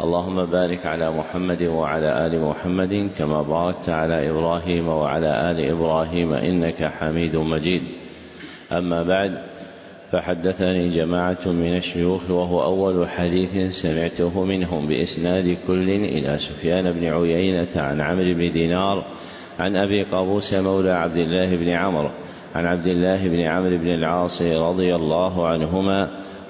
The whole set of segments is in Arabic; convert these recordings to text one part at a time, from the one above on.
اللهم بارك على محمد وعلى آل محمد كما باركت على إبراهيم وعلى آل إبراهيم إنك حميد مجيد. أما بعد فحدثني جماعة من الشيوخ وهو أول حديث سمعته منهم بإسناد كل إلى سفيان بن عيينة عن عمرو بن دينار عن أبي قابوس مولى عبد الله بن عمرو عن عبد الله بن عمرو بن العاص رضي الله عنهما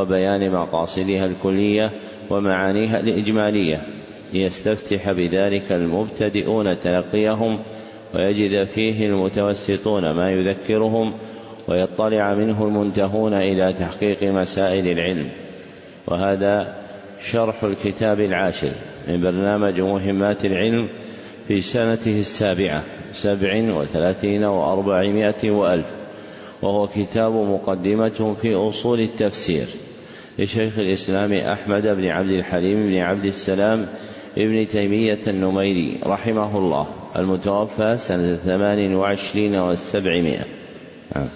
وبيان مقاصدها الكلية ومعانيها الإجمالية ليستفتح بذلك المبتدئون تلقيهم ويجد فيه المتوسطون ما يذكرهم ويطلع منه المنتهون إلى تحقيق مسائل العلم. وهذا شرح الكتاب العاشر من برنامج مهمات العلم في سنته السابعة سبع وثلاثين وأربعمائة وألف وهو كتاب مقدمة في أصول التفسير. لشيخ الإسلام أحمد بن عبد الحليم بن عبد السلام ابن تيمية النميري رحمه الله المتوفى سنة ثمان وعشرين والسبعمائة. نعم.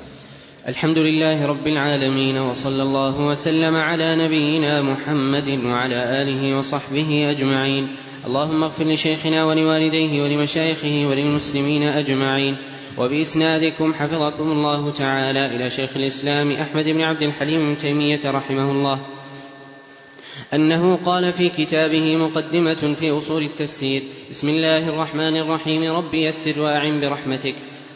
الحمد لله رب العالمين وصلى الله وسلم على نبينا محمد وعلى آله وصحبه أجمعين. اللهم اغفر لشيخنا ولوالديه ولمشايخه وللمسلمين أجمعين. وبإسنادكم حفظكم الله تعالى إلى شيخ الإسلام أحمد بن عبد الحليم بن تيمية رحمه الله. أنه قال في كتابه مقدمة في أصول التفسير بسم الله الرحمن الرحيم رب يسر وأعن برحمتك.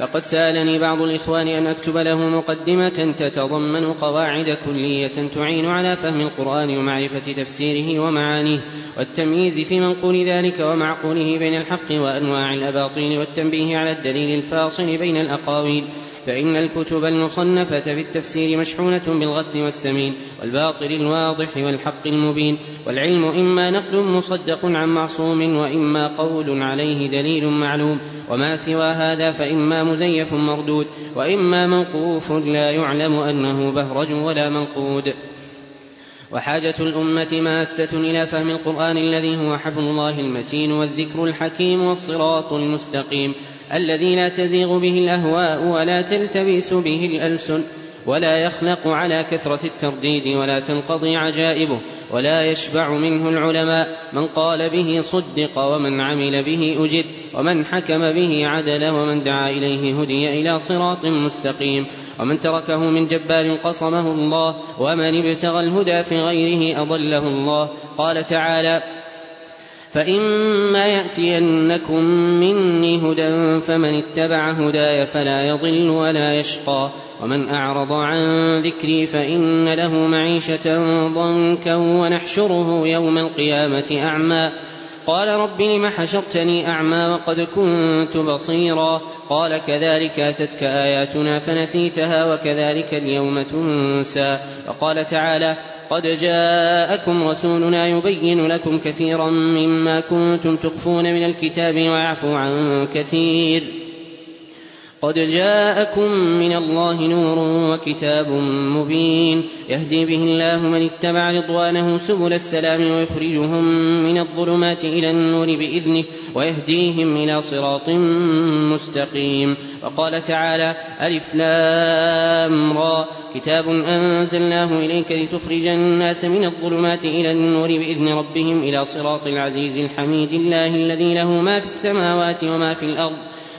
فقد سألني بعض الإخوان أن أكتب له مقدمة تتضمن قواعد كلية تعين على فهم القرآن ومعرفة تفسيره ومعانيه والتمييز في منقول ذلك ومعقوله بين الحق وأنواع الأباطيل والتنبيه على الدليل الفاصل بين الأقاويل. فإن الكتب المصنفة في التفسير مشحونة بالغث والسمين والباطل الواضح والحق المبين والعلم إما نقل مصدق عن معصوم وإما قول عليه دليل معلوم وما سوى هذا فإما مزيف مردود وإما موقوف لا يعلم أنه بهرج ولا منقود. وحاجة الأمة ماسة إلى فهم القرآن الذي هو حبل الله المتين والذكر الحكيم والصراط المستقيم. الذي لا تزيغ به الأهواء ولا تلتبس به الألسن ولا يخلق على كثرة الترديد ولا تنقضي عجائبه ولا يشبع منه العلماء من قال به صدق ومن عمل به أجد ومن حكم به عدل ومن دعا إليه هدي إلى صراط مستقيم ومن تركه من جبار قصمه الله ومن ابتغى الهدى في غيره أضله الله قال تعالى فإما يأتينكم مني هدى فمن اتبع هداي فلا يضل ولا يشقى ومن أعرض عن ذكري فإن له معيشة ضنكا ونحشره يوم القيامة أعمى قال رب لم حشرتني أعمى وقد كنت بصيرا قال كذلك أتتك آياتنا فنسيتها وكذلك اليوم تنسى وقال تعالى قد جاءكم رسولنا يبين لكم كثيرا مما كنتم تخفون من الكتاب ويعفو عن كثير قد جاءكم من الله نور وكتاب مبين. يهدي به الله من اتبع رضوانه سبل السلام ويخرجهم من الظلمات إلى النور بإذنه ويهديهم إلى صراط مستقيم. وقال تعالى ألف لام را. كتاب أنزلناه إليك لتخرج الناس من الظلمات إلى النور بإذن ربهم إلى صراط العزيز الحميد. الله الذي له ما في السماوات وما في الأرض.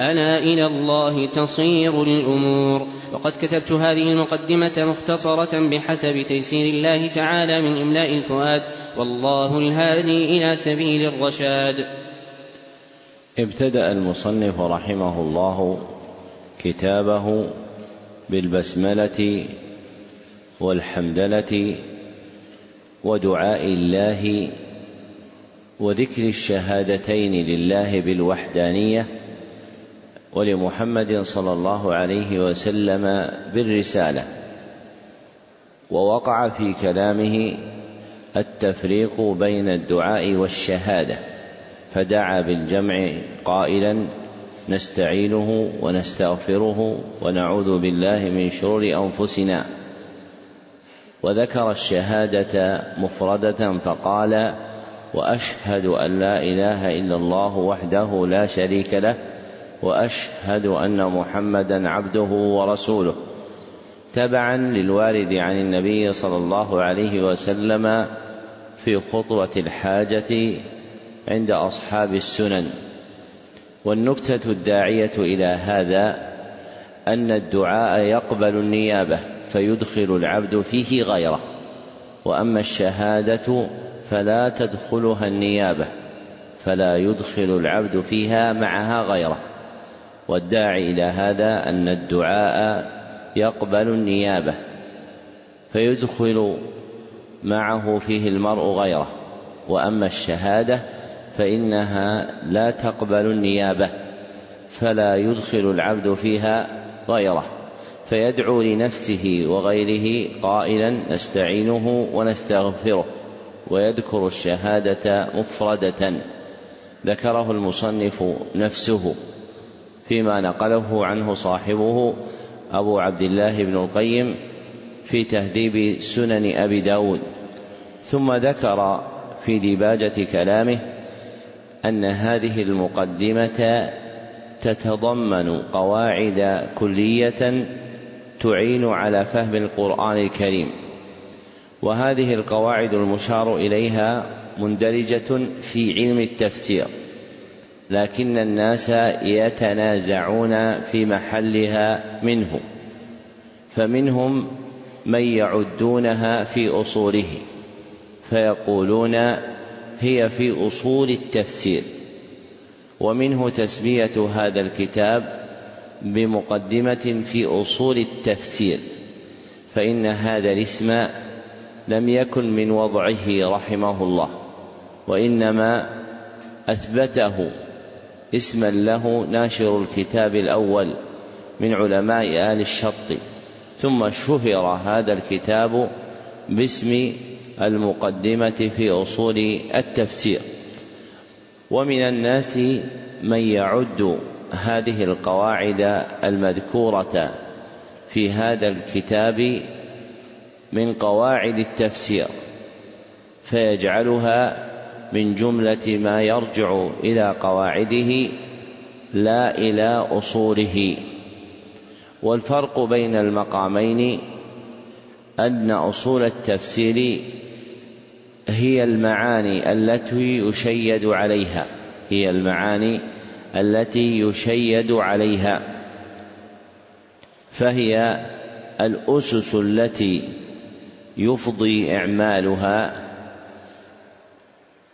ألا إلى الله تصير الأمور. وقد كتبت هذه المقدمة مختصرة بحسب تيسير الله تعالى من إملاء الفؤاد. والله الهادي إلى سبيل الرشاد. ابتدأ المصنف رحمه الله كتابه بالبسملة والحمدلة ودعاء الله وذكر الشهادتين لله بالوحدانية ولمحمد صلى الله عليه وسلم بالرسالة ووقع في كلامه التفريق بين الدعاء والشهادة فدعا بالجمع قائلا نستعينه ونستغفره ونعوذ بالله من شرور أنفسنا. وذكر الشهادة مفردة فقال وأشهد أن لا إله إلا الله وحده لا شريك له وأشهد أن محمدا عبده ورسوله. تبعا للوارد عن النبي صلى الله عليه وسلم في خطوة الحاجة عند أصحاب السنن. والنكتة الداعية إلى هذا أن الدعاء يقبل النيابة فيدخل العبد فيه غيره. وأما الشهادة فلا تدخلها النيابة فلا يدخل العبد فيها معها غيره. والداعي إلى هذا أن الدعاء يقبل النيابة فيدخل معه فيه المرء غيره وأما الشهادة فإنها لا تقبل النيابة فلا يدخل العبد فيها غيره فيدعو لنفسه وغيره قائلا نستعينه ونستغفره ويذكر الشهادة مفردة ذكره المصنف نفسه. فيما نقله عنه صاحبه أبو عبد الله بن القيم في تهذيب سنن أبي داود. ثم ذكر في ديباجة كلامه أن هذه المقدمة تتضمن قواعد كلية تعين على فهم القرآن الكريم وهذه القواعد المشار إليها مندرجة في علم التفسير. لكن الناس يتنازعون في محلها منه فمنهم من يعدونها في أصوله فيقولون هي في أصول التفسير ومنه تسمية هذا الكتاب بمقدمة في أصول التفسير فإن هذا الاسم لم يكن من وضعه رحمه الله وإنما أثبته اسما له ناشر الكتاب الأول من علماء آل الشط. ثم شهر هذا الكتاب باسم المقدمة في أصول التفسير. ومن الناس من يعد هذه القواعد المذكورة في هذا الكتاب من قواعد التفسير فيجعلها من جملة ما يرجع إلى قواعده لا إلى أصوله. والفرق بين المقامين أن أصول التفسير هي المعاني التي يشيد عليها. هي المعاني التي يشيد عليها. فهي الأسس التي يفضي إعمالها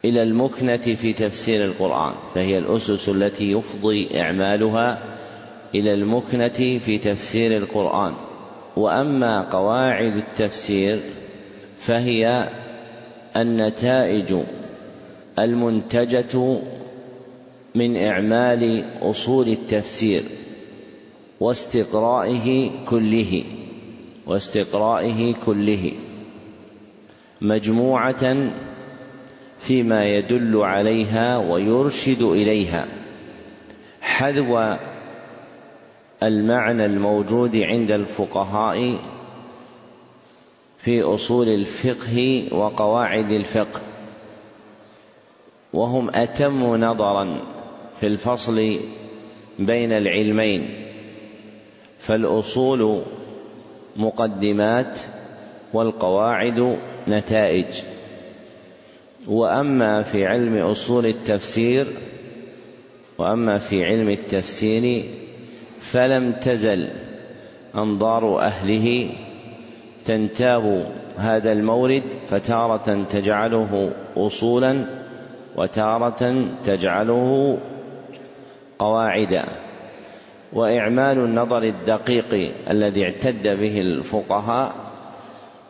إلى المكنة في تفسير القرآن فهي الأسس التي يفضي إعمالها إلى المكنة في تفسير القرآن. وأما قواعد التفسير فهي النتائج المنتجة من إعمال أصول التفسير واستقرائه كله واستقرائه كله. مجموعة فيما يدل عليها ويرشد إليها. حذو المعنى الموجود عند الفقهاء في أصول الفقه وقواعد الفقه وهم أتم نظرا في الفصل بين العلمين. فالأصول مقدمات والقواعد نتائج. وأما في علم أصول التفسير وأما في علم التفسير فلم تزل أنظار أهله تنتاب هذا المورد فتارة تجعله اصولا وتارة تجعله قواعدا. وإعمال النظر الدقيق الذي اعتد به الفقهاء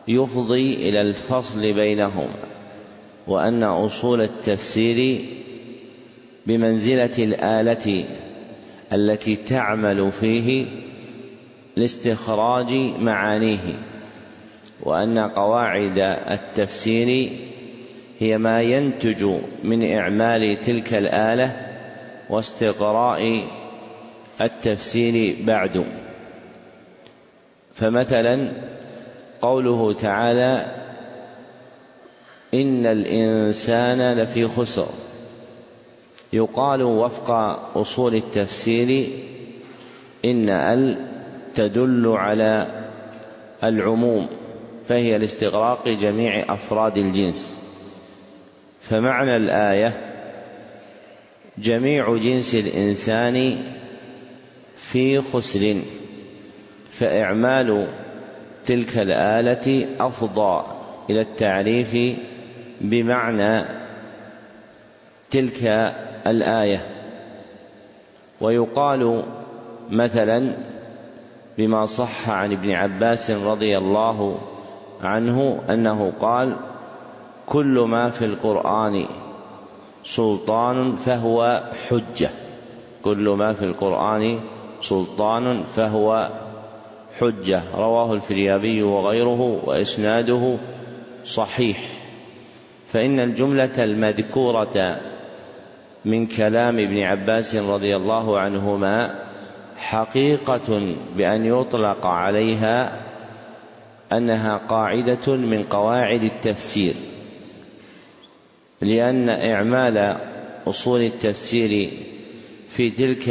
يفضي إلى الفصل بينهم. وأن أصول التفسير بمنزلة الآلة التي تعمل فيه لاستخراج معانيه وأن قواعد التفسير هي ما ينتج من إعمال تلك الآلة واستقراء التفسير بعد. فمثلا قوله تعالى إن الإنسان لفي خسر. يقال وفق أصول التفسير إن ال تدل على العموم فهي لاستغراق جميع أفراد الجنس. فمعنى الآية جميع جنس الإنسان في خسر فإعمال تلك الآلة أفضى إلى التعريف بمعنى تلك الآية. ويقال مثلا بما صح عن ابن عباس رضي الله عنه أنه قال كل ما في القرآن سلطان فهو حجة. كل ما في القرآن سلطان فهو حجة. رواه الفريابي وغيره وإسناده صحيح. فإن الجملة المذكورة من كلام ابن عباس رضي الله عنهما حقيقة بأن يطلق عليها أنها قاعدة من قواعد التفسير لأن إعمال أصول التفسير في تلك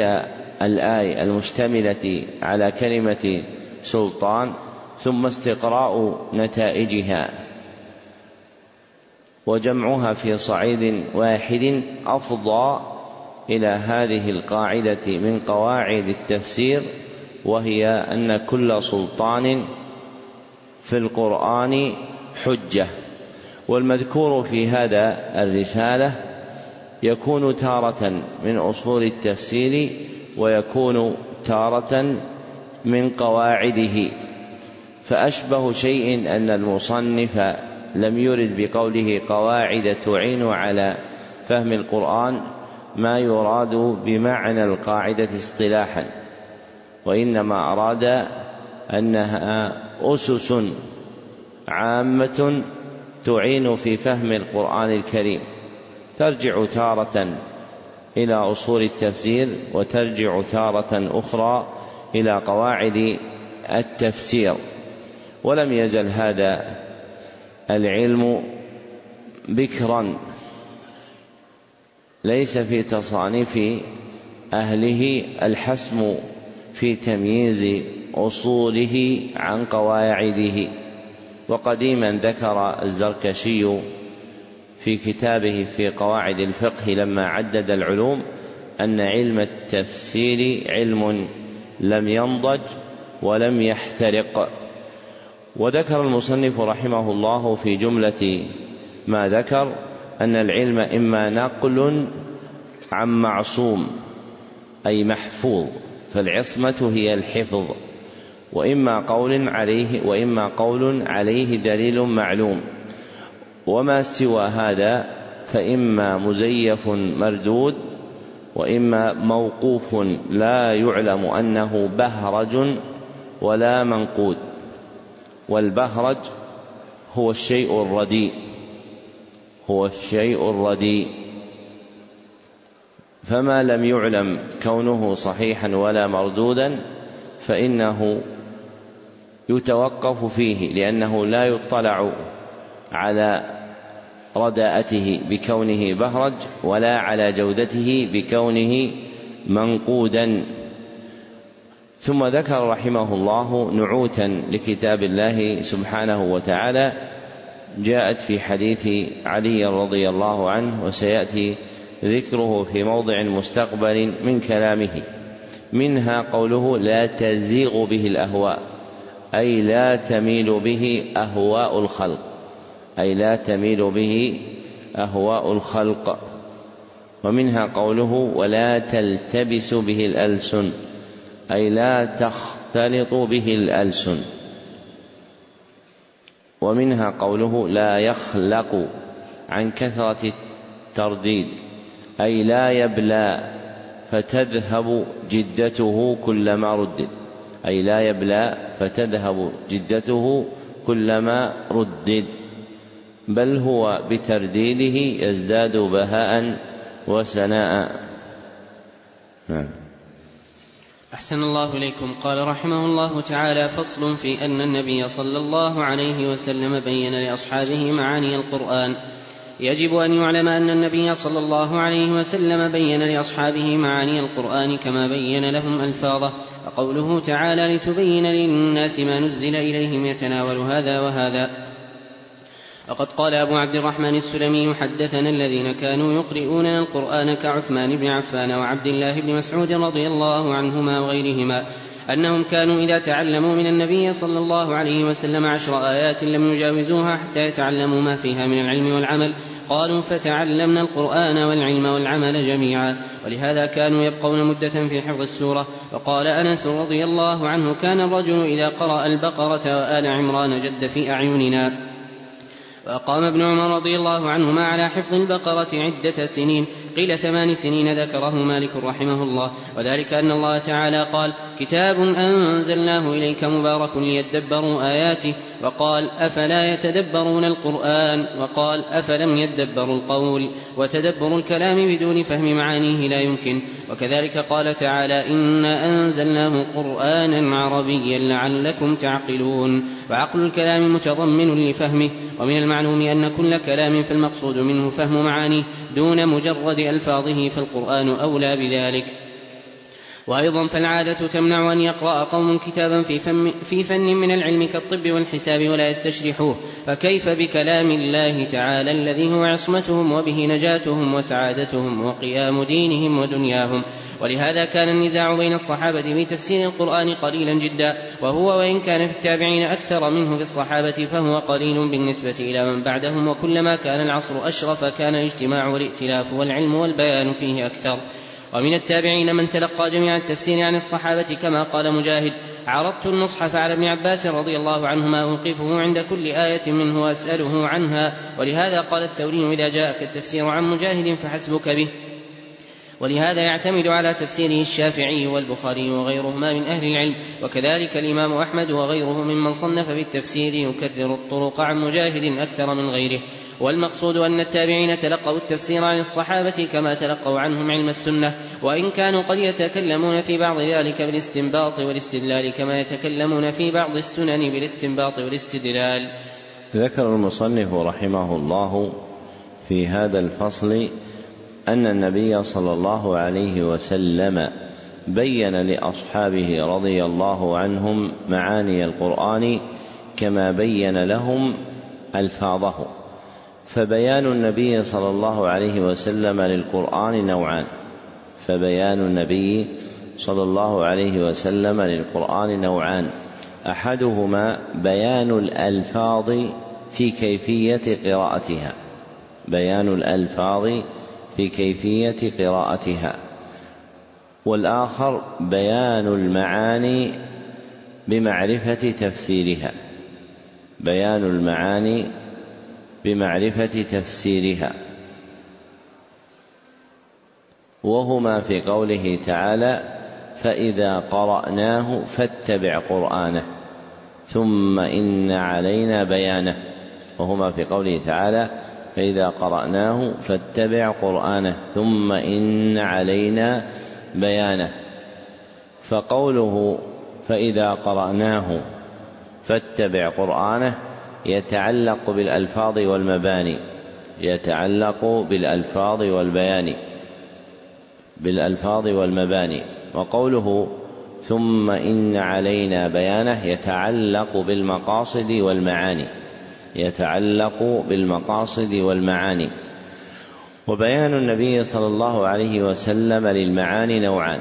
الايه المشتملة على كلمة سلطان ثم استقراء نتائجها. وجمعها في صعيد واحد أفضى إلى هذه القاعدة من قواعد التفسير وهي أن كل سلطان في القرآن حجة. والمذكور في هذا الرسالة يكون تارة من أصول التفسير ويكون تارة من قواعده. فأشبه شيء أن المصنف لم يرد بقوله قواعد تعين على فهم القرآن ما يراد بمعنى القاعدة اصطلاحا وإنما أراد أنها أسس عامة تعين في فهم القرآن الكريم. ترجع تارة إلى أصول التفسير وترجع تارة أخرى إلى قواعد التفسير. ولم يزل هذا العلم بكرا ليس في تصانيف أهله الحسم في تمييز أصوله عن قواعده. وقديما ذكر الزركشي في كتابه في قواعد الفقه لما عدد العلوم أن علم التفسير علم لم ينضج ولم يحترق. وذكر المصنف رحمه الله في جملة ما ذكر أن العلم إما نقل عن معصوم أي محفوظ فالعصمة هي الحفظ وإما قول عليه وإما قول عليه دليل معلوم. وما استوى هذا فإما مزيف مردود وإما موقوف لا يعلم أنه بهرج ولا منقود. والبهرج هو الشيء الرديء. هو الشيء الرديء. فما لم يعلم كونه صحيحا ولا مردودا فإنه يتوقف فيه لأنه لا يطلع على رداءته بكونه بهرج ولا على جودته بكونه منقودا. ثم ذكر رحمه الله نعوتا لكتاب الله سبحانه وتعالى جاءت في حديث علي رضي الله عنه وسيأتي ذكره في موضع مستقبل من كلامه. منها قوله لا تزيغ به الأهواء أي لا تميل به أهواء الخلق أي لا تميل به أهواء الخلق ومنها قوله ولا تلتبس به الألسن أي لا تختلط به الألسن. ومنها قوله لا يخلق عن كثرة الترديد أي لا يبلى فتذهب جدته كلما ردد أي لا يبلى فتذهب جدته كلما ردد. بل هو بترديده يزداد بهاء وسناء. نعم. أحسن الله إليكم. قال رحمه الله تعالى فصل في أن النبي صلى الله عليه وسلم بين لأصحابه معاني القرآن. يجب أن يعلم أن النبي صلى الله عليه وسلم بين لأصحابه معاني القرآن كما بين لهم ألفاظه. وقوله تعالى لتبين للناس ما نزل إليهم يتناول هذا وهذا. وقد قال أبو عبد الرحمن السلمي حدثنا الذين كانوا يقرؤوننا القرآن كعثمان بن عفان وعبد الله بن مسعود رضي الله عنهما وغيرهما أنهم كانوا إذا تعلموا من النبي صلى الله عليه وسلم عشر آيات لم يجاوزوها حتى يتعلموا ما فيها من العلم والعمل. قالوا فتعلمنا القرآن والعلم والعمل جميعا. ولهذا كانوا يبقون مدة في حفظ السورة. وقال أنس رضي الله عنه كان الرجل إذا قرأ البقرة وآل عمران جد في أعيننا. وأقام ابن عمر رضي الله عنهما على حفظ البقرة عدة سنين. قيل ثمان سنين ذكره مالك رحمه الله. وذلك أن الله تعالى قال كتاب أنزلناه إليك مبارك ليدبروا آياته. وقال أفلا يتدبرون القرآن؟ وقال أفلم يدبروا القول؟ وتدبر الكلام بدون فهم معانيه لا يمكن. وكذلك قال تعالى إنا أنزلناه قرآنا عربيا لعلكم تعقلون. وعقل الكلام متضمن لفهمه. ومن المعلوم أن كل كلام فالمقصود منه فهم معانيه دون مجرد ألفاظه فالقرآن أولى بذلك. وأيضا فالعادة تمنع أن يقرأ قوم كتابا في, فن في فن من العلم كالطب والحساب ولا يستشرحوه. فكيف بكلام الله تعالى الذي هو عصمتهم وبه نجاتهم وسعادتهم وقيام دينهم ودنياهم؟ ولهذا كان النزاع بين الصحابة في تفسير القرآن قليلا جدا. وهو وإن كان في التابعين أكثر منه في الصحابة فهو قليل بالنسبة إلى من بعدهم. وكلما كان العصر أشرف كان الاجتماع والائتلاف والعلم والبيان فيه أكثر. ومن التابعين من تلقى جميع التفسير عن الصحابة كما قال مجاهد عرضت المصحف على ابن عباس رضي الله عنهما أوقفه عند كل آية منه وأسأله عنها. ولهذا قال الثوري إذا جاءك التفسير عن مجاهد فحسبك به. ولهذا يعتمد على تفسيره الشافعي والبخاري وغيرهما من أهل العلم. وكذلك الإمام أحمد وغيره ممن صنف في التفسير يكرر الطرق عن مجاهد أكثر من غيره. والمقصود أن التابعين تلقوا التفسير عن الصحابة كما تلقوا عنهم علم السنة وإن كانوا قد يتكلمون في بعض ذلك بالاستنباط والاستدلال كما يتكلمون في بعض السنن بالاستنباط والاستدلال. ذكر المصنف رحمه الله في هذا الفصل أن النبي صلى الله عليه وسلم بين لأصحابه رضي الله عنهم معاني القرآن كما بين لهم ألفاظه. فبيان النبي صلى الله عليه وسلم للقرآن نوعان. فبيان النبي صلى الله عليه وسلم للقرآن نوعان. أحدهما بيان الألفاظ في كيفية قراءتها. بيان الألفاظ في كيفية قراءتها. والآخر بيان المعاني بمعرفة تفسيرها. بيان المعاني بمعرفة تفسيرها. وهما في قوله تعالى فإذا قرأناه فاتبع قرآنه ثم إن علينا بيانه. وهما في قوله تعالى فإذا قرأناه فاتبع قرآنه ثم إن علينا بيانه. فقوله فإذا قرأناه فاتبع قرآنه يتعلق بالألفاظ والمباني يتعلق بالألفاظ والبيان بالألفاظ والمباني. وقوله ثم إن علينا بيانه يتعلق بالمقاصد والمعاني يتعلق بالمقاصد والمعاني. وبيان النبي صلى الله عليه وسلم للمعاني نوعان.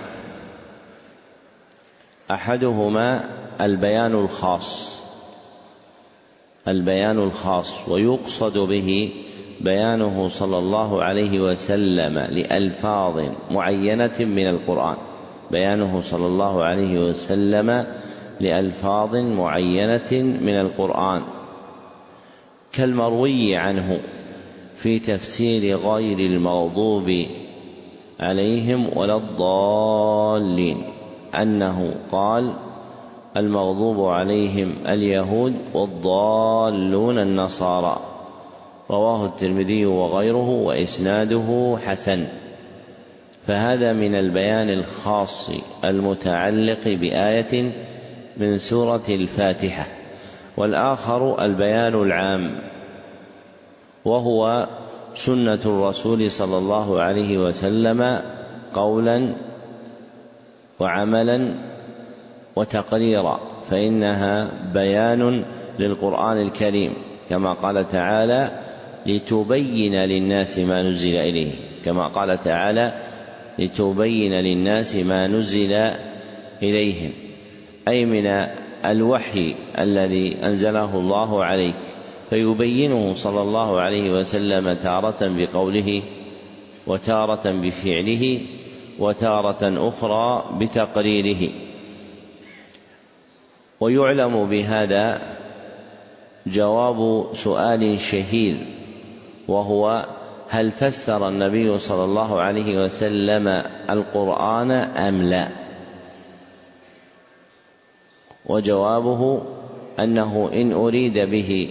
أحدهما البيان الخاص. البيان الخاص ويقصد به بيانه صلى الله عليه وسلم لألفاظ معينة من القرآن. بيانه صلى الله عليه وسلم لألفاظ معينة من القرآن. كالمروي عنه في تفسير غير المغضوب عليهم ولا الضالين أنه قال المغضوب عليهم اليهود والضالون النصارى. رواه الترمذي وغيره وإسناده حسن. فهذا من البيان الخاص المتعلق بآية من سورة الفاتحة. والآخر البيان العام. وهو سنة الرسول صلى الله عليه وسلم قولا وعملا وتقريرا فإنها بيان للقرآن الكريم كما قال تعالى لتبين للناس ما نزل إليه. كما قال تعالى لتبين للناس ما نزل إليهم. أي من الوحي الذي أنزله الله عليك. فيبينه صلى الله عليه وسلم تارة بقوله وتارة بفعله وتارة أخرى بتقريره. ويعلم بهذا جواب سؤال شهير وهو هل فسر النبي صلى الله عليه وسلم القرآن أم لا؟ وجوابه أنه إن أريد به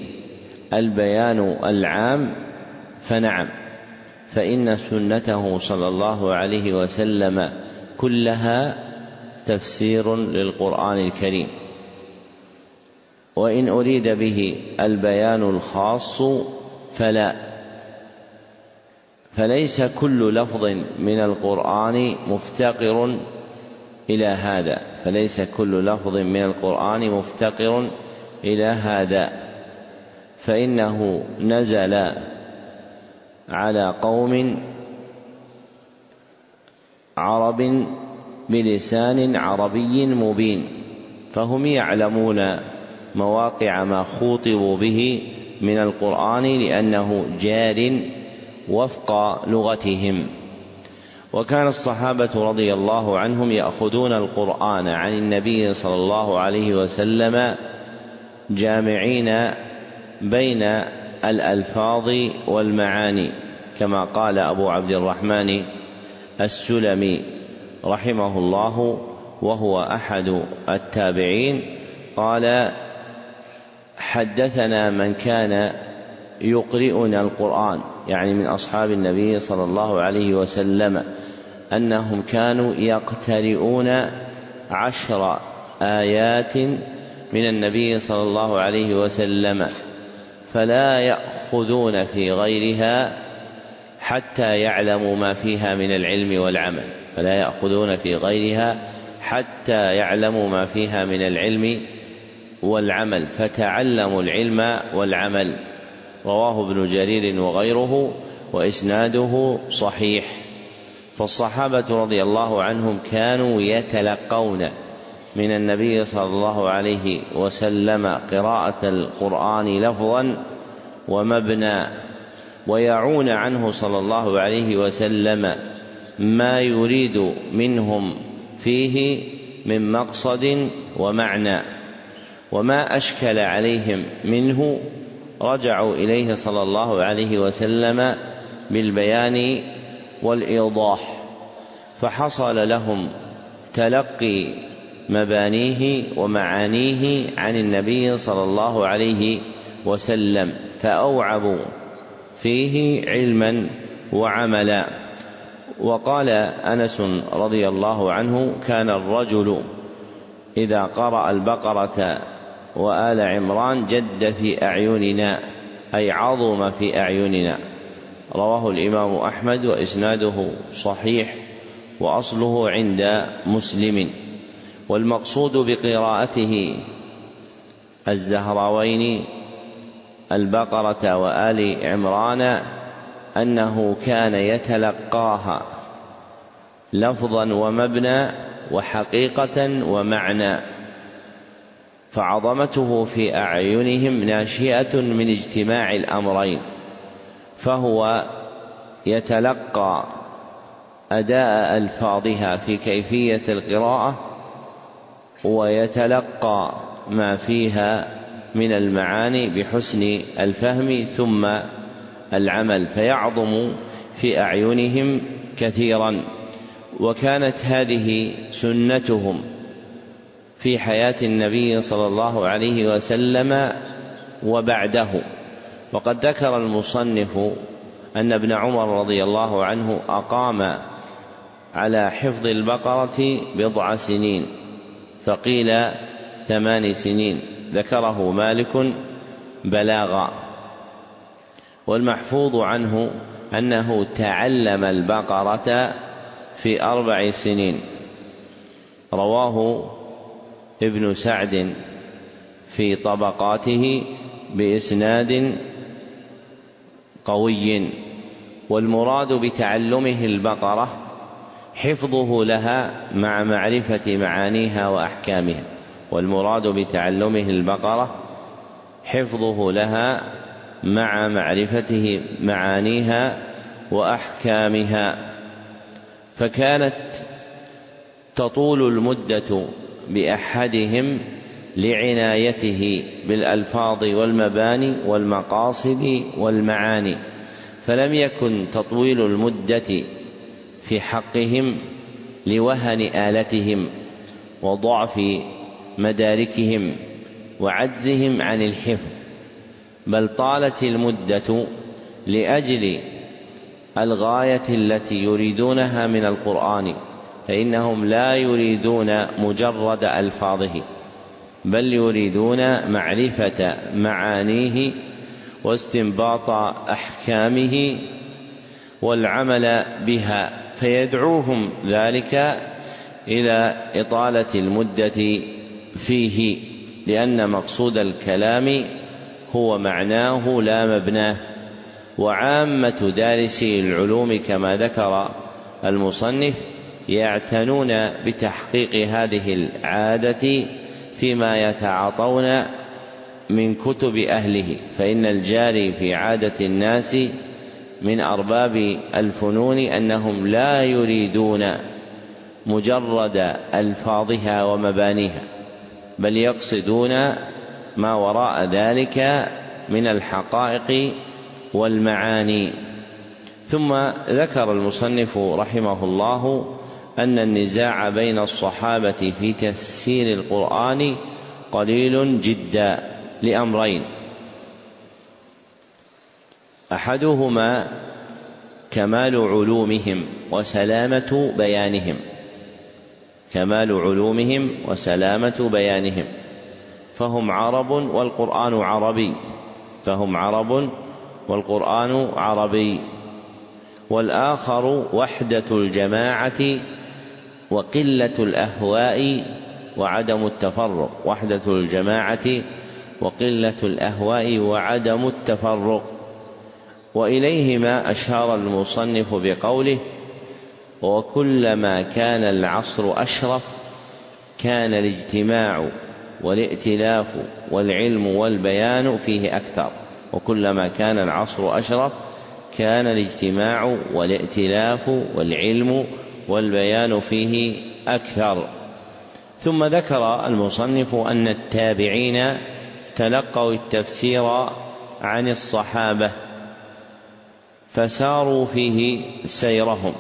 البيان العام فنعم فإن سنته صلى الله عليه وسلم كلها تفسير للقرآن الكريم وإن أريد به البيان الخاص فلا. فليس كل لفظ من القرآن مفتقر إلى هذا. فليس كل لفظ من القرآن مفتقر إلى هذا. فإنه نزل على قوم عرب بلسان عربي مبين. فهم يعلمون مواقع ما خوطبوا به من القرآن لأنه جار وفق لغتهم. وكان الصحابة رضي الله عنهم يأخذون القرآن عن النبي صلى الله عليه وسلم جامعين بين الألفاظ والمعاني كما قال أبو عبد الرحمن السلمي رحمه الله وهو أحد التابعين. قال حدثنا من كان يقرئنا القرآن يعني من أصحاب النبي صلى الله عليه وسلم أنهم كانوا يقترئون عشر آيات من النبي صلى الله عليه وسلم فلا يأخذون في غيرها حتى يعلموا ما فيها من العلم والعمل فلا يأخذون في غيرها حتى يعلموا ما فيها من العلم والعمل فتعلموا العلم والعمل. رواه ابن جرير وغيره وإسناده صحيح. فالصحابة رضي الله عنهم كانوا يتلقون من النبي صلى الله عليه وسلم قراءة القرآن لفظا ومبنى ويعون عنه صلى الله عليه وسلم ما يريد منهم فيه من مقصد ومعنى. وما أشكل عليهم منه رجعوا إليه صلى الله عليه وسلم بالبيان والإيضاح فحصل لهم تلقي مبانيه ومعانيه عن النبي صلى الله عليه وسلم فأوعبوا فيه علما وعملا. وقال أنس رضي الله عنه كان الرجل إذا قرأ البقرة وآل عمران جد في أعيننا أي عظم في أعيننا. رواه الإمام أحمد وإسناده صحيح وأصله عند مسلم. والمقصود بقراءته الزهراوين البقرة وآل عمران أنه كان يتلقاها لفظا ومبنى وحقيقة ومعنى. فعظمته في أعينهم ناشئة من اجتماع الأمرين فهو يتلقى أداء ألفاظها في كيفية القراءة ويتلقى ما فيها من المعاني بحسن الفهم ثم العمل فيعظم في أعينهم كثيرا وكانت هذه سنتهم في حياة النبي صلى الله عليه وسلم وبعده. وقد ذكر المصنف أن ابن عمر رضي الله عنه أقام على حفظ البقرة بضع سنين فقيل ثمان سنين. ذكره مالك بلاغا. والمحفوظ عنه أنه تعلم البقرة في أربع سنين. رواه ابن سعد في طبقاته بإسناد قوي والمراد بتعلمه البقرة حفظه لها مع معرفة معانيها وأحكامها والمراد بتعلمه البقرة حفظه لها مع معرفته معانيها وأحكامها. فكانت تطول المدة بأحدهم لعنايته بالألفاظ والمباني والمقاصد والمعاني فلم يكن تطويل المدة في حقهم لوهن آلتهم وضعف مداركهم وعجزهم عن الحفظ بل طالت المدة لأجل الغاية التي يريدونها من القرآن. فإنهم لا يريدون مجرد ألفاظه بل يريدون معرفة معانيه واستنباط أحكامه والعمل بها فيدعوهم ذلك إلى إطالة المدة فيه لأن مقصود الكلام هو معناه لا مبناه وعامة دارسي العلوم كما ذكر المصنف يعتنون بتحقيق هذه العادة فيما يتعاطون من كتب أهله فإن الجاري في عادة الناس من أرباب الفنون أنهم لا يريدون مجرد ألفاظها ومبانيها بل يقصدون ما وراء ذلك من الحقائق والمعاني. ثم ذكر المصنف رحمه الله أن النزاع بين الصحابة في تفسير القرآن قليل جدا لأمرين. أحدهما كمال علومهم وسلامة بيانهم. كمال علومهم وسلامة بيانهم. فهم عرب والقرآن عربي. فهم عرب والقرآن عربي. والآخر وحدة الجماعة وقلة الأهواء وعدم التفرق وحدة الجماعة وقلة الأهواء وعدم التفرق. وإليهما أشار المصنف بقوله وكلما كان العصر أشرف كان الاجتماع والائتلاف والعلم والبيان فيه أكثر. وكلما كان العصر أشرف كان الاجتماع والائتلاف والعلم والبيان فيه أكثر. ثم ذكر المصنف أن التابعين تلقوا التفسير عن الصحابة فساروا فيه سيرهم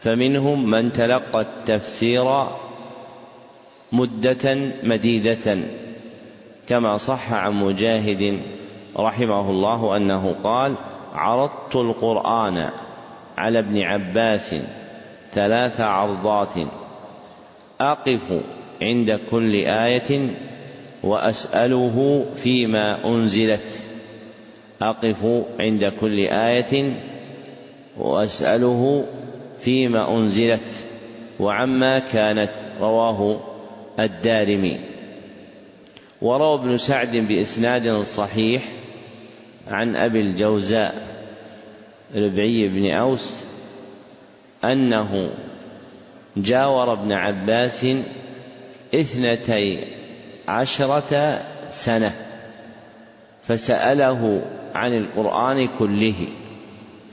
فمنهم من تلقى التفسير مدة مديدة كما صح عن مجاهد رحمه الله أنه قال عرضت القرآن على ابن عباس ثلاث عرضات. أقف عند كل آية وأسأله فيما أنزلت. أقف عند كل آية وأسأله فيما أنزلت. وعما كانت رواه الدارمي. وروى ابن سعد بإسناد صحيح عن أبي الجوزاء ربعي بن أوس أنه جاور ابن عباس اثنتي عشرة سنة فسأله عن القرآن كله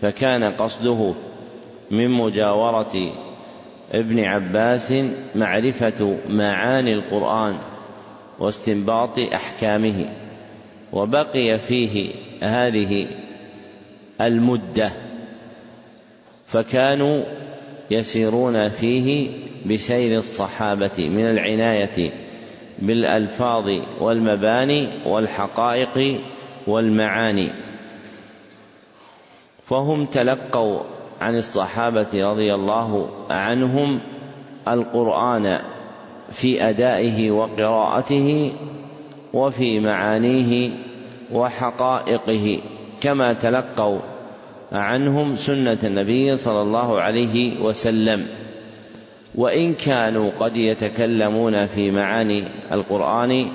فكان قصده من مجاورة ابن عباس معرفة معاني القرآن واستنباط أحكامه وبقي فيه هذه المدة. فكانوا يسيرون فيه بسير الصحابة من العناية بالألفاظ والمباني والحقائق والمعاني. فهم تلقوا عن الصحابة رضي الله عنهم القرآن في أدائه وقراءته وفي معانيه وحقائقه كما تلقوا عنهم سنة النبي صلى الله عليه وسلم. وإن كانوا قد يتكلمون في معاني القرآن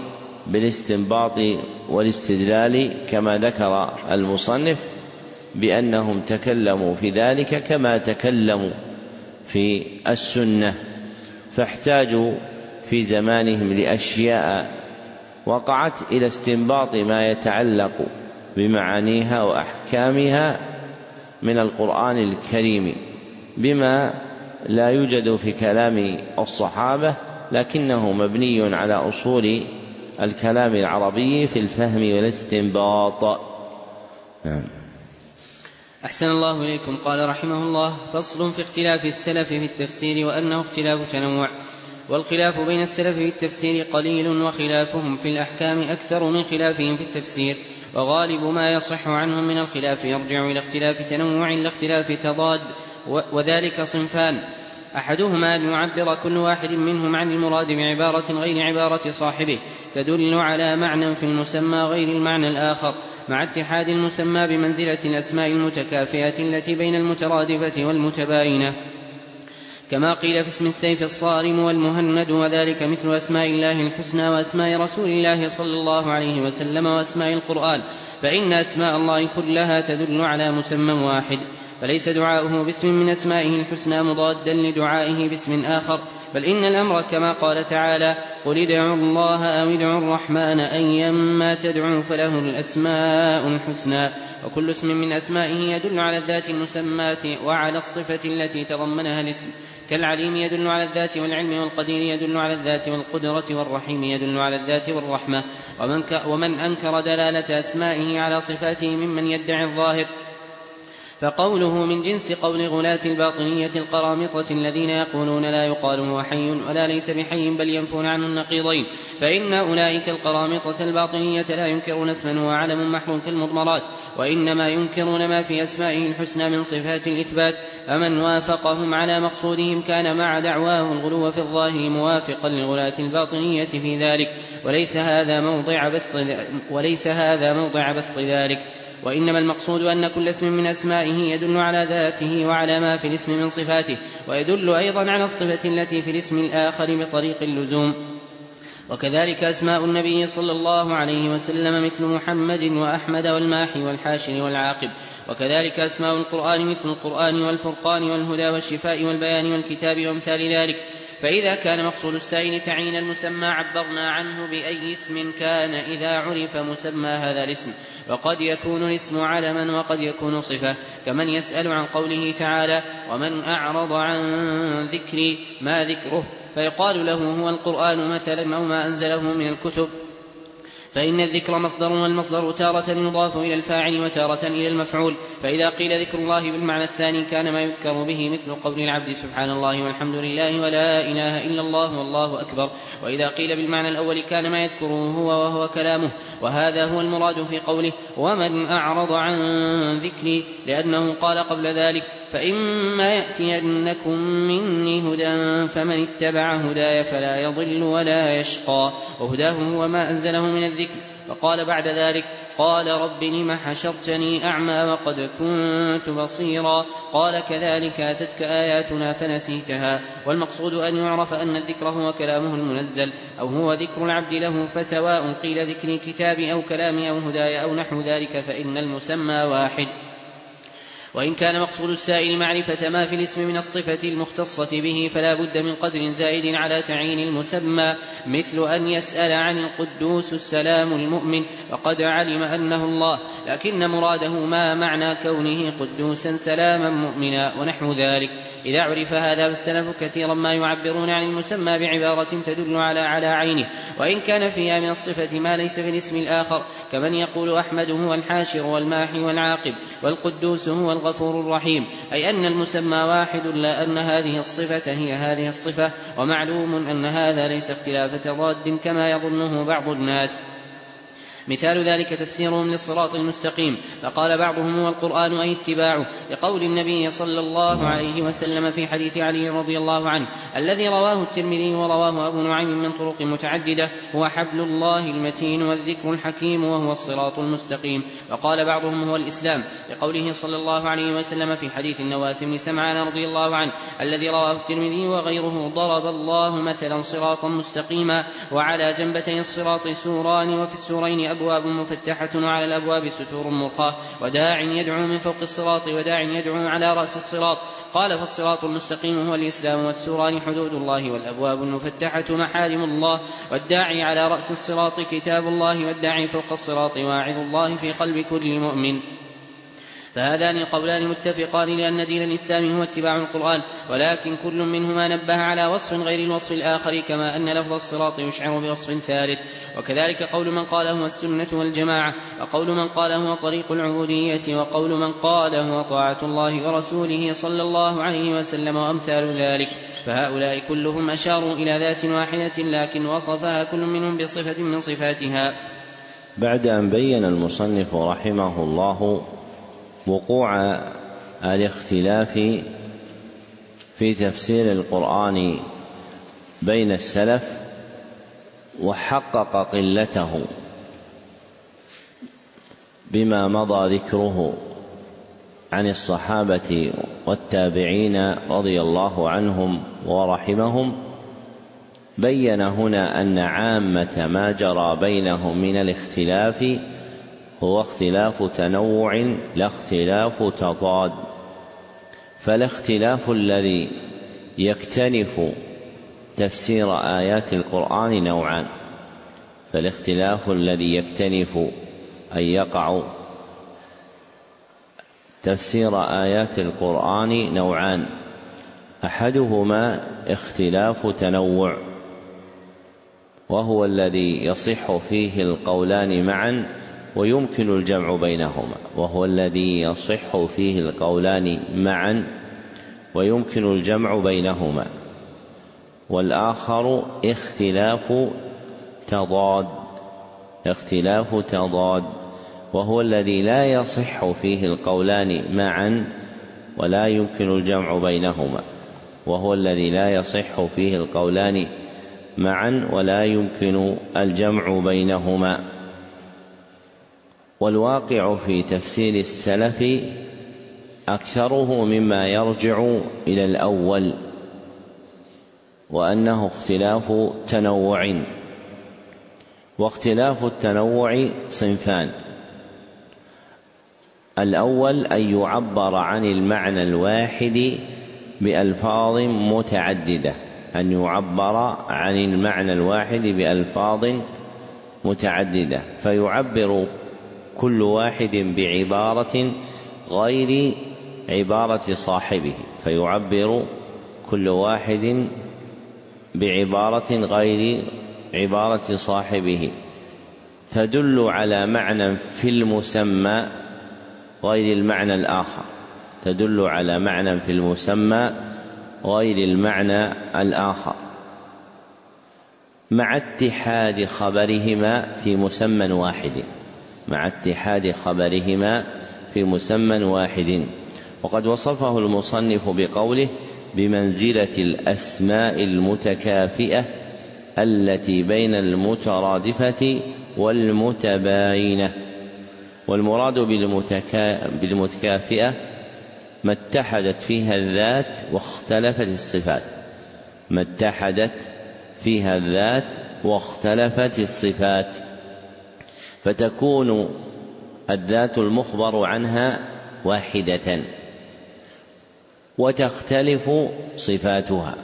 بالاستنباط والاستدلال كما ذكر المصنف بأنهم تكلموا في ذلك كما تكلموا في السنة فاحتاجوا في زمانهم لأشياء وقعت إلى استنباط ما يتعلق بمعانيها وأحكامها من القرآن الكريم بما لا يوجد في كلام الصحابة لكنه مبني على أصول الكلام العربي في الفهم والاستنباط. نعم. أحسن الله إليكم. قال رحمه الله فصل في اختلاف السلف في التفسير وأنه اختلاف تنوع. والخلاف بين السلف في التفسير قليل وخلافهم في الأحكام أكثر من خلافهم في التفسير وغالب ما يصح عنهم من الخلاف يرجع إلى اختلاف تنوع لا اختلاف تضاد وذلك صنفان. أحدهما أن يعبر كل واحد منهم عن المراد بعبارة غير عبارة صاحبه تدل على معنى في المسمى غير المعنى الآخر مع اتحاد المسمى بمنزلة الأسماء المتكافئة التي بين المترادفة والمتباينة. كما قيل في اسم السيف الصارم والمهند وذلك مثل أسماء الله الحسنى وأسماء رسول الله صلى الله عليه وسلم وأسماء القرآن فإن أسماء الله كلها تدل على مسمى واحد فليس دعاؤه باسم من أسمائه الحسنى مضادا لدعائه باسم آخر بل إن الأمر كما قال تعالى قل ادعوا الله أو ادعوا الرحمن أيما تدعوا فله الأسماء الحسنى وكل اسم من أسمائه يدل على الذات المسماة وعلى الصفة التي تضمنها الاسم. كالعليم يدل على الذات والعلم والقدير يدل على الذات والقدرة والرحيم يدل على الذات والرحمة. ومن, ومن أنكر دلالة أسمائه على صفاته ممن يدعي الظاهر فقوله من جنس قول غلاة الباطنية القرامطة الذين يقولون لا يقال هو حي ولا ليس بحي بل ينفون عنه النقيضين فإن أولئك القرامطة الباطنية لا ينكرون اسما هو علم محروم كالمضمرات وإنما ينكرون ما في أسمائه الحسنى من صفات الإثبات فمن وافقهم على مقصودهم كان مع دعواه الغلو في الظاهر موافقا لغلاة الباطنية في ذلك وليس هذا موضع بسط وليس هذا موضع بسط ذلك. وإنما المقصود أن كل اسم من أسمائه يدل على ذاته وعلى ما في الاسم من صفاته ويدل أيضا على الصفة التي في الاسم الآخر بطريق اللزوم. وكذلك أسماء النبي صلى الله عليه وسلم مثل محمد وأحمد والماحي والحاشر والعاقب. وكذلك أسماء القرآن مثل القرآن والفرقان والهدى والشفاء والبيان والكتاب وأمثال ذلك. فإذا كان مقصود السائل تعيين المسمى عبرنا عنه بأي اسم كان إذا عرف مسمى هذا الاسم. وقد يكون الاسم علما وقد يكون صفة. كمن يسأل عن قوله تعالى ومن أعرض عن ذكري ما ذكره؟ فيقال له هو القرآن مثلا أو ما أنزله من الكتب. فإن الذكر مصدر والمصدر تارة يضاف إلى الفاعل وتارة إلى المفعول فإذا قيل ذكر الله بالمعنى الثاني كان ما يذكر به مثل قول العبد سبحان الله والحمد لله ولا إله إلا الله والله أكبر. وإذا قيل بالمعنى الأول كان ما يذكره هو وهو كلامه وهذا هو المراد في قوله ومن أعرض عن ذكري لأنه قال قبل ذلك فإما يأتينكم مني هدى فمن اتبع هداي فلا يضل ولا يشقى. وهداه هو ما أنزله من الذكر. فقال بعد ذلك قال رب لم حشرتني أعمى وقد كنت بصيرا. قال كذلك أتتك آياتنا فنسيتها. والمقصود أن يعرف أن الذكر هو كلامه المنزل أو هو ذكر العبد له فسواء قيل ذكري كتابي أو كلامي أو هداي أو نحو ذلك فإن المسمى واحد. وإن كان مقصود السائل معرفة ما في الاسم من الصفة المختصة به فلا بد من قدر زائد على تعيين المسمى مثل أن يسأل عن القدوس السلام المؤمن وقد علم أنه الله لكن مراده ما معنى كونه قدوسا سلاما مؤمنا ونحو ذلك. إذا عرف هذا فالسلف كثيرا ما يعبرون عن المسمى بعبارة تدل على على عينه. وإن كان فيها من الصفة ما ليس في الاسم الآخر كمن يقول أحمد هو الحاشر والماحي والعاقب والقدوس هو الغفور الرحيم أي أن المسمى واحد لا أن هذه الصفة هي هذه الصفة ومعلوم أن هذا ليس اختلاف تضاد كما يظنه بعض الناس. مثال ذلك تفسيرهم للصراط المستقيم. فقال بعضهم هو القرآن أي اتباعه؟ لقول النبي صلى الله عليه وسلم في حديث علي رضي الله عنه الذي رواه الترمذي ورواه أبو نعيم من طرق متعددة هو حبل الله المتين والذكر الحكيم وهو الصراط المستقيم. وقال بعضهم هو الإسلام لقوله صلى الله عليه وسلم في حديث النواس بن سمعان رضي الله عنه الذي رواه الترمذي وغيره ضرب الله مثلا صراطا مستقيما وعلى جنبتي الصراط سوران وفي السورين أبواب مفتحة وعلى الأبواب ستور مرخاة وداع يدعو من فوق الصراط وداع يدعو على رأس الصراط. قال فالصراط المستقيم هو الإسلام والسوران حدود الله والأبواب المفتحة محارم الله والداعي على رأس الصراط كتاب الله والداعي فوق الصراط واعظ الله في قلب كل مؤمن. فهذان قولان متفقان لأن دين الإسلام هو اتباع القرآن ولكن كل منهما نبه على وصف غير الوصف الآخر كما أن لفظ الصراط يشعر بوصف ثالث. وكذلك قول من قال هو السنة والجماعة وقول من قال هو طريق العبودية وقول من قال هو طاعة الله ورسوله صلى الله عليه وسلم وأمثال ذلك. فهؤلاء كلهم أشاروا إلى ذات واحدة لكن وصفها كل منهم بصفة من صفاتها. بعد أن بين المصنف رحمه الله وقوع الاختلاف في تفسير القرآن بين السلف وحقق قلته بما مضى ذكره عن الصحابة والتابعين رضي الله عنهم ورحمهم بين هنا أن عامة ما جرى بينهم من الاختلاف هو اختلاف تنوع لا اختلاف تضاد. فالاختلاف الذي يكتنف تفسير آيات القرآن نوعان فالاختلاف الذي يكتنف أن يقع تفسير آيات القرآن نوعان أحدهما اختلاف تنوع وهو الذي يصح فيه القولان معا ويمكن الجمع بينهما وهو الذي يصح فيه القولان معا ويمكن الجمع بينهما. والآخر اختلاف تضاد اختلاف تضاد وهو الذي لا يصح فيه القولان معا ولا يمكن الجمع بينهما وهو الذي لا يصح فيه القولان معا ولا يمكن الجمع بينهما. والواقع في تفسير السلف أكثره مما يرجع إلى الأول وأنه اختلاف تنوع واختلاف التنوع صنفان. الأول أن يعبر عن المعنى الواحد بألفاظ متعددة أن يعبر عن المعنى الواحد بألفاظ متعددة فيعبر كل واحد بعبارة غير عبارة صاحبه فيعبر كل واحد بعبارة غير عبارة صاحبه. تدل على معنى في المسمى غير المعنى الآخر. تدل على معنى في المسمى غير المعنى الآخر. مع اتحاد خبرهما في مسمى واحد. مع اتحاد خبرهما في مسمى واحد. وقد وصفه المصنف بقوله بمنزلة الأسماء المتكافئة التي بين المترادفة والمتباينة. والمراد بالمتكافئة ما اتحدت فيها الذات واختلفت الصفات. ما اتحدت فيها الذات واختلفت الصفات. فتكون الذات المخبر عنها واحدة وتختلف صفاتها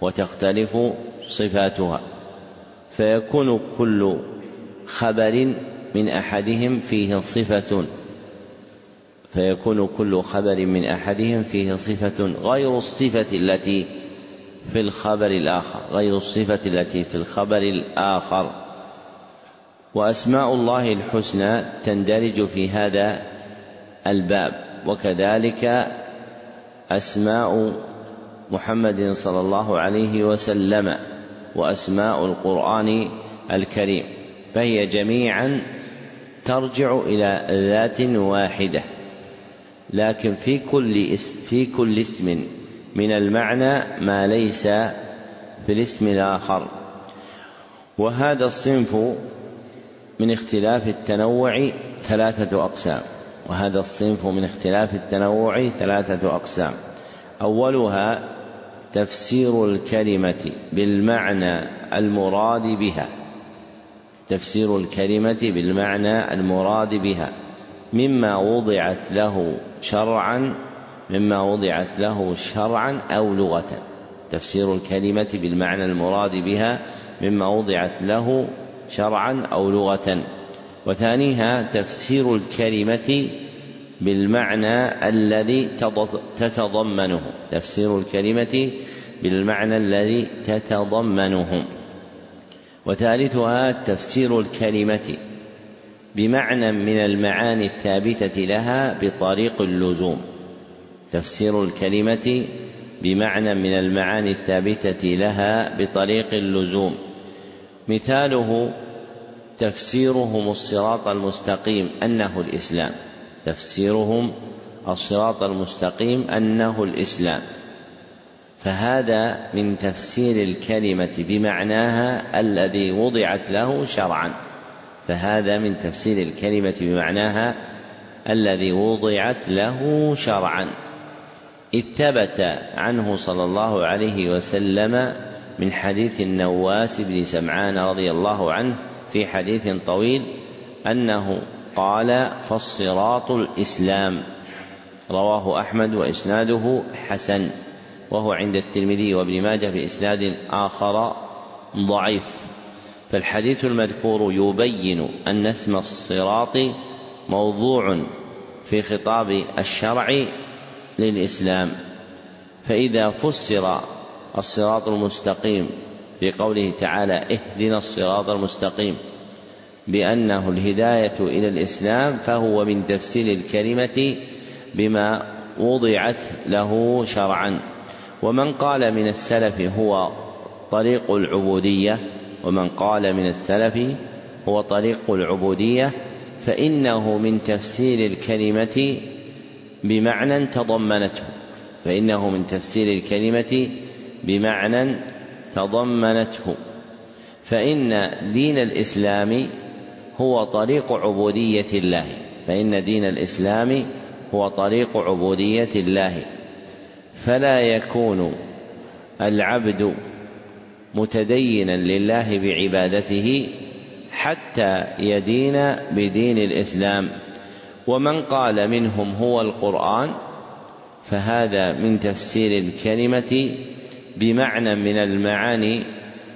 وتختلف صفاتها فيكون كل خبر من أحدهم فيه صفة فيكون كل خبر من أحدهم فيه صفة غير الصفة التي في الخبر الآخر غير الصفة التي في الخبر الآخر. وأسماء الله الحسنى تندرج في هذا الباب وكذلك أسماء محمد صلى الله عليه وسلم وأسماء القرآن الكريم فهي جميعا ترجع إلى ذات واحدة لكن في كل اسم في كل اسم من المعنى ما ليس في الاسم الآخر. وهذا الصنف من اختلاف التنوع ثلاثة أقسام وهذا الصنف من اختلاف التنوع ثلاثة أقسام. أولها تفسير الكلمة بالمعنى المراد بها. تفسير الكلمة بالمعنى المراد بها. مما وضعت له شرعا مما وضعت له شرعا أو لغة. تفسير الكلمة بالمعنى المراد بها مما وضعت له شرعا أو لغة. وثانيها تفسير الكلمة بالمعنى الذي تتضمنه. تفسير الكلمة بالمعنى الذي تتضمنه. وثالثها تفسير الكلمة بمعنى من المعاني الثابتة لها بطريق اللزوم. تفسير الكلمة بمعنى من المعاني الثابتة لها بطريق اللزوم. مثاله تفسيرهم الصراط المستقيم أنه الإسلام. تفسيرهم الصراط المستقيم أنه الإسلام. فهذا من تفسير الكلمة بمعناها الذي وضعت له شرعا. فهذا من تفسير الكلمة بمعناها الذي وضعت له شرعا. إذ ثبت عنه صلى الله عليه وسلم من حديث النواس بن سمعان رضي الله عنه في حديث طويل أنه قال فالصراط الإسلام. رواه أحمد وإسناده حسن وهو عند الترمذي وابن ماجه بإسناد آخر ضعيف. فالحديث المذكور يبين أن اسم الصراط موضوع في خطاب الشرع للإسلام. فإذا فسر الصراط المستقيم في قوله تعالى اهدنا الصراط المستقيم بأنه الهداية إلى الإسلام فهو من تفسير الكلمة بما وضعت له شرعا. ومن قال من السلف هو طريق العبودية ومن قال من السلف هو طريق العبودية فإنه من تفسير الكلمة بمعنى تضمنته. فإنه من تفسير الكلمة بمعنى تضمنته. فإن دين الإسلام هو طريق عبودية الله. فإن دين الإسلام هو طريق عبودية الله. فلا يكون العبد متدينا لله بعبادته حتى يدين بدين الإسلام. ومن قال منهم هو القرآن فهذا من تفسير الكلمة بمعنى من المعاني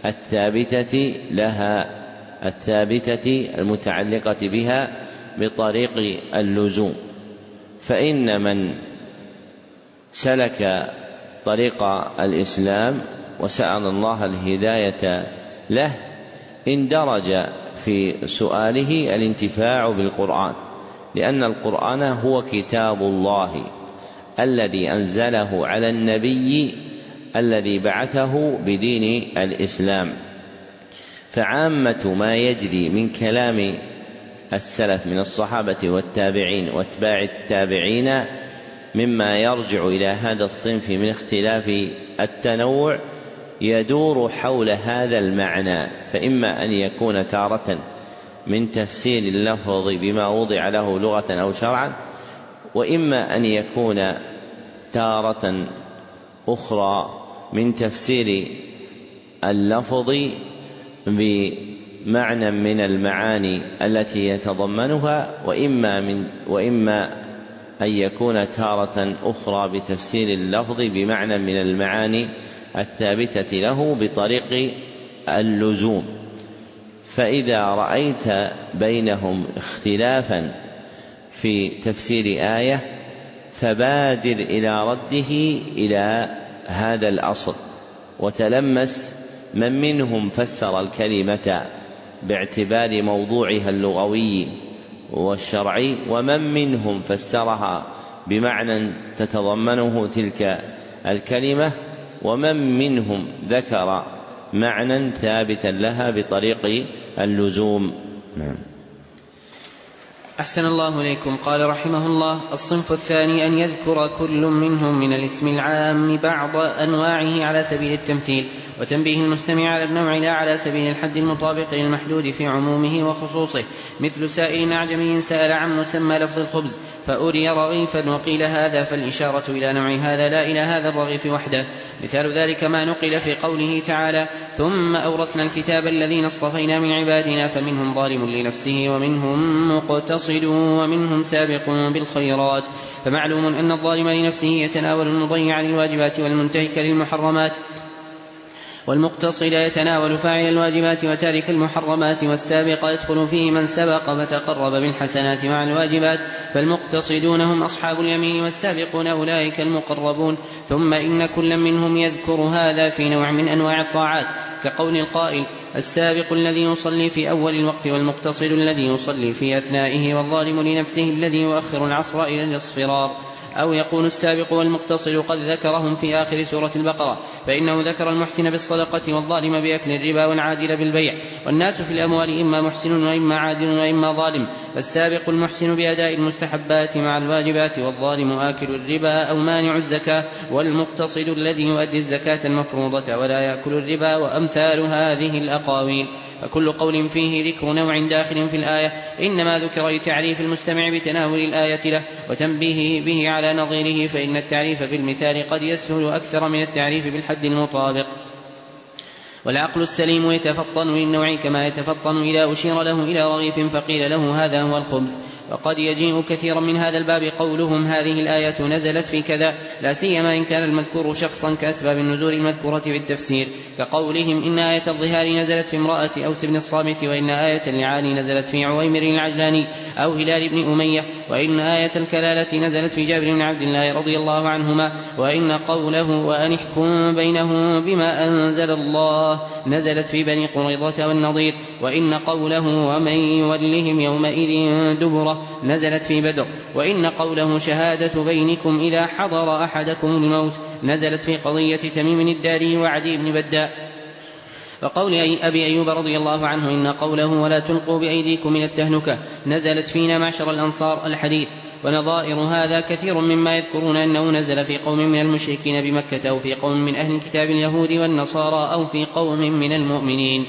الثابتة لها الثابتة المتعلقة بها بطريق اللزوم. فإن من سلك طريق الإسلام وسأل الله الهداية له اندرج في سؤاله الانتفاع بالقرآن لأن القرآن هو كتاب الله الذي أنزله على النبي الذي بعثه بدين الإسلام. فعامة ما يجري من كلام السلف من الصحابة والتابعين واتباع التابعين مما يرجع إلى هذا الصنف من اختلاف التنوع يدور حول هذا المعنى. فإما أن يكون تارة من تفسير اللفظ بما وضع له لغة أو شرعا وإما أن يكون تارة أخرى من تفسير اللفظ بمعنى من المعاني التي يتضمنها وإما من وإما أن يكون تارة أخرى بتفسير اللفظ بمعنى من المعاني الثابتة له بطريق اللزوم. فإذا رأيت بينهم اختلافا في تفسير آية فبادر إلى رده إلى هذا الأصل وتلمس من منهم فسر الكلمة باعتبار موضوعها اللغوي والشرعي ومن منهم فسرها بمعنى تتضمنه تلك الكلمة ومن منهم ذكر معنى ثابتا لها بطريق اللزوم. نعم. أحسن الله إليكم. قال رحمه الله الصنف الثاني أن يذكر كل منهم من الاسم العام بعض أنواعه على سبيل التمثيل وتنبيه المستمع على النوع لا على سبيل الحد المطابق للمحدود في عمومه وخصوصه مثل سائل أعجمي سأل عن مسمى لفظ الخبز فأري رغيفا وقيل هذا فالإشارة إلى نوع هذا لا إلى هذا الرغيف وحده. مثال ذلك ما نقل في قوله تعالى ثم أورثنا الكتاب الذين اصطفينا من عبادنا فمنهم ظالم لنفسه ومنهم مقتصد ومنهم سابق بالخيرات. فمعلوم أن الظالم لنفسه يتناول المضيع للواجبات والمنتهك للمحرمات. والمقتصد يتناول فاعل الواجبات وتارك المحرمات والسابق يدخل فيه من سبق فتقرب بالحسنات مع الواجبات فالمقتصدون هم أصحاب اليمين والسابقون أولئك المقربون. ثم إن كل منهم يذكر هذا في نوع من أنواع الطاعات كقول القائل السابق الذي يصلي في أول الوقت والمقتصد الذي يصلي في أثنائه والظالم لنفسه الذي يؤخر العصر إلى الإصفرار. أو يقول السابق والمقتصد قد ذكرهم في آخر سورة البقرة فإنه ذكر المحسن بالصدقة والظالم بأكل الربا والعادل بالبيع والناس في الأموال إما محسن وإما عادل وإما ظالم فالسابق المحسن بأداء المستحبات مع الواجبات والظالم آكل الربا أو مانع الزكاة والمقتصد الذي يؤدي الزكاة المفروضة ولا يأكل الربا وأمثال هذه الأقاويل. فكل قول فيه ذكر نوع داخل في الآية إنما ذكر لتعريف المستمع بتناول الآية له وتنبيهه به على نظيره فإن التعريف بالمثال قد يسهل أكثر من التعريف بالحد المطابق. والعقل السليم يتفطن للنوع كما يتفطن إذا أشير له إلى رغيف فقيل له هذا هو الخبز. وقد يجيء كثيرا من هذا الباب قولهم هذه الآية نزلت في كذا لا سيما إن كان المذكور شخصا كأسباب النزول المذكورة في التفسير كقولهم إن آية الظهار نزلت في امرأة أوس بن الصامت وإن آية اللعان نزلت في عويمر العجلاني أو هلال بن أمية وإن آية الكلالة نزلت في جابر بن عبد الله رضي الله عنهما وإن قوله وأن احكم بينهم بما أنزل الله نزلت في بني قريظة والنضير وإن قوله ومن يولهم يومئذ دبره نزلت في بدر. وإن قوله شهادة بينكم إذا حضر أحدكم الموت نزلت في قضية تميم الداري وعدي بن بداء. وقول أبي أيوب رضي الله عنه إن قوله ولا تلقوا بأيديكم من التهلكة نزلت فينا معشر الأنصار الحديث. ونظائر هذا كثير مما يذكرون أنه نزل في قوم من المشركين بمكة أو في قوم من أهل الكتاب اليهود والنصارى أو في قوم من المؤمنين.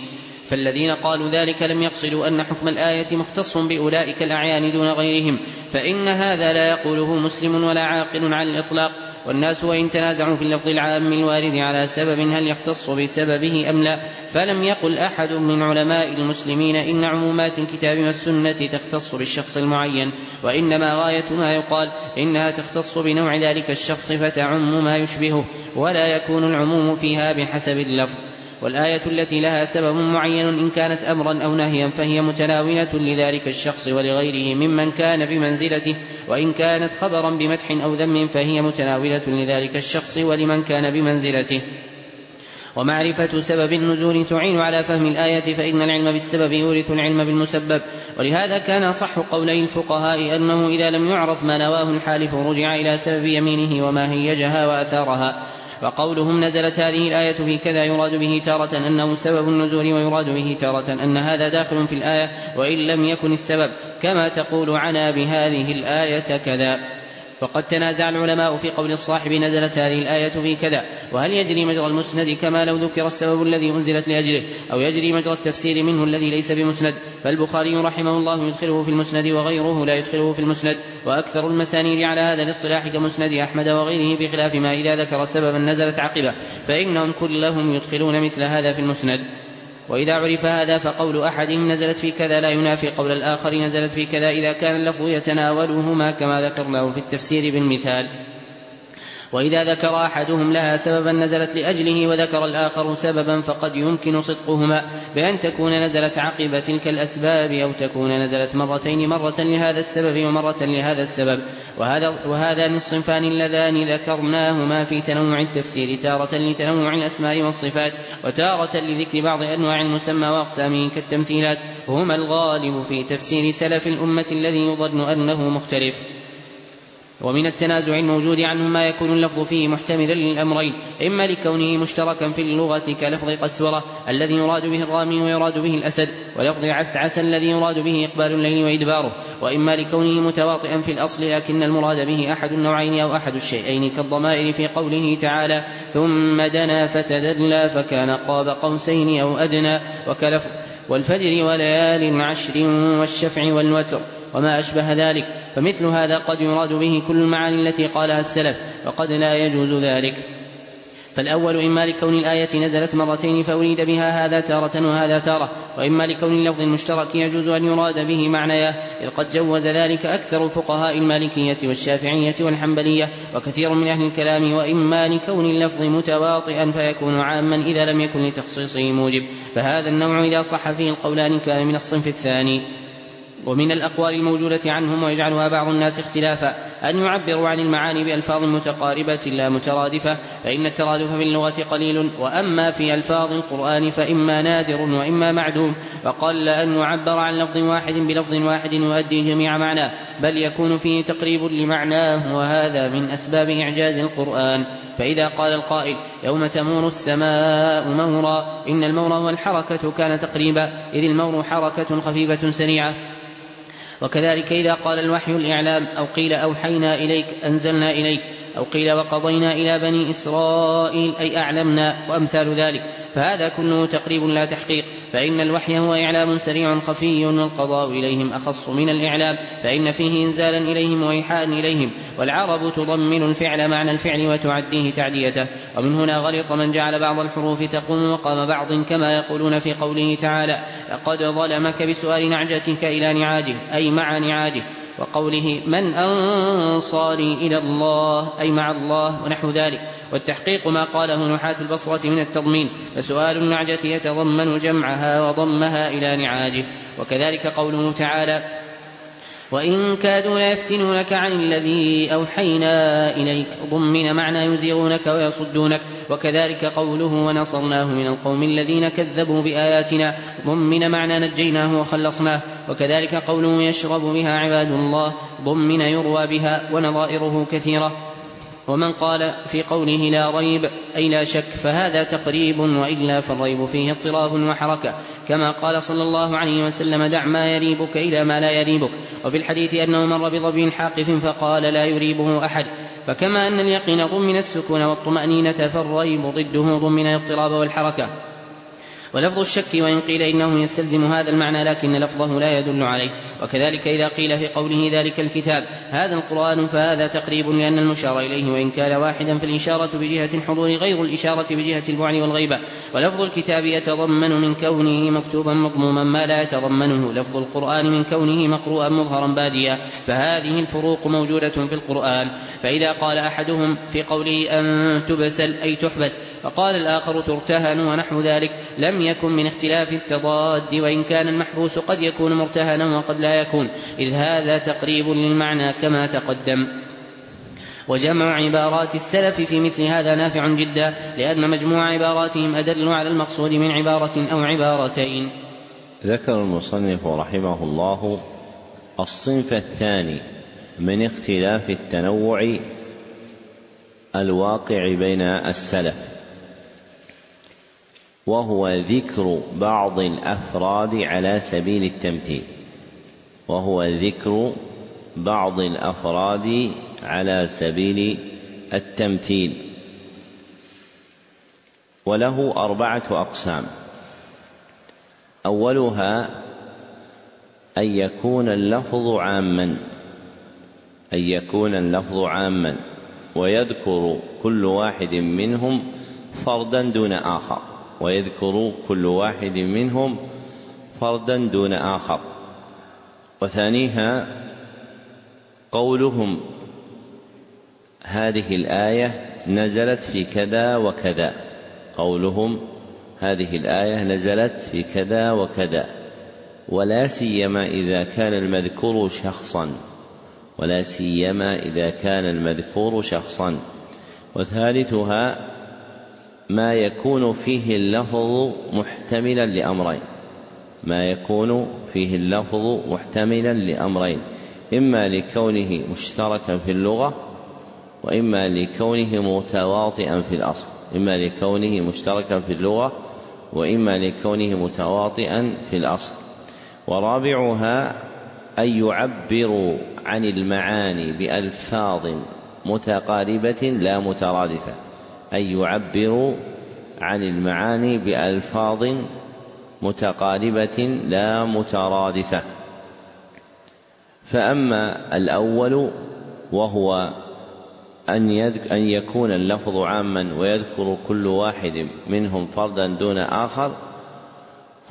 فالذين قالوا ذلك لم يقصدوا أن حكم الآية مختص بأولئك الأعيان دون غيرهم فإن هذا لا يقوله مسلم ولا عاقل على الإطلاق. والناس وإن تنازعوا في اللفظ العام الوارد على سبب هل يختص بسببه أم لا فلم يقل أحد من علماء المسلمين إن عمومات الكتاب والسنة تختص بالشخص المعين وإنما غاية ما يقال إنها تختص بنوع ذلك الشخص فتعم ما يشبهه ولا يكون العموم فيها بحسب اللفظ. والآية التي لها سبب معين إن كانت أمرا أو نهيا فهي متناولة لذلك الشخص ولغيره ممن كان بمنزلته وإن كانت خبرا بمدح أو ذم فهي متناولة لذلك الشخص ولمن كان بمنزلته. ومعرفة سبب النزول تعين على فهم الآية فإن العلم بالسبب يورث العلم بالمسبب. ولهذا كان أصح قولي الفقهاء أنه إذا لم يعرف ما نواه الحالف رجع إلى سبب يمينه وما هيجها وأثارها. وقولهم نزلت هذه الآية في كذا يراد به تارة أنه سبب النزول ويراد به تارة أن هذا داخل في الآية وإن لم يكن السبب كما تقول عنا بهذه الآية كذا. وقد تنازع العلماء في قول الصاحب نزلت هذه الآية في كذا وهل يجري مجرى المسند كما لو ذكر السبب الذي أنزلت لأجله أو يجري مجرى التفسير منه الذي ليس بمسند؟ فالبخاري رحمه الله يدخله في المسند وغيره لا يدخله في المسند وأكثر المسانيد على هذا الاصطلاح كمسند أحمد وغيره بخلاف ما إذا ذكر سببا نزلت عقبه فإنهم كلهم يدخلون مثل هذا في المسند. وإذا عرف هذا فقول أحدهم نزلت في كذا لا ينافي قول الآخر نزلت في كذا إذا كان اللفظ يتناولهما كما ذكرناه في التفسير بالمثال. وإذا ذكر أحدهم لها سببا نزلت لأجله وذكر الآخر سببا فقد يمكن صدقهما بأن تكون نزلت عقب تلك الأسباب أو تكون نزلت مرتين مرة لهذا السبب ومرة لهذا السبب. وهذا وهذان الصنفان اللذان ذكرناهما في تنوع التفسير تارة لتنوع الأسماء والصفات وتارة لذكر بعض أنواع المسمى وأقسامه كالتمثيلات. هما الغالب في تفسير سلف الأمة الذي يظن أنه مختلف. ومن التنازع الموجود عنه ما يكون اللفظ فيه محتملا للأمرين إما لكونه مشتركا في اللغة كلفظ قسورة الذي يراد به الرامي ويراد به الأسد ولفظ عسعس الذي يراد به إقبال الليل وإدباره وإما لكونه متواطئا في الأصل لكن المراد به أحد النوعين أو أحد الشيئين كالضمائر في قوله تعالى ثم دنا فتدلى فكان قاب قوسين أو أدنى وكلفظ والفجر وليال عشر والشفع والوتر وما أشبه ذلك فمثل هذا قد يراد به كل المعاني التي قالها السلف وقد لا يجوز ذلك. فالأول إما لكون الآية نزلت مرتين فأريد بها هذا تارة وهذا تارة وإما لكون اللفظ المشترك يجوز أن يراد به معنياه إذ قد جوز ذلك أكثر الفقهاء المالكية والشافعية والحنبلية وكثير من أهل الكلام وإما لكون اللفظ متواطئا فيكون عاما إذا لم يكن لتخصيصه موجب. فهذا النوع إذا صح فيه القولان كان من الصنف الثاني. ومن الأقوال الموجودة عنهم ويجعلها بعض الناس اختلافا أن يعبروا عن المعاني بألفاظ متقاربة لا مترادفة فإن الترادف في اللغة قليل وأما في ألفاظ القرآن فإما نادر وإما معدوم وقل أن يعبر عن لفظ واحد بلفظ واحد يؤدي جميع معناه بل يكون فيه تقريب لمعناه وهذا من أسباب إعجاز القرآن. فإذا قال القائل يوم تمور السماء مورا إن المور هو الحركة كان تقريبا إذ المور حركة خفيفة سريعة. وكذلك إذا قال الوحي الإعلام أو قيل أوحينا إليك أنزلنا إليك أو قيل وقضينا إلى بني إسرائيل أي أعلمنا وأمثال ذلك. فهذا كله تقريب لا تحقيق. فإن الوحي هو إعلام سريع خفي والقضاء إليهم أخص من الإعلام. فإن فيه إنزالا إليهم وإيحاء إليهم. والعرب تضمن الفعل معنى الفعل وتعديه تعديته. ومن هنا غلط من جعل بعض الحروف تقوم مقام بعض كما يقولون في قوله تعالى لقد ظلمك بسؤال نعجتك إلى نعاجه. أي مع نعاجه. وقوله من أنصاري إلى الله؟ أي مع الله ونحو ذلك. والتحقيق ما قاله نحاة البصرة من التضمين. فسؤال النعجة يتضمن جمعها وضمها إلى نعاجه. وكذلك قوله تعالى وإن كادوا ليفتنونك عن الذي أوحينا إليك. ضمن معنى يزيغونك ويصدونك. وكذلك قوله ونصرناه من القوم الذين كذبوا بآياتنا. ضمن معنى نجيناه وخلصناه. وكذلك قوله يشرب بها عباد الله. ضمن يروى بها ونظائره كثيرة. ومن قال في قوله لا ريب أي لا شك فهذا تقريب وإلا فالريب فيه اضطراب وحركة. كما قال صلى الله عليه وسلم دع ما يريبك إلى ما لا يريبك. وفي الحديث أنه مر بظبي حاقف فقال لا يريبه أحد. فكما أن اليقين ضمن السكون والطمأنينة فالريب ضده ضمن الاضطراب والحركة. ولفظ الشك وإن قيل إنه يستلزم هذا المعنى لكن لفظه لا يدل عليه. وكذلك إذا قيل في قوله ذلك الكتاب هذا القرآن فهذا تقريب لأن المشار إليه وإن كان واحدا فالإشارة بجهة الحضور غير الإشارة بجهة البعد والغيبة. ولفظ الكتاب يتضمن من كونه مكتوبا مضموما ما لا يتضمنه. لفظ القرآن من كونه مقروءا مظهرا باديا. فهذه الفروق موجودة في القرآن. فإذا قال أحدهم في قوله أن تبسل أي تحبس فقال الآخر ترتهن ونحو ذلك. لم يكن من اختلاف التضاد وإن كان المحبوس قد يكون مرتهنا وقد لا يكون. إذ هذا تقريب للمعنى كما تقدم. وجمع عبارات السلف في مثل هذا نافع جدا لأن مجموع عباراتهم أدل على المقصود من عبارة أو عبارتين. ذكر المصنف رحمه الله الصنف الثاني من اختلاف التنوع الواقع بين السلف. وهو ذكر بعض الأفراد على سبيل التمثيل. وهو ذكر بعض الأفراد على سبيل التمثيل. وله أربعة أقسام. أولها أن يكون اللفظ عاما. أن يكون اللفظ عاما. ويذكر كل واحد منهم فردا دون آخر. ويذكر كل واحد منهم فردا دون آخر. وثانيها قولهم هذه الآية نزلت في كذا وكذا. قولهم هذه الآية نزلت في كذا وكذا. ولا سيما إذا كان المذكور شخصا. ولا سيما إذا كان المذكور شخصا. وثالثها ما يكون فيه اللفظ محتملا لأمرين. ما يكون فيه اللفظ محتملا لأمرين. إما لكونه مشتركا في اللغة وإما لكونه متواطئا في الأصل. إما لكونه مشتركا في اللغة وإما لكونه متواطئا في الأصل. ورابعها أن يعبروا عن المعاني بألفاظ متقاربة لا مترادفة. أن يعبروا عن المعاني بألفاظ متقاربة لا مترادفة. فأما الأول وهو أن, أن يكون اللفظ عاما ويذكر كل واحد منهم فردا دون آخر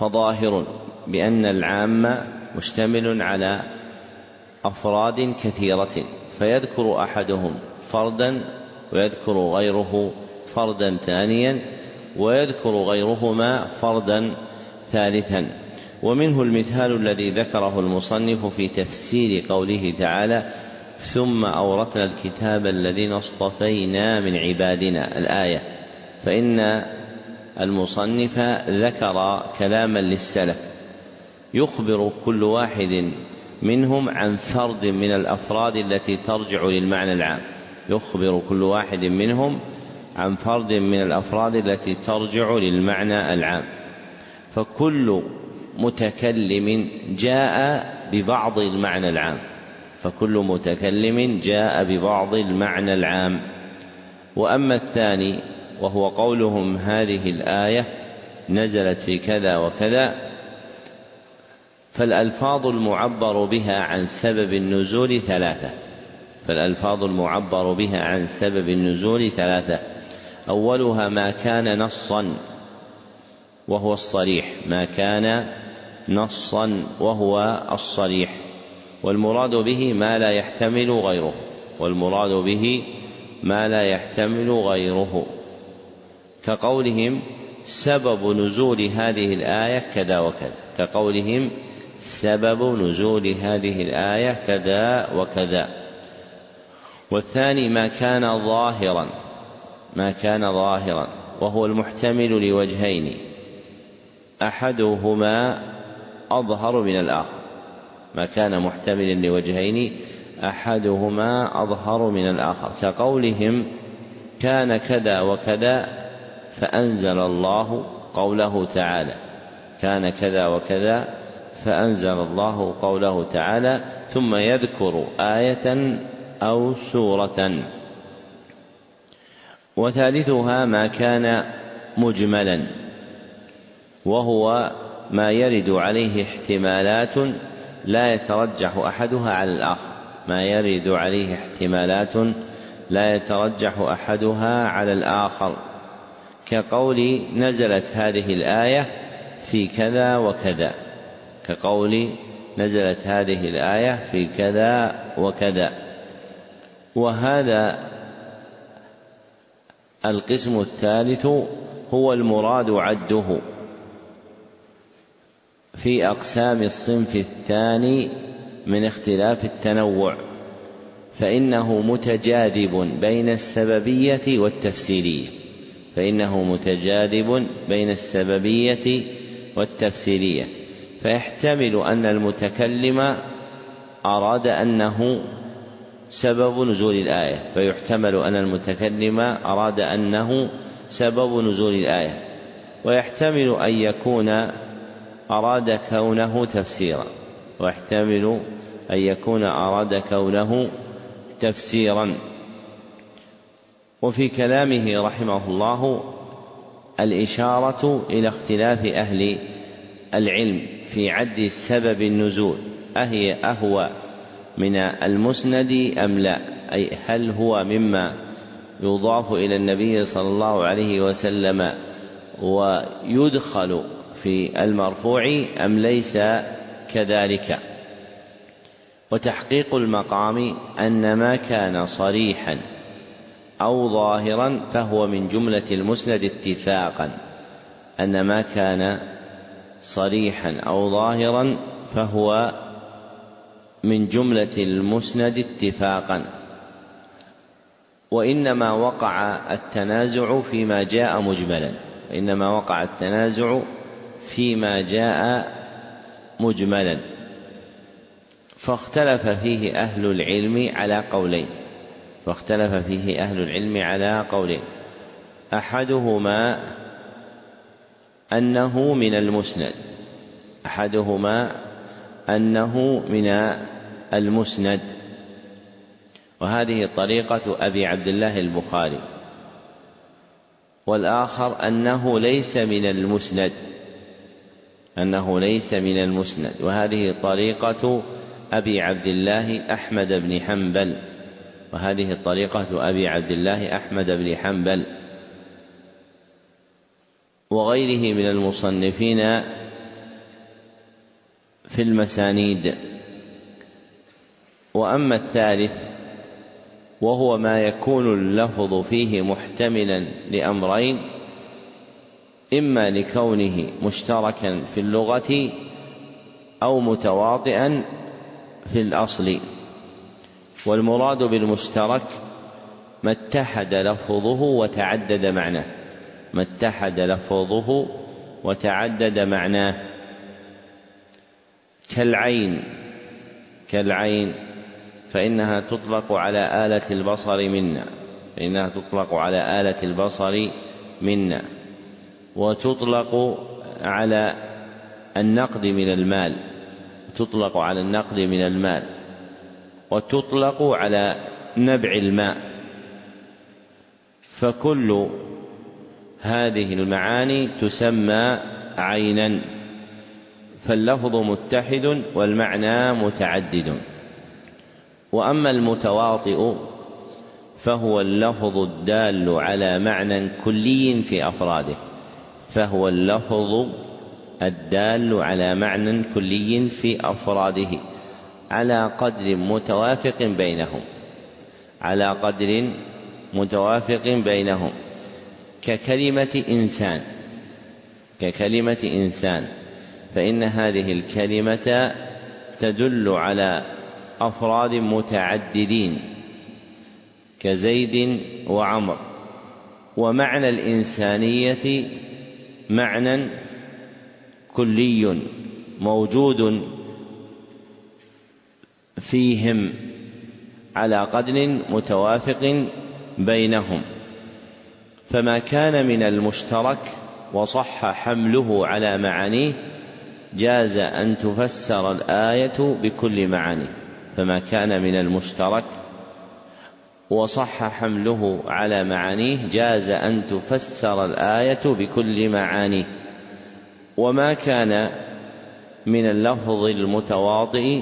فظاهر بأن العام مشتمل على أفراد كثيرة فيذكر أحدهم فردا ويذكر غيره فردا ثانيا ويذكر غيرهما فردا ثالثا. ومنه المثال الذي ذكره المصنف في تفسير قوله تعالى ثم أورثنا الكتاب الذين اصطفينا من عبادنا. الآية فإن المصنف ذكر كلاما للسلف يخبر كل واحد منهم عن فرد من الأفراد التي ترجع للمعنى العام. يخبر كل واحد منهم عن فرد من الأفراد التي ترجع للمعنى العام. فكل متكلم جاء ببعض المعنى العام. فكل متكلم جاء ببعض المعنى العام. وأما الثاني وهو قولهم هذه الآية نزلت في كذا وكذا فالألفاظ المعبر بها عن سبب النزول ثلاثة. فالألفاظ المعبر بها عن سبب النزول ثلاثة. أولها ما كان نصا وهو الصريح ما كان نصا وهو الصريح. والمراد به ما لا يحتمل غيره والمراد به ما لا يحتمل غيره. كقولهم سبب نزول هذه الآية كذا وكذا. كقولهم سبب نزول هذه الآية كذا وكذا. والثاني ما كان ظاهرا. ما كان ظاهرا وهو المحتمل لوجهين. أحدهما أظهر من الآخر. ما كان محتملا لوجهين أحدهما أظهر من الآخر. كقولهم كان كذا وكذا فأنزل الله قوله تعالى. كان كذا وكذا فأنزل الله قوله تعالى. ثم يذكر آية أو سورة. وثالثها ما كان مجملا وهو ما يرد عليه احتمالات لا يترجح أحدها على الآخر. ما يرد عليه احتمالات لا يترجح أحدها على الآخر. كقول نزلت هذه الآية في كذا وكذا. كقول نزلت هذه الآية في كذا وكذا. وهذا القسم الثالث هو المراد عده. في أقسام الصنف الثاني من اختلاف التنوع فإنه متجاذب بين السببية والتفسيرية. فإنه متجاذب بين السببية والتفسيرية. فيحتمل أن المتكلم أراد أنه سبب نزول الآية فيحتمل أن المتكلم أراد أنه سبب نزول الآية ويحتمل أن يكون أراد كونه تفسيرا ويحتمل أن يكون أراد كونه تفسيرا. وفي كلامه رحمه الله الإشارة إلى اختلاف أهل العلم في عد سبب النزول أهي أهوى من المسند أم لا؟ أي هل هو مما يضاف إلى النبي صلى الله عليه وسلم ويدخل في المرفوع أم ليس كذلك؟ وتحقيق المقام أن ما كان صريحا أو ظاهرا فهو من جملة المسند اتفاقا. أن ما كان صريحا أو ظاهرا فهو من جملة المسند اتفاقا وإنما وقع التنازع فيما جاء مجملا وإنما وقع التنازع فيما جاء مجملا. فاختلف فيه أهل العلم على قولين فاختلف فيه أهل العلم على قولين. أحدهما أنه من المسند أحدهما أنه من المسند. وهذه طريقة أبي عبد الله البخاري. والآخر أنه ليس من المسند. أنه ليس من المسند. وهذه طريقة أبي عبد الله أحمد بن حنبل. وهذه طريقة أبي عبد الله أحمد بن حنبل. وغيره من المصنفين في المسانيد. وأما الثالث وهو ما يكون اللفظ فيه محتملا لأمرين إما لكونه مشتركا في اللغة أو متواطئا في الأصل. والمراد بالمشترك ما اتحد لفظه وتعدد معناه ما اتحد لفظه وتعدد معناه. كالعين كالعين فإنها تطلق على آلة البصر منا. فإنها تطلق على آلة البصر منا. وتطلق على النقد من المال. تطلق على النقد من المال. وتطلق على نبع الماء. فكل هذه المعاني تسمى عينا. فاللفظ متحد والمعنى متعدد. وأما المتواطئ فهو اللفظ الدال على معنى كلي في أفراده فهو اللفظ الدال على معنى كلي في أفراده على قدر متوافق بينهم على قدر متوافق بينهم ككلمة إنسان ككلمة إنسان فإن هذه الكلمة تدل على أفراد متعددين كزيد وعمر. ومعنى الإنسانية معنى كلي موجود فيهم على قدر متوافق بينهم. فما كان من المشترك وصح حمله على معانيه جاز أن تفسر الآية بكل معانيه. فما كان من المشترك وصح حمله على معانيه جاز أن تفسر الآية بكل معانيه. وما كان من اللفظ المتواطئ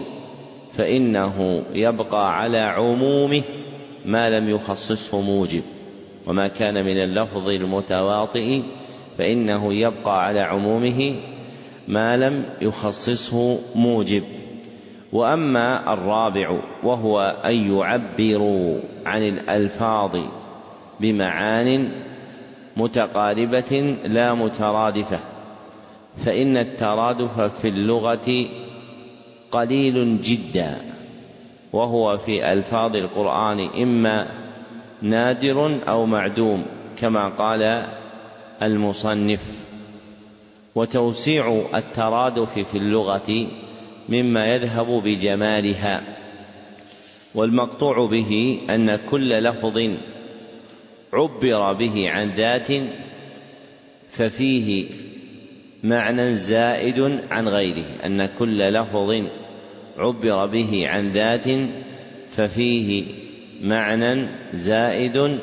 فإنه يبقى على عمومه ما لم يخصصه موجب. وما كان من اللفظ المتواطئ فإنه يبقى على عمومه ما لم يخصصه موجب. وأما الرابع وهو أن يعبروا عن الألفاظ بمعان متقاربة لا مترادفة فإن الترادف في اللغة قليل جدا وهو في ألفاظ القرآن إما نادر أو معدوم كما قال المصنف. وتوسيع الترادف في اللغة مما يذهب بجمالها. والمقطوع به أن كل لفظ عبر به عن ذات ففيه معنى زائد عن غيره. أن كل لفظ عبر به عن ذات ففيه معنى زائد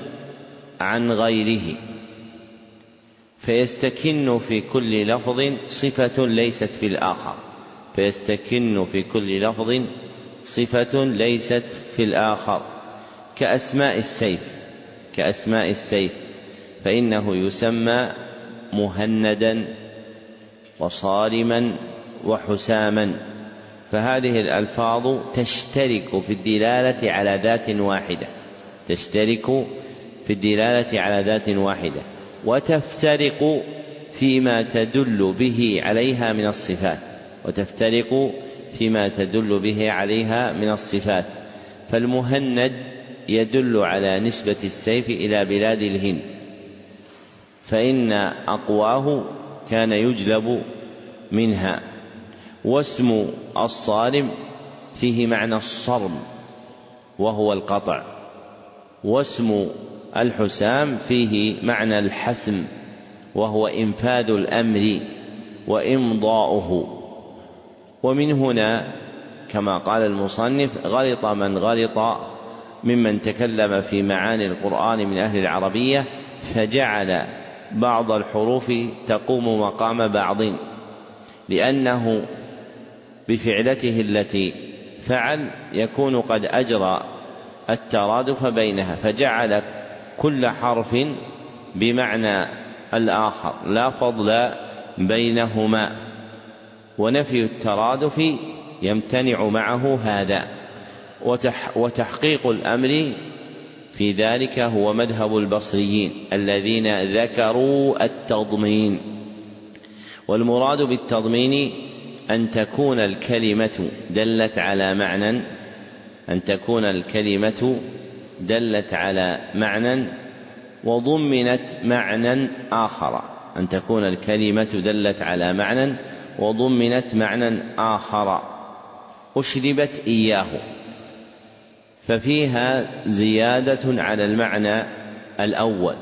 عن غيره. فيستكن في كل لفظ صفة ليست في الآخر. فيستكن في كل لفظ صفة ليست في الآخر. كأسماء السيف كأسماء السيف فإنه يسمى مهندا وصارما وحساما. فهذه الألفاظ تشترك في الدلالة على ذات واحدة تشترك في الدلالة على ذات واحدة وتفترق فيما تدل به عليها من الصفات. وتفترق فيما تدل به عليها من الصفات. فالمهند يدل على نسبة السيف إلى بلاد الهند. فإن أقواه كان يجلب منها. واسم الصارم فيه معنى الصرم وهو القطع. واسم الحسام فيه معنى الحسم وهو إنفاذ الأمر وإمضاؤه. ومن هنا كما قال المصنف غلط من غلط ممن تكلم في معاني القرآن من أهل العربية فجعل بعض الحروف تقوم مقام بعض لأنه بفعلته التي فعل يكون قد أجرى الترادف بينها فجعل كل حرف بمعنى الآخر لا فضل بينهما. ونفي الترادف يمتنع معه هذا. وتحقيق الأمر في ذلك هو مذهب البصريين الذين ذكروا التضمين. والمراد بالتضمين أن تكون الكلمة دلت على معنى أن تكون الكلمة دلت على معنى وضمنت معنى آخر. أن تكون الكلمة دلت على معنى وضمنت معنى آخر. أشربت إياه. ففيها زيادة على المعنى الأول.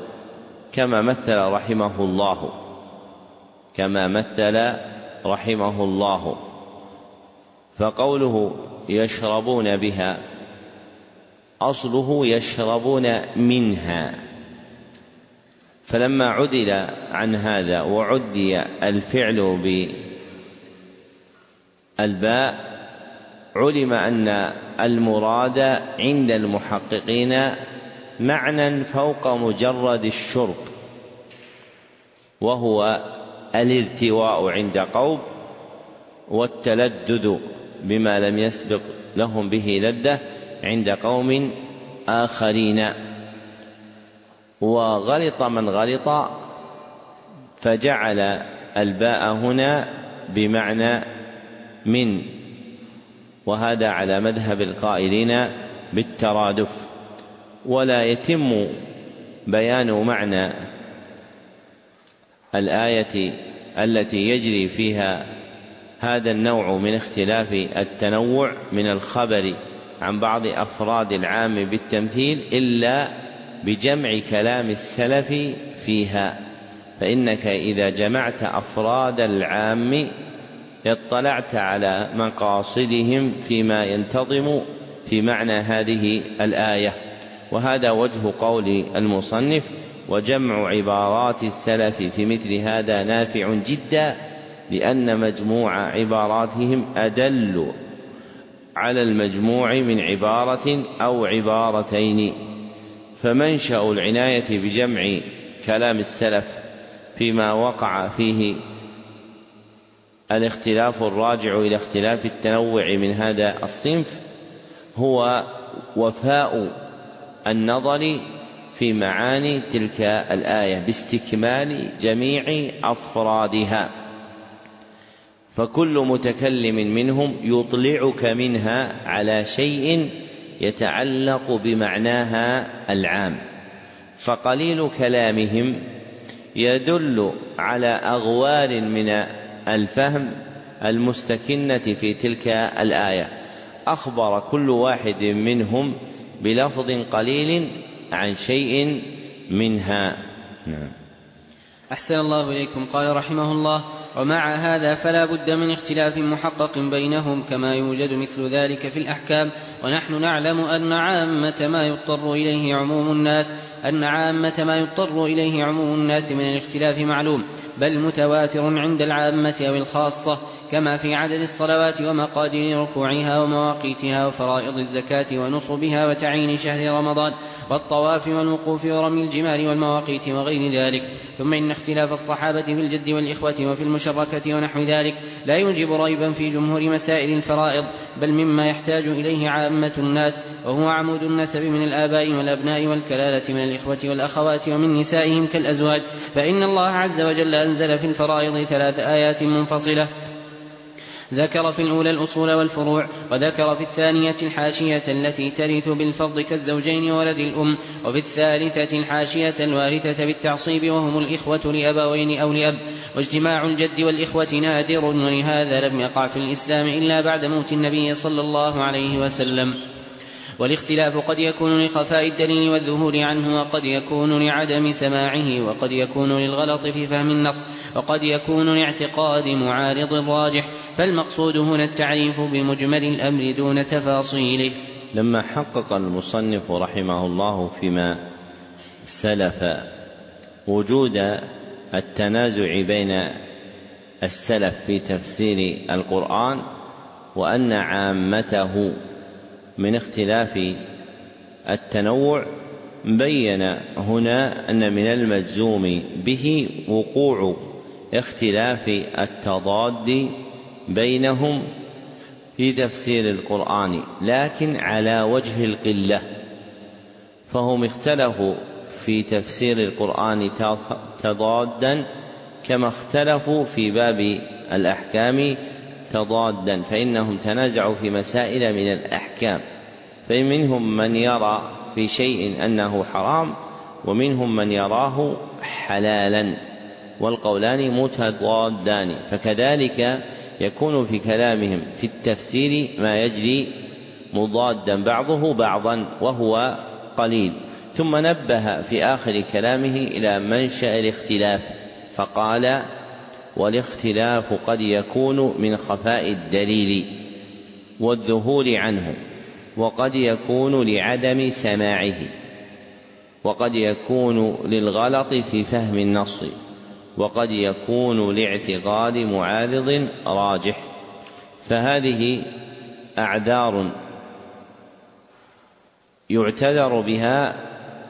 كما مثل رحمه الله. كما مثل رحمه الله. فقوله يشربون بها أصله يشربون منها. فلما عدل عن هذا وعدي الفعل بالباء علم أن المراد عند المحققين معنى فوق مجرد الشرب وهو الارتواء عند قوم والتلدد بما لم يسبق لهم به لده عند قوم آخرين. وغلط من غلط فجعل الباء هنا بمعنى من وهذا على مذهب القائلين بالترادف. ولا يتم بيان معنى الآية التي يجري فيها هذا النوع من اختلاف التنوع من الخبر عن بعض أفراد العام بالتمثيل إلا بجمع كلام السلف فيها. فإنك إذا جمعت أفراد العام اطلعت على مقاصدهم فيما ينتظم في معنى هذه الآية. وهذا وجه قول المصنف وجمع عبارات السلف في مثل هذا نافع جدا لأن مجموع عباراتهم أدل على المجموع من عبارة أو عبارتين. فمنشأ العناية بجمع كلام السلف فيما وقع فيه الاختلاف الراجع إلى اختلاف التنوع من هذا الصنف هو وفاء النظر في معاني تلك الآية باستكمال جميع أفرادها. فكل متكلم منهم يطلعك منها على شيء يتعلق بمعناها العام. فقليل كلامهم يدل على اغوار من الفهم المستكنة في تلك الآية. أخبر كل واحد منهم بلفظ قليل عن شيء منها. نعم. أحسن الله إليكم. قال رحمه الله ومع هذا فلا بد من اختلاف محقق بينهم كما يوجد مثل ذلك في الأحكام. ونحن نعلم أن عامة ما يضطر إليه عموم الناس أن عامة ما يضطر إليه عموم الناس من الاختلاف معلوم بل متواتر عند العامة أو الخاصة. كما في عدد الصلوات ومقادير ركوعها ومواقيتها وفرائض الزكاة ونصبها وتعيين شهر رمضان والطواف والوقوف ورمي الجمار والمواقيت وغير ذلك. ثم إن اختلاف الصحابة في الجد والإخوة وفي المشركة ونحو ذلك لا يوجب ريبا في جمهور مسائل الفرائض بل مما يحتاج إليه عامة الناس وهو عمود النسب من الآباء والأبناء والكلالة من الإخوة والأخوات ومن نسائهم كالأزواج. فإن الله عز وجل أنزل في الفرائض ثلاث آيات منفصلة. ذكر في الأولى الأصول والفروع وذكر في الثانية الحاشية التي ترث بالفضل كالزوجين ولد الأم وفي الثالثة الحاشية الوارثة بالتعصيب وهم الإخوة لأبوين أو لأب. واجتماع الجد والإخوة نادر ولهذا لم يقع في الإسلام إلا بعد موت النبي صلى الله عليه وسلم. والاختلاف قد يكون لخفاء الدليل والظهور عنه وقد يكون لعدم سماعه وقد يكون للغلط في فهم النص وقد يكون لاعتقاد معارض راجح فالمقصود هنا التعريف بمجمل الأمر دون تفاصيله. لما حقق المصنف رحمه الله فيما سلف وجود التنازع بين السلف في تفسير القرآن وأن عامته من اختلاف التنوع بين هنا أن من المجزوم به وقوع اختلاف التضاد بينهم في تفسير القرآن لكن على وجه القلة. فهم اختلفوا في تفسير القرآن تضادا كما اختلفوا في باب الأحكام تضادا فإنهم تنازعوا في مسائل من الأحكام. فمنهم من يرى في شيء أنه حرام ومنهم من يراه حلالا. والقولان متضادان فكذلك يكون في كلامهم في التفسير ما يجري مضادا بعضه بعضا وهو قليل. ثم نبه في آخر كلامه إلى منشأ الاختلاف فقال والاختلاف قد يكون من خفاء الدليل والذهول عنه. وقد يكون لعدم سماعه وقد يكون للغلط في فهم النص وقد يكون لاعتقاد معارض راجح. فهذه أعذار يعتذر بها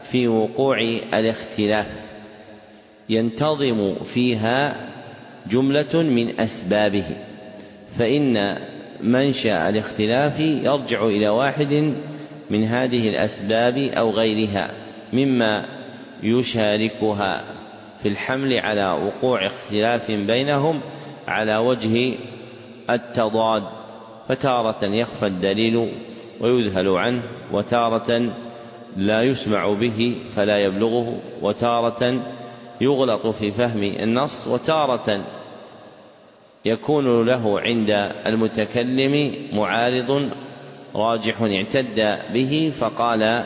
في وقوع الاختلاف ينتظم فيها جملة من أسبابه. فإن منشأ الاختلاف يرجع إلى واحد من هذه الأسباب أو غيرها مما يشاركها في الحمل على وقوع اختلاف بينهم على وجه التضاد فتارة يخفى الدليل ويذهل عنه وتارة لا يسمع به فلا يبلغه وتارة يغلط في فهم النص وتارة يكون له عند المتكلم معارض راجح اعتد به فقال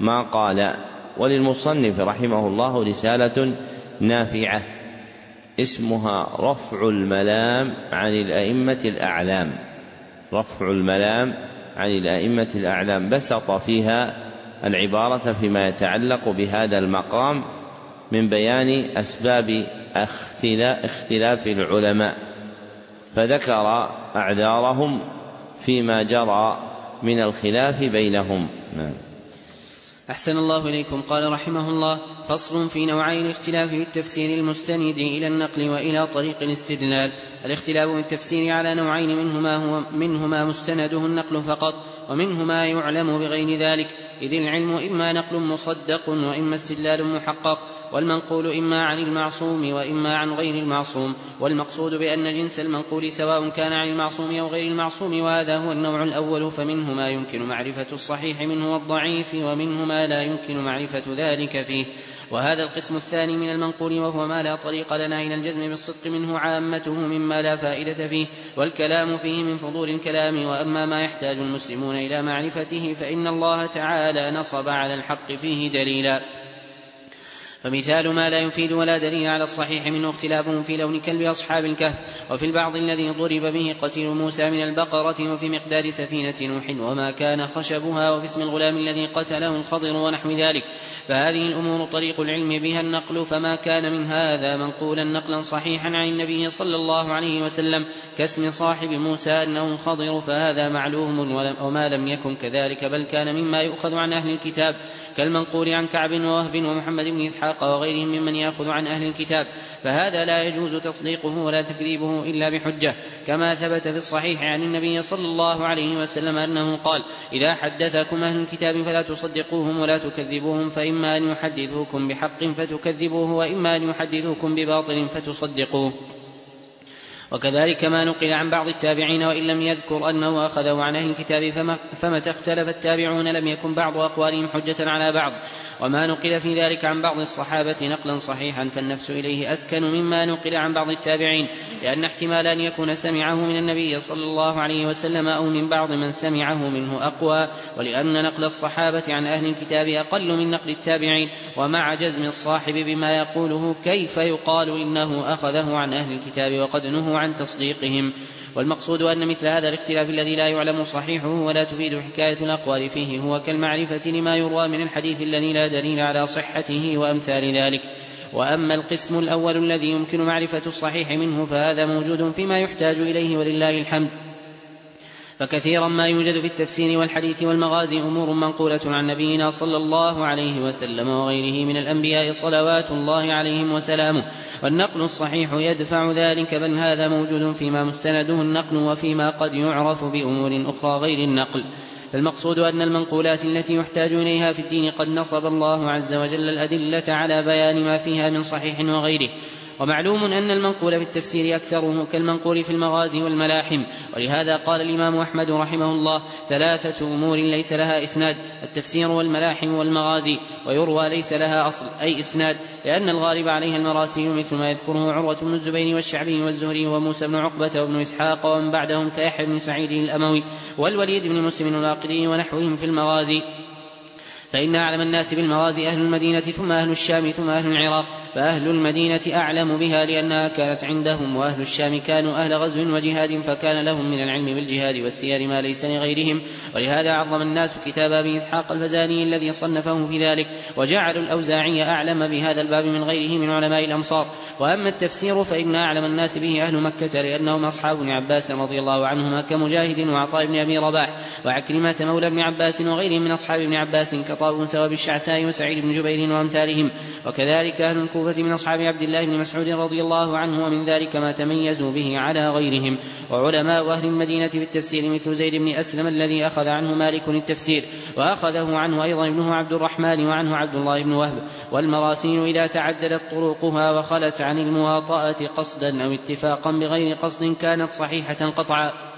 ما قال. وللمصنف رحمه الله رسالة نافعة اسمها رفع الملام عن الأئمة الأعلام. رفع الملام عن الأئمة الأعلام بسط فيها العبارة فيما يتعلق بهذا المقام من بيان أسباب اختلاف العلماء. فذكر أعذارهم فيما جرى من الخلاف بينهم. نعم. أحسن الله إليكم. قال رحمه الله فصل في نوعي الاختلاف في التفسير المستند إلى النقل وإلى طريق الاستدلال. الاختلاف في التفسير على نوعين منهما هو منهما مستنده النقل فقط ومنهما يعلم بغير ذلك. إذ العلم إما نقل مصدق وإما استدلال محقق. والمنقول إما عن المعصوم وإما عن غير المعصوم والمقصود بأن جنس المنقول سواء كان عن المعصوم أو غير المعصوم وهذا هو النوع الأول فمنه ما يمكن معرفة الصحيح منه والضعيف ومنه ما لا يمكن معرفة ذلك فيه. وهذا القسم الثاني من المنقول وهو ما لا طريق لنا إلى الجزم بالصدق منه عامته مما لا فائدة فيه. والكلام فيه من فضول الكلام وأما ما يحتاج المسلمون إلى معرفته فإن الله تعالى نصب على الحق فيه دليلا. فمثال ما لا يفيد ولا دليل على الصحيح منه اختلافهم في لون كلب أصحاب الكهف وفي البعض الذي ضرب به قتيل موسى من البقرة وفي مقدار سفينة نوح وما كان خشبها وفي اسم الغلام الذي قتله الخضر ونحو ذلك. فهذه الأمور طريق العلم بها النقل فما كان من هذا منقولا نقلا صحيحا عن النبي صلى الله عليه وسلم كاسم صاحب موسى أنه الخضر فهذا معلوم وما لم يكن كذلك بل كان مما يؤخذ عن أهل الكتاب كالمنقول عن كعب ووهب ومحمد بن إسحاق وغيرهم ممن يأخذ عن أهل الكتاب فهذا لا يجوز تصديقه ولا تكذيبه إلا بحجة كما ثبت في الصحيح عن النبي صلى الله عليه وسلم أنه قال إذا حدثكم أهل الكتاب فلا تصدقوهم ولا تكذبوهم فإما أن يحدثوكم بحق فتكذبوه وإما أن يحدثوكم بباطل فتصدقوه. وكذلك ما نقل عن بعض التابعين وإن لم يذكر أنه أخذه عن أهل الكتاب فمتى اختلف التابعون لم يكن بعض أقوالهم حجة على بعض. وما نقل في ذلك عن بعض الصحابة نقلا صحيحا فالنفس إليه أسكن مما نقل عن بعض التابعين لأن احتمال أن يكون سمعه من النبي صلى الله عليه وسلم أو من بعض من سمعه منه أقوى ولأن نقل الصحابة عن أهل الكتاب أقل من نقل التابعين. ومع جزم الصاحب بما يقوله كيف يقال إنه أخذه عن أهل الكتاب وقد نهوا عن تصديقهم. والمقصود أن مثل هذا الاختلاف الذي لا يعلم صحيحه ولا تفيد حكاية الأقوال فيه هو كالمعرفة لما يروى من الحديث الذي لا دليل على صحته وأمثال ذلك. وأما القسم الأول الذي يمكن معرفة الصحيح منه فهذا موجود فيما يحتاج إليه ولله الحمد. فكثيرا ما يوجد في التفسير والحديث والمغازي أمور منقولة عن نبينا صلى الله عليه وسلم وغيره من الأنبياء صلوات الله عليهم وسلامه. والنقل الصحيح يدفع ذلك بل هذا موجود فيما مستنده النقل وفيما قد يعرف بأمور أخرى غير النقل. فالمقصود أن المنقولات التي يحتاج إليها في الدين قد نصب الله عز وجل الأدلة على بيان ما فيها من صحيح وغيره. ومعلوم أن المنقول في التفسير أكثره كالمنقول في المغازي والملاحم ولهذا قال الإمام أحمد رحمه الله ثلاثة أمور ليس لها إسناد التفسير والملاحم والمغازي ويروى ليس لها أصل أي إسناد لأن الغالب عليها المراسيل مثل ما يذكره عروة بن الزبير والشعبي والزهري وموسى بن عقبة وابن إسحاق ومن بعدهم كيحيى بن سعيد الأموي والوليد بن مسلم الواقدي ونحوهم في المغازي. فإن أعلم الناس بالمغازي أهل المدينة ثم أهل الشام ثم أهل العراق فأهل المدينة أعلم بها لأنها كانت عندهم وأهل الشام كانوا أهل غزو وجهاد فكان لهم من العلم بالجهاد والسير ما ليس لغيرهم. ولهذا عظم الناس كتاب أبي إسحاق الفزاني الذي صنفه في ذلك. وجعلوا الأوزاعي أعلم بهذا الباب من غيره من علماء الأمصار. وأما التفسير فإن أعلم الناس به أهل مكة لأنهم أصحاب ابن عباس رضي الله عنهما كمجاهد وعطاء بن أبي رباح وعكرمة مولى ابن عباس وغيرهم من أصحاب ابن عباس كطاووس وبالشعثاء وسعيد بن جبير وأمثالهم. وكذلك أهل الكوفة من أصحاب عبد الله بن مسعود رضي الله عنه ومن ذلك ما تميزوا به على غيرهم. وعلماء أهل المدينة في التفسير مثل زيد بن أسلم الذي أخذ عنه مالك التفسير. وأخذه عنه أيضا ابنه عبد الرحمن وعنه عبد الله بن وهب. والمراسيل إذا تعددت طرقها وخلت عن المواطأة قصدا أو اتفاقا بغير قصد كانت صحيحة قطعا.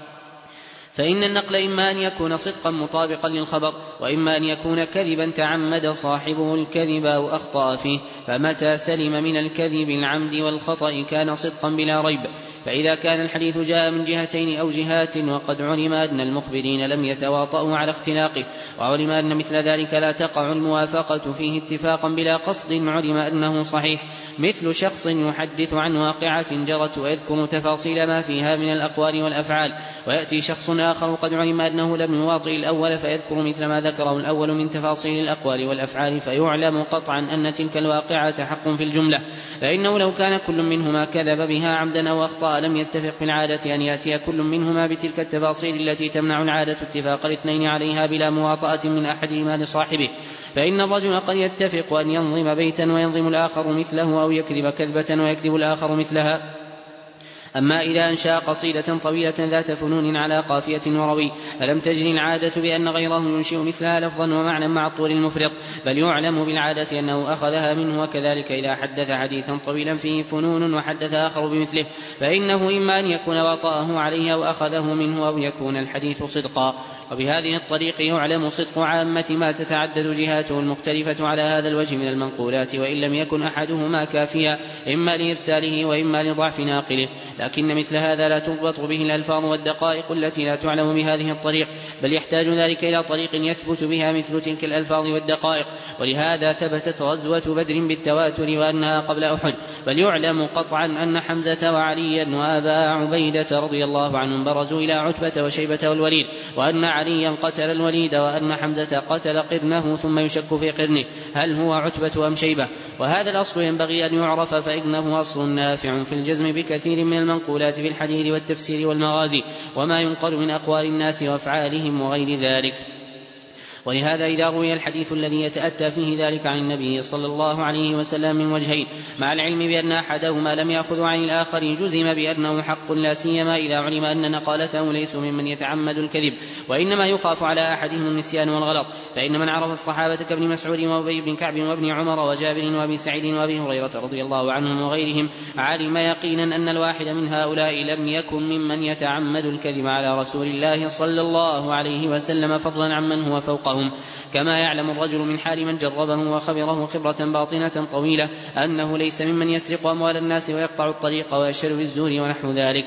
فإن النقل إما أن يكون صدقا مطابقا للخبر وإما أن يكون كذبا تعمد صاحبه الكذب أو أخطأ فيه فمتى سلم من الكذب العمد والخطأ كان صدقا بلا ريب. فإذا كان الحديث جاء من جهتين أو جهات وقد علم أن المخبرين لم يتواطؤوا على اختلاقه وعلم أن مثل ذلك لا تقع الموافقة فيه اتفاقا بلا قصد علم أنه صحيح. مثل شخص يحدث عن واقعة جرت ويذكر تفاصيل ما فيها من الأقوال والأفعال ويأتي شخص آخر قد علم أنه لم يواطئ الأول فيذكر مثل ما ذكره الأول من تفاصيل الأقوال والأفعال فيعلم قطعا أن تلك الواقعة حق في الجملة. فإنه لو كان كل منهما كذب بها عمدا أو أخطأ لم يتفق في العادة أن يأتي كل منهما بتلك التفاصيل التي تمنع العادة اتفاق الاثنين عليها بلا مواطأة من أحدهما لصاحبه فإن الرجل قد يتفق أن ينظم بيتا وينظم الآخر مثله أو يكذب كذبة ويكذب الآخر مثلها أما إذا أنشأ قصيدة طويلة ذات فنون على قافية وروي فلم تجري العادة بأن غيره ينشئ مثلها لفظا ومعنى مع الطول المفرط بل يعلم بالعادة أنه أخذها منه وكذلك إذا حدث حديثا طويلا فيه فنون وحدث آخر بمثله فإنه إما أن يكون وطأه عليه أو أخذه منه أو يكون الحديث صدقا. وبهذه الطريق يعلم صدق عامة ما تتعدد جهاته المختلفة على هذا الوجه من المنقولات وإن لم يكن أحدهما كافيا إما لإرساله وإما لضعف ناقله. لكن مثل هذا لا تضبط به الألفاظ والدقائق التي لا تعلم بهذه الطريق بل يحتاج ذلك إلى طريق يثبت بها مثل تلك الألفاظ والدقائق. ولهذا ثبتت غزوة بدر بالتواتر وأنها قبل أحد. بل يعلم قطعا أن حمزة وعليا وأبا عبيدة رضي الله عنهم برزوا إلى عتبة وشيبة والوليد وأن عليا قتل الوليد وأن حمزة قتل قرنه ثم يشك في قرنه. هل هو عتبة أم شيبة؟ وهذا الأصل ينبغي أن يعرف فإنه أصل نافع في الجزم بكثير من المنقولات في الحديث والتفسير والمغازي وما ينقل من أقوال الناس وأفعالهم وغير ذلك. ولهذا إذا روي الحديث الذي يتأتى فيه ذلك عن النبي صلى الله عليه وسلم من وجهين مع العلم بأن أحدهما لم يأخذ عن الآخر جزم بأنه حق لا سيما إذا علم أن نقالته ليس ممن يتعمد الكذب وإنما يخاف على أحدهم النسيان والغلط فإن من عرف الصحابة كابن مسعود وأبي بن كعب وابن عمر وجابر وأبي سعيد وأبي هريرة رضي الله عنهم وغيرهم علم يقينا أن الواحد من هؤلاء لم يكن ممن يتعمد الكذب على رسول الله صلى الله عليه وسلم فضلا عمن هو فوقه. فوقهم كما يعلم الرجل من حال من جربه وخبره خبرة باطنة طويلة أنه ليس ممن يسرق أموال الناس ويقطع الطريق ويشر بالزور ونحو ذلك.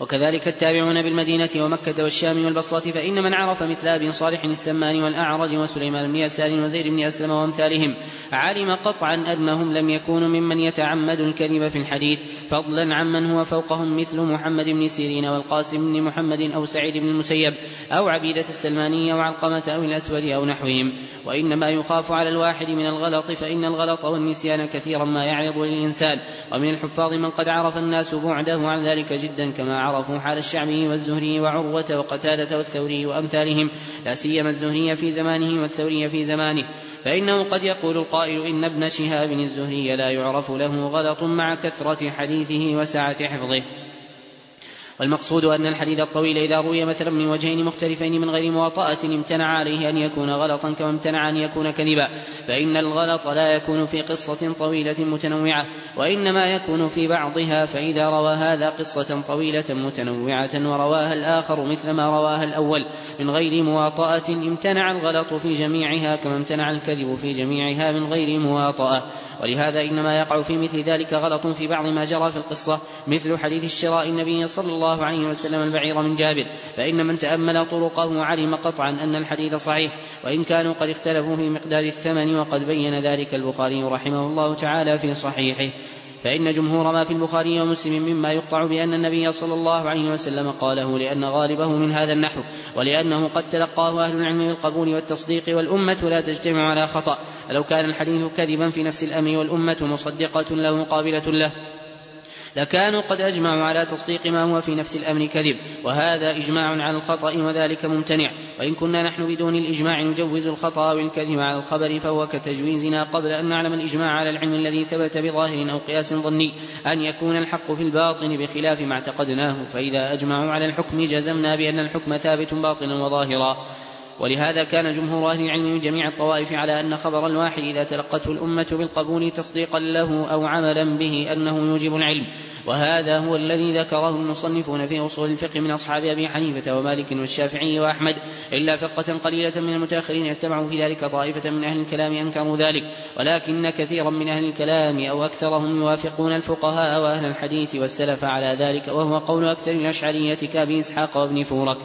وكذلك التابعون بالمدينة ومكة والشام والبصرة فإن من عرف مثل أبي صالح السمان والأعرج وسليمان بن يسار وزيد بن أسلم وأمثالهم علم قطعا أنهم لم يكونوا ممن يتعمد الكذب في الحديث فضلا عمن هو فوقهم مثل محمد بن سيرين والقاسم بن محمد أو سعيد بن المسيب أو عبيدة السلمانية وعلقمة أو الأسود أو نحوهم. وإنما يخاف على الواحد من الغلط فإن الغلط والنسيان كثيرا ما يعرض للإنسان. ومن الحفاظ من قد عرف الناس بعده عن ذلك جدا كما عرفوا حال الشعبي والزهري وعروة وقتادة والثوري وأمثالهم لا سيما الزهري في زمانه والثوري في زمانه. فإنه قد يقول القائل إن ابن شهاب الزهري لا يعرف له غلط مع كثرة حديثه وسعة حفظه. والمقصود أن الحديث الطويل إذا روي مثلا من وجهين مختلفين من غير مواطأة امتنع عليه أن يكون غلطا كما امتنع أن يكون كذبا. فإن الغلط لا يكون في قصة طويلة متنوعة وإنما يكون في بعضها فإذا روى هذا قصة طويلة متنوعة ورواها الآخر مثل ما رواها الأول. من غير مواطأة امتنع الغلط في جميعها كما امتنع الكذب في جميعها من غير مواطأة. ولهذا إنما يقع في مثل ذلك غلط في بعض ما جرى في القصة مثل حديث الشراء النبي صلى الله عليه وسلم البعير من جابر فإن من تأمل طرقه علم قطعا أن الحديث صحيح وإن كانوا قد اختلفوا في مقدار الثمن وقد بين ذلك البخاري رحمه الله تعالى في صحيحه. فإن جمهور ما في البخاري ومسلم مما يقطع بأن النبي صلى الله عليه وسلم قاله لأن غالبه من هذا النحو ولأنه قد تلقاه أهل العلم بالقبول والتصديق والأمة لا تجتمع على خطأ. فلو كان الحديث كذبا في نفس الأمر والأمة مصدقة له قابلة له. لكانوا قد أجمعوا على تصديق ما هو في نفس الأمر كذب وهذا إجماع على الخطأ وذلك ممتنع. وإن كنا نحن بدون الإجماع نجوز الخطأ والكذب على الخبر فهو كتجويزنا قبل أن نعلم الإجماع على العلم الذي ثبت بظاهر أو قياس ظني. أن يكون الحق في الباطن بخلاف ما اعتقدناه فإذا أجمعوا على الحكم جزمنا بأن الحكم ثابت باطنا وظاهرا. ولهذا كان جمهور أهل العلم من جميع الطوائف على أن خبر الواحد إذا تلقته الأمة بالقبول تصديقا له أو عملا به أنه يوجب العلم. وهذا هو الذي ذكره المصنفون في أصول الفقه من أصحاب أبي حنيفة ومالك والشافعي وأحمد إلا فرقة قليلة من المتأخرين اتبعوا في ذلك طائفة من أهل الكلام أنكروا ذلك. ولكن كثيرا من أهل الكلام أو أكثرهم يوافقون الفقهاء وأهل الحديث والسلف على ذلك وهو قول أكثر الأشعرية كأبي إسحاق وابن فورك.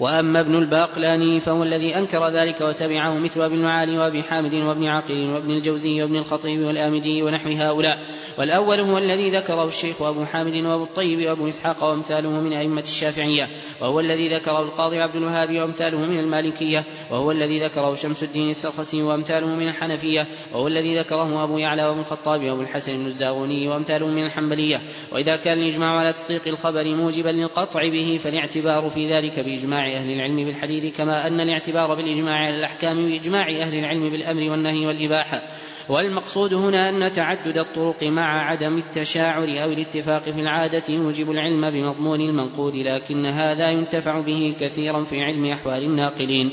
وأما ابن الباقلاني فهو الذي أنكر ذلك وتبعه مثل أبي المعالي وأبي حامد وابن عقيل وابن الجوزي وابن الخطيب والآمدي ونحو هؤلاء. والأول هو الذي ذكره الشيخ أبو حامد وأبو الطيب وأبو إسحاق وأمثاله من أئمة الشافعية. وهو الذي ذكره القاضي عبد الوهاب وأمثاله من المالكية. وهو الذي ذكره شمس الدين السرخسي وأمثاله من الحنفية. وهو الذي ذكره أبو يعلى وابن الخطاب وأبو الحسن بن الزاغوني وأمثاله من الحنبلية. وإذا كان الإجماع على تصديق الخبر موجبا للقطع به فالاعتبار في ذلك بإجماع أهل العلم بالحديث كما أن الاعتبار بالإجماع على الأحكام بإجماع أهل العلم بالأمر والنهي والإباحة. والمقصود هنا أن تعدد الطرق مع عدم التشاعر أو الاتفاق في العادة يوجب العلم بمضمون المنقول لكن هذا ينتفع به كثيرا في علم أحوال الناقلين.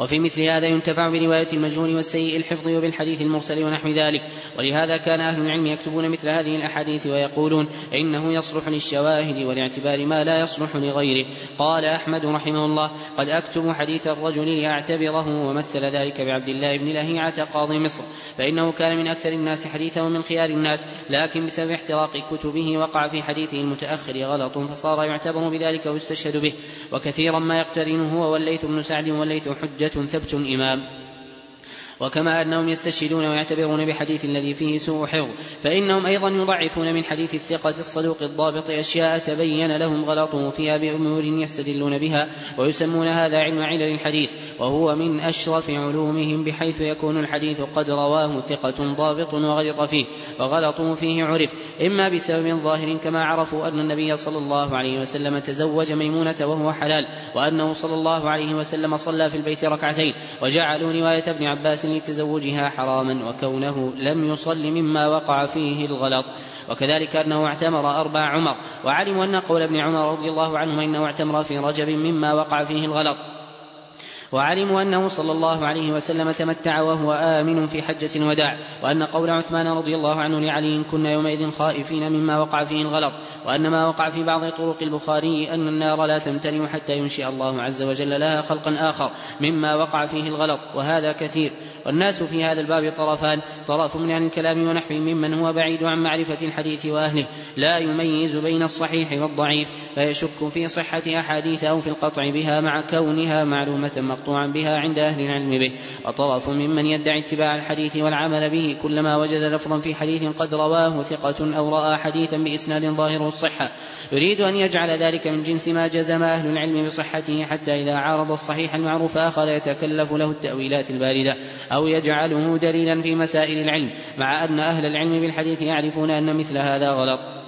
وفي مثل هذا ينتفع برواية المجهول والسيء الحفظ وبالحديث المرسل ونحو ذلك. ولهذا كان أهل العلم يكتبون مثل هذه الأحاديث ويقولون إنه يصلح للشواهد ولاعتبار ما لا يصلح لغيره. قال أحمد رحمه الله قد أكتب حديث الرجل لأعتبره ومثل ذلك بعبد الله بن لهيعة قاضي مصر. فإنه كان من أكثر الناس حديثا ومن خيار الناس لكن بسبب احتراق كتبه وقع في حديثه المتأخر غلط فصار يعتبر بذلك ويستشهد به. وكثيرا ما يقترن هو والليث بن سعد والليث حجة ثبت إمام. وكما أنهم يستشهدون ويعتبرون بحديث الذي فيه سوء حفظ فإنهم أيضا يضعفون من حديث الثقة الصدوق الضابط أشياء تبين لهم غلطه فيها بأمور يستدلون بها ويسمون هذا علم علل الحديث وهو من أشرف علومهم بحيث يكون الحديث قد رواه ثقة ضابط وغلط فيه وغلطه فيه عرف. إما بسبب ظاهر كما عرفوا أن النبي صلى الله عليه وسلم تزوج ميمونة وهو حلال وأنه صلى الله عليه وسلم صلى في البيت ركعتين وجعلوا رواية ابن عباس لتزوجها حراما وكونه لم يصل مما وقع فيه الغلط. وكذلك أنه اعتمر أربع عمر. وعلموا أن قول ابن عمر رضي الله عنهما إنه اعتمر في رجب مما وقع فيه الغلط. وعلموا أنه صلى الله عليه وسلم تمتع وهو آمن في حجة الوداع وأن قول عثمان رضي الله عنه لعلي كنا يومئذ خائفين مما وقع فيه الغلط وأن ما وقع في بعض طرق البخاري أن النار لا تمتلئ حتى ينشئ الله عز وجل لها خلقا آخر مما وقع فيه الغلط وهذا كثير. والناس في هذا الباب طرفان طرف من أهل الكلام ونحوه ممن هو بعيد عن معرفة الحديث وأهله لا يميز بين الصحيح والضعيف فيشك في صحة أحاديث أو في القطع بها مع كونها معلومة مقطوعا بها عند أهل العلم به. وطرف ممن يدعي اتباع الحديث والعمل به كلما وجد لفظا في حديث قد رواه ثقة أو رأى حديثا بإسناد ظاهر الصحة. يريد أن يجعل ذلك من جنس ما جزم أهل العلم بصحته حتى إذا عارض الصحيح المعروف أخذ يتكلف له التأويلات الباردة أو يجعله دليلا في مسائل العلم مع أن أهل العلم بالحديث يعرفون أن مثل هذا غلط.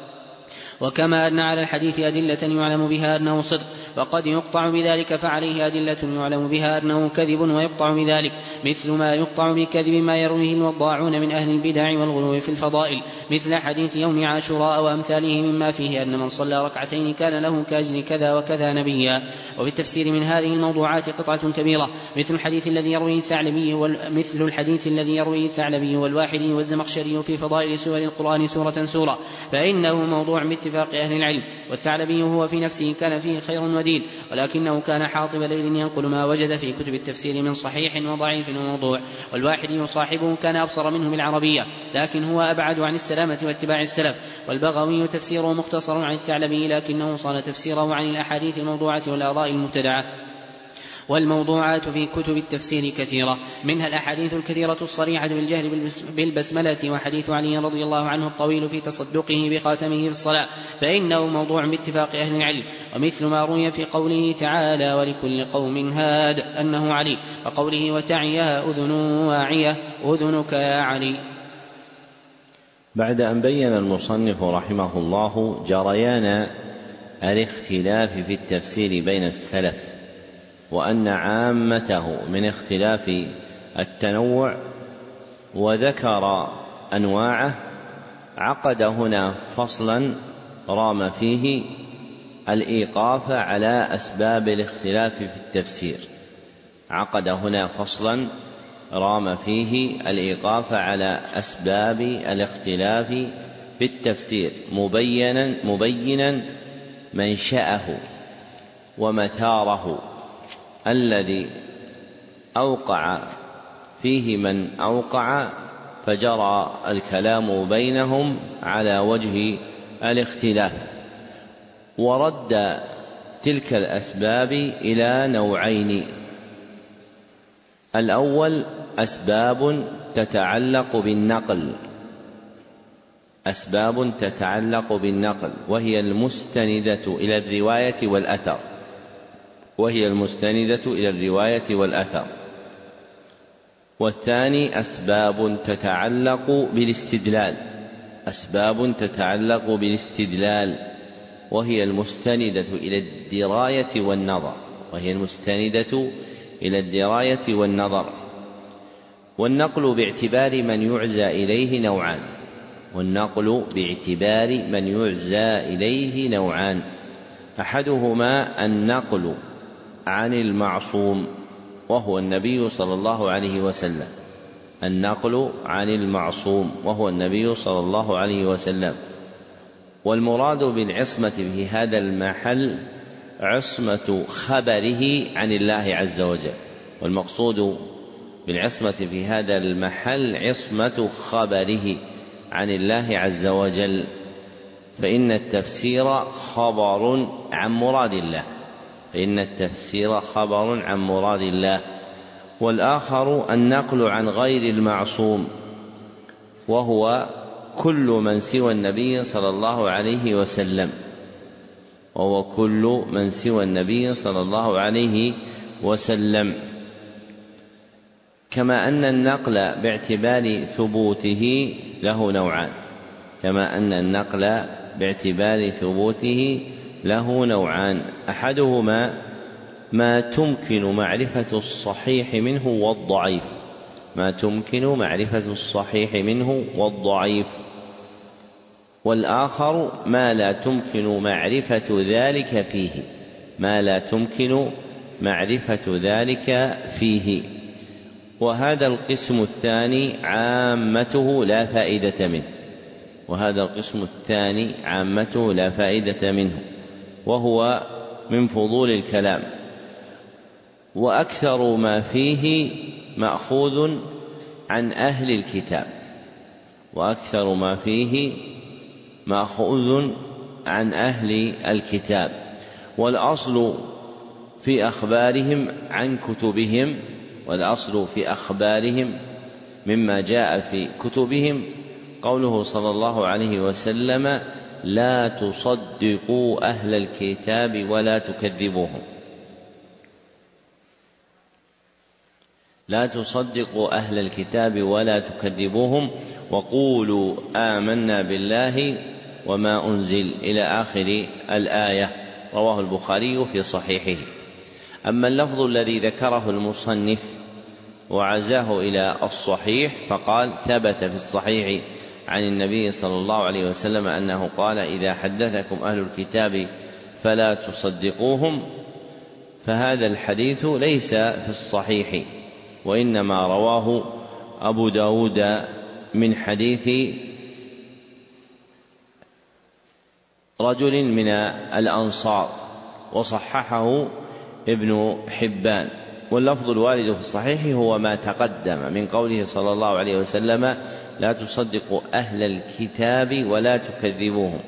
وكما أن على الحديث أدلة يعلم بها أنه صدق وقد يقطع بذلك فعليه أدلة يعلم بها أنه كذب ويقطع بذلك مثل ما يقطع بكذب ما يرويه الوضاعون من أهل البدع والغلو في الفضائل مثل حديث يوم عاشوراء وأمثاله مما فيه أن من صلى ركعتين كان له كأجر كذا وكذا نبيا وفي التفسير من هذه الموضوعات قطعة كبيرة مثل الحديث الذي يرويه الثعلبي مثل الحديث الذي يرويه الثعلبي والواحدي والزمخشري في فضائل سور القرآن سورة سورة فإنه موضوع باتفاق أهل العلم والثعلبي هو في نفسه كان فيه خير ودين ولكنه كان حاطب ليل ينقل ما وجد في كتب التفسير من صحيح وضعيف وموضوع والواحد يصاحبه كان أبصر منه بالعربية لكن هو أبعد عن السلامة واتباع السلف والبغوي تفسيره مختصر عن الثعلبي لكنه صان تفسيره عن الأحاديث الموضوعة والآراء المبتدعة. والموضوعات في كتب التفسير كثيرة. منها الأحاديث الكثيرة الصريحة بالجهل بالبسملة وحديث علي رضي الله عنه الطويل في تصدقه بخاتمه في الصلاة. فإنه موضوع باتفاق أهل العلم. ومثل ما روي في قوله تعالى ولكل قوم هاد أنه علي. وقوله وتعيها أذن واعية أذنك يا علي بعد أن بين المصنف رحمه الله جريان الاختلاف في التفسير بين السلف. وأن عامته من اختلاف التنوع وذكر أنواعه عقد هنا فصلا رام فيه الإيقاف على أسباب الاختلاف في التفسير. عقد هنا فصلا رام فيه الإيقاف على أسباب الاختلاف في التفسير مبينا مبينا منشأه ومثاره. الذي أوقع فيه من أوقع فجرى الكلام بينهم على وجه الاختلاف ورد تلك الأسباب إلى نوعين. الأول أسباب تتعلق بالنقل. أسباب تتعلق بالنقل وهي المستندة إلى الرواية والأثر. وهي المستندة إلى الرواية والأثر. والثاني أسباب تتعلق بالاستدلال. أسباب تتعلق بالاستدلال. وهي المستندة إلى الدراية والنظر. وهي المستندة إلى الدراية والنظر. والنقل باعتبار من يعزى إليه نوعان. والنقل باعتبار من يعزى إليه نوعان. أحدهما النقل عن المعصوم وهو النبي صلى الله عليه وسلم. النقل عن المعصوم وهو النبي صلى الله عليه وسلم. والمراد بالعصمة في هذا المحل عصمة خبره عن الله عز وجل. والمقصود بالعصمة في هذا المحل عصمة خبره عن الله عز وجل. فإن التفسير خبر عن مراد الله. فإن التفسير خبر عن مراد الله والآخر النقل عن غير المعصوم وهو كل من سوى النبي صلى الله عليه وسلم وهو كل من سوى النبي صلى الله عليه وسلم. كما أن النقل باعتبار ثبوته له نوعان كما أن النقل باعتبار ثبوته له نوعان. أحدهما ما تمكن معرفة الصحيح منه والضعيف. ما تمكن معرفة الصحيح منه والضعيف. والآخر ما لا تمكن معرفة ذلك فيه. ما لا تمكن معرفة ذلك فيه. وهذا القسم الثاني عامته لا فائدة منه. وهذا القسم الثاني عامته لا فائدة منه. وهو من فضول الكلام. وأكثر ما فيه مأخوذ عن أهل الكتاب. وأكثر ما فيه مأخوذ عن أهل الكتاب. والأصل في أخبارهم عن كتبهم والأصل في أخبارهم مما جاء في كتبهم. قوله صلى الله عليه وسلم لا تصدقوا أهل الكتاب ولا تكذبوهم. لا تصدقوا أهل الكتاب ولا تكذبوهم وقولوا آمنا بالله وما أنزل إلى آخر الآية. رواه البخاري في صحيحه. أما اللفظ الذي ذكره المصنف وعزاه إلى الصحيح فقال ثبت في الصحيح عن النبي صلى الله عليه وسلم أنه قال إذا حدثكم أهل الكتاب فلا تصدقوهم فهذا الحديث ليس في الصحيح وإنما رواه أبو داود من حديث رجل من الأنصار وصححه ابن حبان واللفظ الوارد في الصحيح هو ما تقدم من قوله صلى الله عليه وسلم لا تصدقوا أهل الكتاب ولا تكذبوهم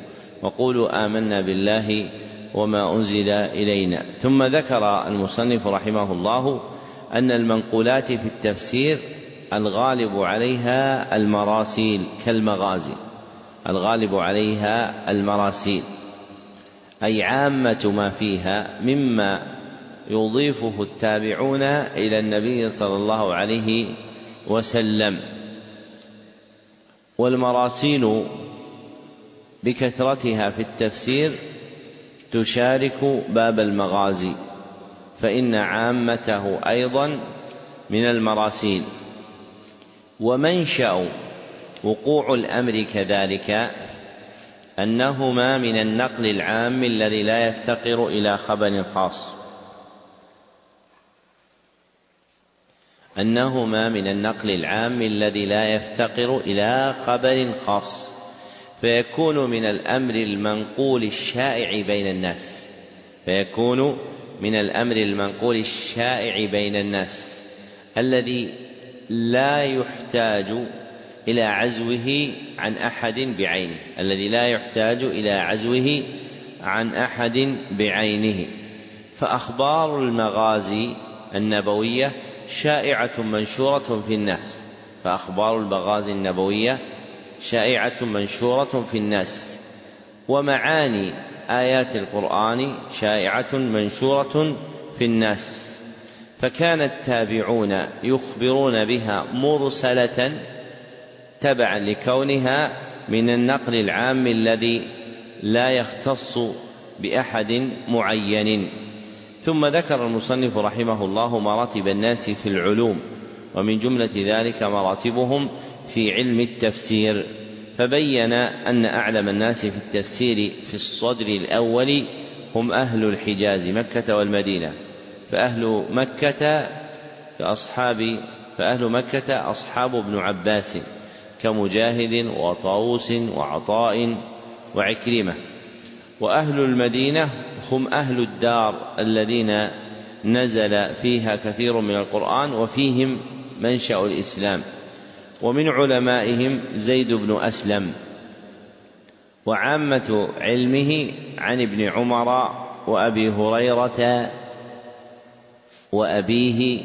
وقولوا آمنا بالله وما أنزل إلينا. ثم ذكر المصنف رحمه الله أن المنقولات في التفسير الغالب عليها المراسيل كالمغازي. الغالب عليها المراسيل. أي عامة ما فيها مما يضيفه التابعون إلى النبي صلى الله عليه وسلم. والمراسيل بكثرتها في التفسير تشارك باب المغازي فإن عامته أيضا من المراسيل. ومنشأ وقوع الأمر كذلك أنهما من النقل العام الذي لا يفتقر إلى خبر خاص. أنهما من النقل العام الذي لا يفتقر إلى خبر خاص فيكون من الأمر المنقول الشائع بين الناس. فيكون من الأمر المنقول الشائع بين الناس الذي لا يحتاج إلى عزوه عن أحد بعينه الذي لا يحتاج إلى عزوه عن أحد بعينه. فأخبار المغازي النبوية شائعة منشورة في الناس. فأخبار المغازي النبوية شائعة منشورة في الناس. ومعاني آيات القرآن شائعة منشورة في الناس. فكان التابعون يخبرون بها مرسلة تبعا لكونها من النقل العام الذي لا يختص بأحد معين. ثم ذكر المصنف رحمه الله مراتب الناس في العلوم ومن جملة ذلك مراتبهم في علم التفسير فبين أن أعلم الناس في التفسير في الصدر الأول هم أهل الحجاز مكة والمدينة فأهل مكة كأصحاب فأهل مكة أصحاب ابن عباس كمجاهد وطاووس وعطاء وعكرمة. وأهل المدينة هم أهل الدار الذين نزل فيها كثير من القرآن وفيهم منشأ الإسلام. ومن علمائهم زيد بن أسلم. وعامة علمه عن ابن عمر وأبي هريرة وأبيه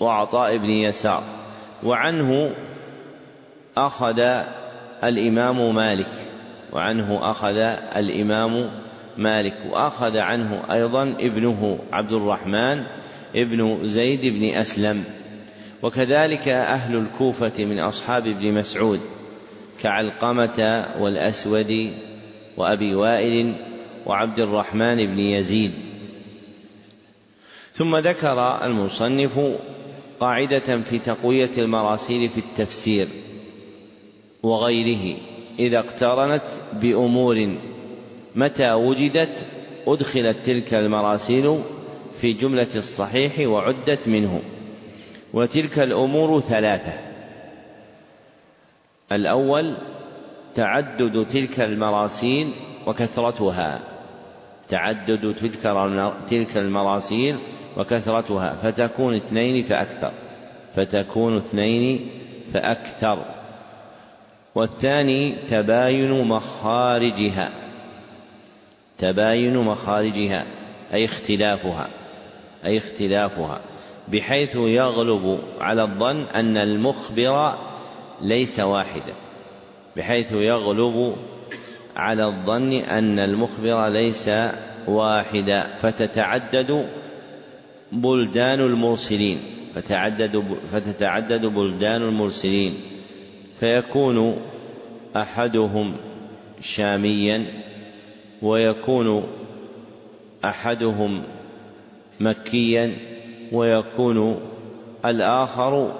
وعطاء بن يسار. وعنه أخذ الإمام مالك. وعنه أخذ الإمام مالك وأخذ عنه أيضا ابنه عبد الرحمن ابن زيد بن أسلم. وكذلك أهل الكوفة من أصحاب ابن مسعود كعلقمة والأسود وأبي وائل وعبد الرحمن بن يزيد. ثم ذكر المصنف قاعدة في تقوية المراسيل في التفسير وغيره. إذا اقترنت بأمور متى وجدت أدخلت تلك المراسيل في جملة الصحيح وعدت منه. وتلك الأمور ثلاثة. الأول تعدد تلك المراسيل وكثرتها. تعدد تلك تلك المراسيل وكثرتها. فتكون اثنين فأكثر. فتكون اثنين فأكثر. والثاني تباين مخارجها. تباين مخارجها أي اختلافها أي اختلافها بحيث يغلب على الظن أن المخبر ليس واحدا. بحيث يغلب على الظن أن المخبر ليس واحدا. فتتعدد بلدان المرسلين. فتتعدد بلدان المرسلين. فيكون أحدهم شاميا ويكون أحدهم مكيا ويكون الآخر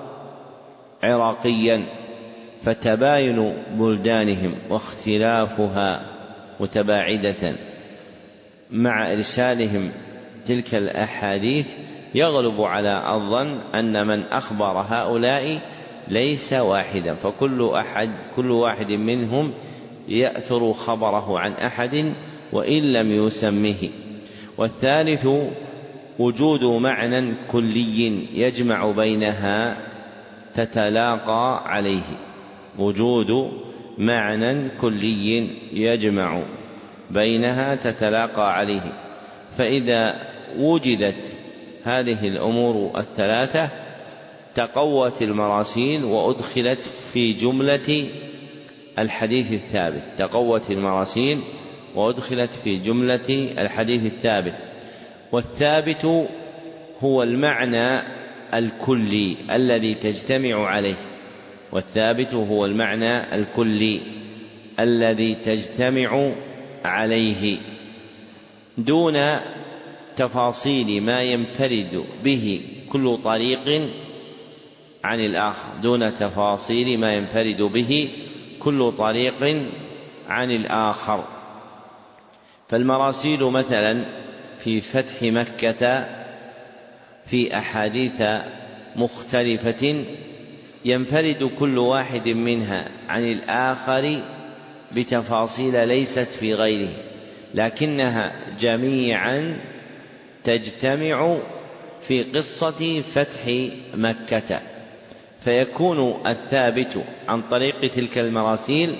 عراقيا فتباين بلدانهم واختلافها متباعدة مع إرسالهم تلك الأحاديث يغلب على الظن أن من أخبر هؤلاء ليس واحدا فكل أحد كل واحد منهم يأثر خبره عن أحد وإن لم يسمه. والثالث وجود معنى كلي يجمع بينها تتلاقى عليه. وجود معنى كلي يجمع بينها تتلاقى عليه. فإذا وجدت هذه الأمور الثلاثة تقوت المراسيل وأدخلت في جملة الحديث الثابت. تقوت المراسيل وأدخلت في جملة الحديث الثابت. والثابت هو المعنى الكلي الذي تجتمع عليه. والثابت هو المعنى الكلي الذي تجتمع عليه. دون تفاصيل ما ينفرد به كل طريق عن الآخر دون تفاصيل ما ينفرد به كل طريق عن الآخر. فالمراسيل مثلا في فتح مكة في أحاديث مختلفة ينفرد كل واحد منها عن الآخر بتفاصيل ليست في غيره لكنها جميعا تجتمع في قصة فتح مكة. فيكون الثابت عن طريق تلك المراسيل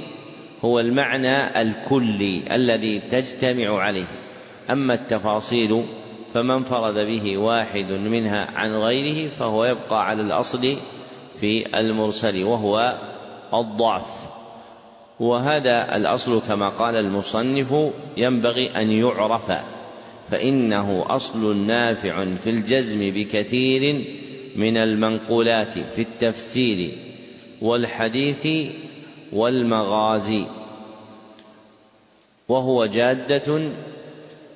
هو المعنى الكلي الذي تجتمع عليه. أما التفاصيل فما انفرد به واحد منها عن غيره فهو يبقى على الأصل في المرسل وهو الضعف. وهذا الأصل كما قال المصنف ينبغي أن يعرف فإنه أصل نافع في الجزم بكثير من المنقولات في التفسير والحديث والمغازي وهو جادة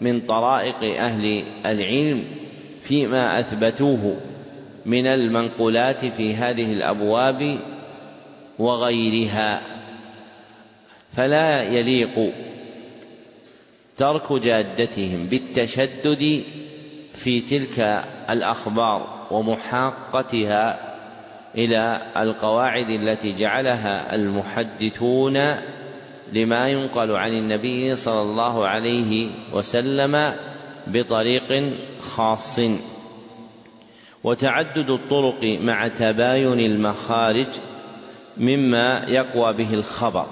من طرائق أهل العلم فيما أثبتوه من المنقولات في هذه الأبواب وغيرها. فلا يليق ترك جادتهم بالتشدد في تلك الأخبار. ومحاقتها إلى القواعد التي جعلها المحدثون لما ينقل عن النبي صلى الله عليه وسلم بطريق خاص. وتعدد الطرق مع تباين المخارج مما يقوى به الخبر.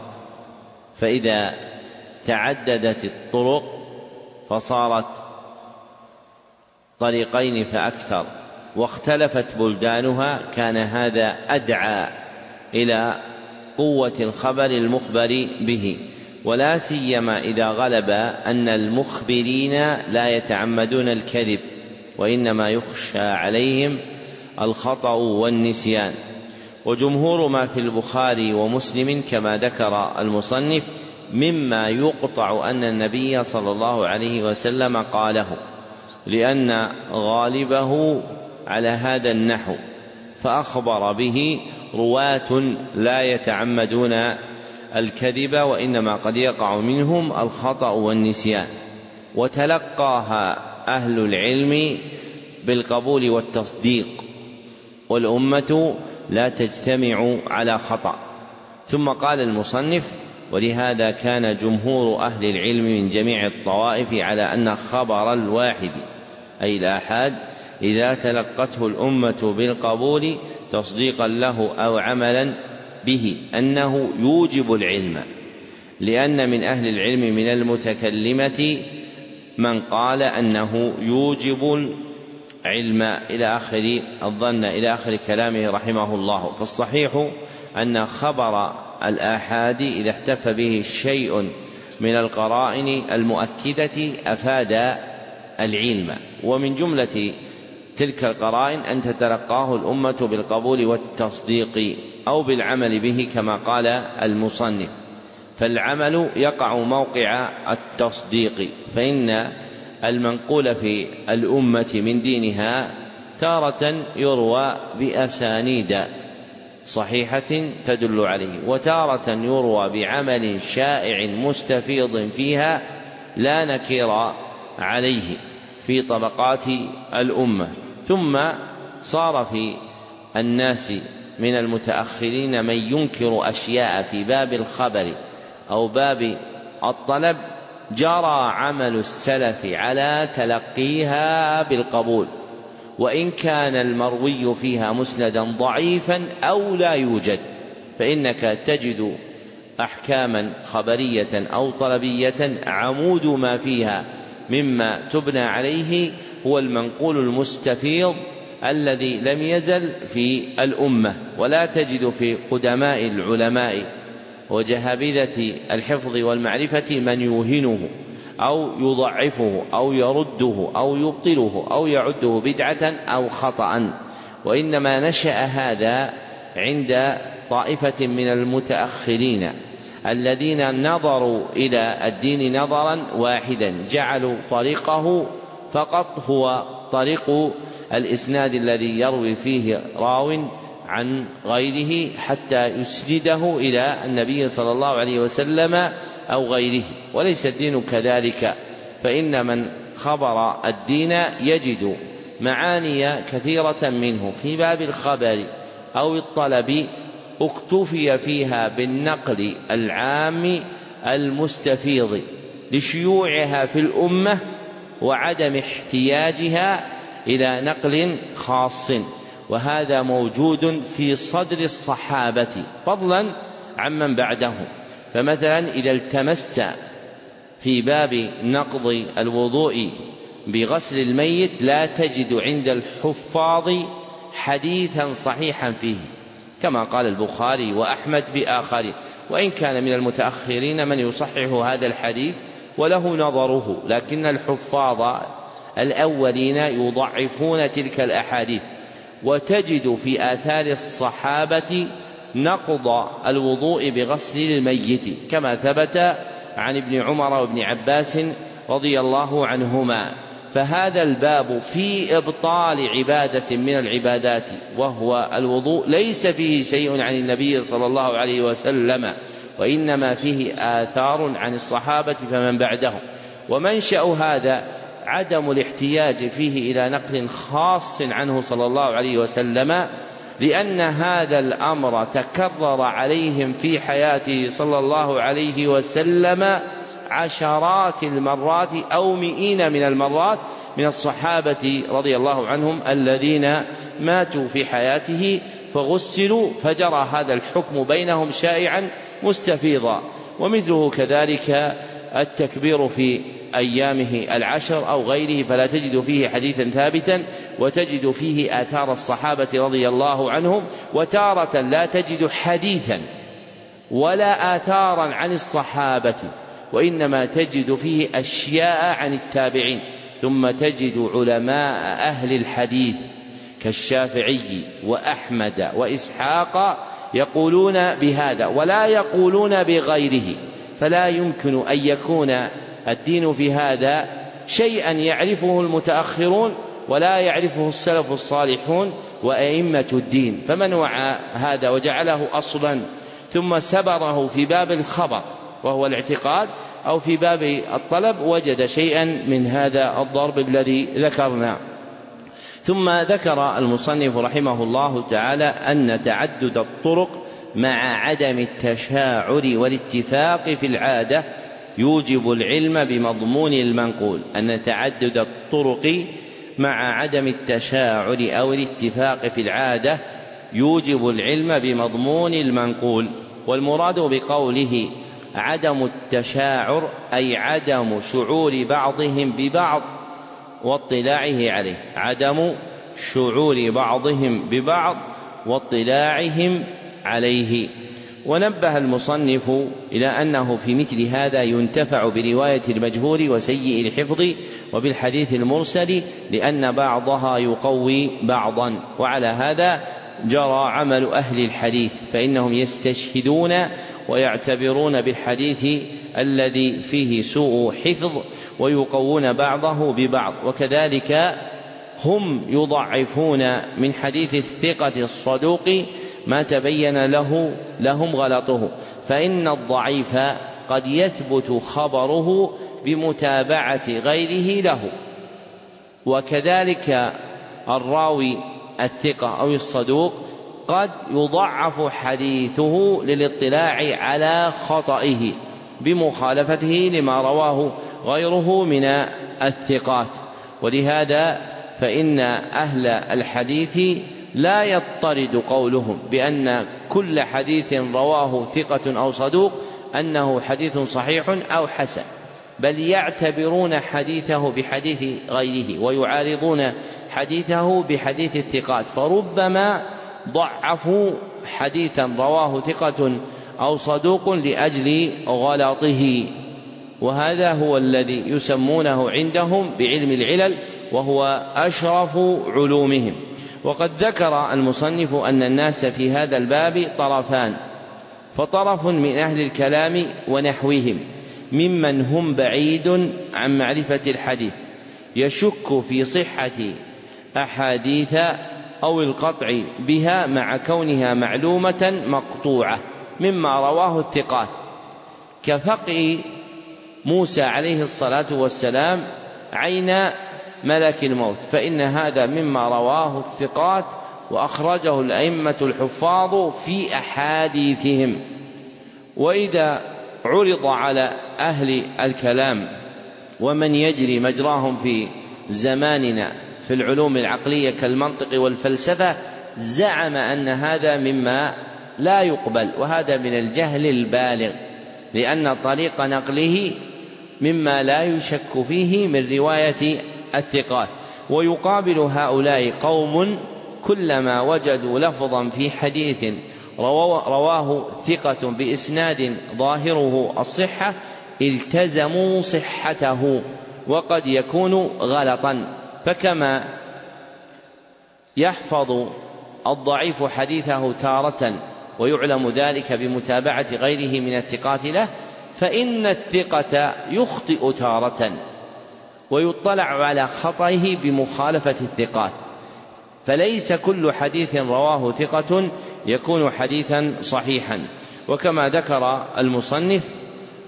فإذا تعددت الطرق فصارت طريقين فأكثر. واختلفت بلدانها كان هذا أدعى إلى قوة الخبر المخبر به. ولا سيما إذا غلب أن المخبرين لا يتعمدون الكذب وإنما يخشى عليهم الخطأ والنسيان. وجمهور ما في البخاري ومسلم كما ذكر المصنف مما يقطع أن النبي صلى الله عليه وسلم قاله لأن غالبه على هذا النحو فأخبر به رواة لا يتعمدون الكذب وإنما قد يقع منهم الخطأ والنسيان وتلقاها أهل العلم بالقبول والتصديق والأمة لا تجتمع على خطأ. ثم قال المصنف ولهذا كان جمهور أهل العلم من جميع الطوائف على أن خبر الواحد أي الآحاد إذا تلقته الأمة بالقبول تصديقا له أو عملا به أنه يوجب العلم لأن من أهل العلم من المتكلمة من قال أنه يوجب علم إلى آخر الظن إلى آخر كلامه رحمه الله. فالصحيح أن خبر الآحاد إذا احتف به شيء من القرائن المؤكدة أفاد العلم. ومن جملة تلك القرائن أن تتلقاه الأمة بالقبول والتصديق أو بالعمل به كما قال المصنف. فالعمل يقع موقع التصديق فإن المنقول في الأمة من دينها تارة يروى بأسانيد صحيحة تدل عليه وتارة يروى بعمل شائع مستفيض فيها لا نكير عليه في طبقات الأمة. ثم صار في الناس من المتأخرين من ينكر أشياء في باب الخبر أو باب الطلب جرى عمل السلف على تلقيها بالقبول. وإن كان المروي فيها مسندا ضعيفا أو لا يوجد فإنك تجد أحكاما خبرية أو طلبية عمود ما فيها مما تبنى عليه هو المنقول المستفيض الذي لم يزل في الأمة ولا تجد في قدماء العلماء وجهابذة الحفظ والمعرفة من يوهنه أو يضعفه أو يرده أو يبطله أو يعده بدعة أو خطأ. وإنما نشأ هذا عند طائفة من المتأخرين الذين نظروا إلى الدين نظرا واحدا جعلوا طريقه فقط هو طريق الإسناد الذي يروي فيه راو عن غيره حتى يسنده إلى النبي صلى الله عليه وسلم أو غيره وليس الدين كذلك فإن من خبر الدين يجد معاني كثيرة منه في باب الخبر أو الطلب اكتفي فيها بالنقل العام المستفيض لشيوعها في الأمة وعدم احتياجها إلى نقل خاص. وهذا موجود في صدر الصحابة فضلا عمن بعدهم فمثلا إذا التمست في باب نقض الوضوء بغسل الميت لا تجد عند الحفاظ حديثا صحيحا فيه كما قال البخاري وأحمد في آخره وإن كان من المتأخرين من يصحح هذا الحديث وله نظره لكن الحفاظ الأولين يضعفون تلك الأحاديث. وتجد في آثار الصحابة نقض الوضوء بغسل الميت كما ثبت عن ابن عمر وابن عباس رضي الله عنهما. فهذا الباب في إبطال عبادة من العبادات وهو الوضوء. ليس فيه شيء عن النبي صلى الله عليه وسلم وإنما فيه آثار عن الصحابة فمن بعدهم. ومنشأ هذا عدم الاحتياج فيه إلى نقل خاص عنه صلى الله عليه وسلم لأن هذا الأمر تكرر عليهم في حياته صلى الله عليه وسلم عشرات المرات أو مئين من المرات من الصحابة رضي الله عنهم الذين ماتوا في حياته فغسلوا فجرى هذا الحكم بينهم شائعا مستفيضا. ومثله كذلك التكبير في أيامه العشر أو غيره فلا تجد فيه حديثا ثابتا وتجد فيه آثار الصحابة رضي الله عنهم وتارة لا تجد حديثا ولا آثارا عن الصحابة وإنما تجد فيه أشياء عن التابعين. ثم تجد علماء أهل الحديث كالشافعي وأحمد وإسحاق يقولون بهذا ولا يقولون بغيره فلا يمكن أن يكون الدين في هذا شيئا يعرفه المتأخرون ولا يعرفه السلف الصالحون وأئمة الدين فمن وعى هذا وجعله أصلا ثم سبره في باب الخبر وهو الاعتقاد أو في باب الطلب وجد شيئا من هذا الضرب الذي ذكرنا. ثم ذكر المصنف رحمه الله تعالى أن تعدد الطرق مع عدم التشاعر والاتفاق في العادة يوجب العلم بمضمون المنقول أن تعدد الطرق مع عدم التشاعر أو الاتفاق في العادة يوجب العلم بمضمون المنقول. والمراد بقوله عدم التشاعر أي عدم شعور بعضهم ببعض. واطلاعه عليه عدم شعور بعضهم ببعض واطلاعهم عليه. ونبه المصنف إلى أنه في مثل هذا ينتفع برواية المجهول وسيء الحفظ وبالحديث المرسل لأن بعضها يقوي بعضا. وعلى هذا جرى عمل أهل الحديث فإنهم يستشهدون ويعتبرون بالحديث الذي فيه سوء حفظ ويقوون بعضه ببعض وكذلك هم يضعفون من حديث الثقة الصدوق ما تبين له لهم غلطه فإن الضعيف قد يثبت خبره بمتابعة غيره له. وكذلك الراوي الثقة أو الصدوق قد يضعف حديثه للاطلاع على خطئه بمخالفته لما رواه غيره من الثقات. ولهذا فإن أهل الحديث لا يضطرد قولهم بأن كل حديث رواه ثقة أو صدوق أنه حديث صحيح أو حسن بل يعتبرون حديثه بحديث غيره ويعارضون حديثه بحديث الثقات فربما ضعفوا حديثا رواه ثقة أو صدوق لأجل غلطه. وهذا هو الذي يسمونه عندهم بعلم العلل وهو أشرف علومهم. وقد ذكر المصنف أن الناس في هذا الباب طرفان فطرف من أهل الكلام ونحوهم ممن هم بعيد عن معرفة الحديث يشك في صحة أحاديث أو القطع بها مع كونها معلومة مقطوعة مما رواه الثقات. كفقع موسى عليه الصلاة والسلام عين ملك الموت فإن هذا مما رواه الثقات وأخرجه الأئمة الحفاظ في أحاديثهم. وإذا عرض على أهل الكلام ومن يجري مجراهم في زماننا في العلوم العقلية كالمنطق والفلسفة زعم أن هذا مما لا يقبل وهذا من الجهل البالغ لأن طريق نقله مما لا يشك فيه من رواية الثقات. ويقابل هؤلاء قوم كلما وجدوا لفظا في حديث رواه ثقة بإسناد ظاهره الصحة التزموا صحته وقد يكون غلطا. فكما يحفظ الضعيف حديثه تارة ويعلم ذلك بمتابعة غيره من الثقات له فإن الثقة يخطئ تارة ويطلع على خطئه بمخالفة الثقات. فليس كل حديث رواه ثقة يكون حديثا صحيحا. وكما ذكر المصنف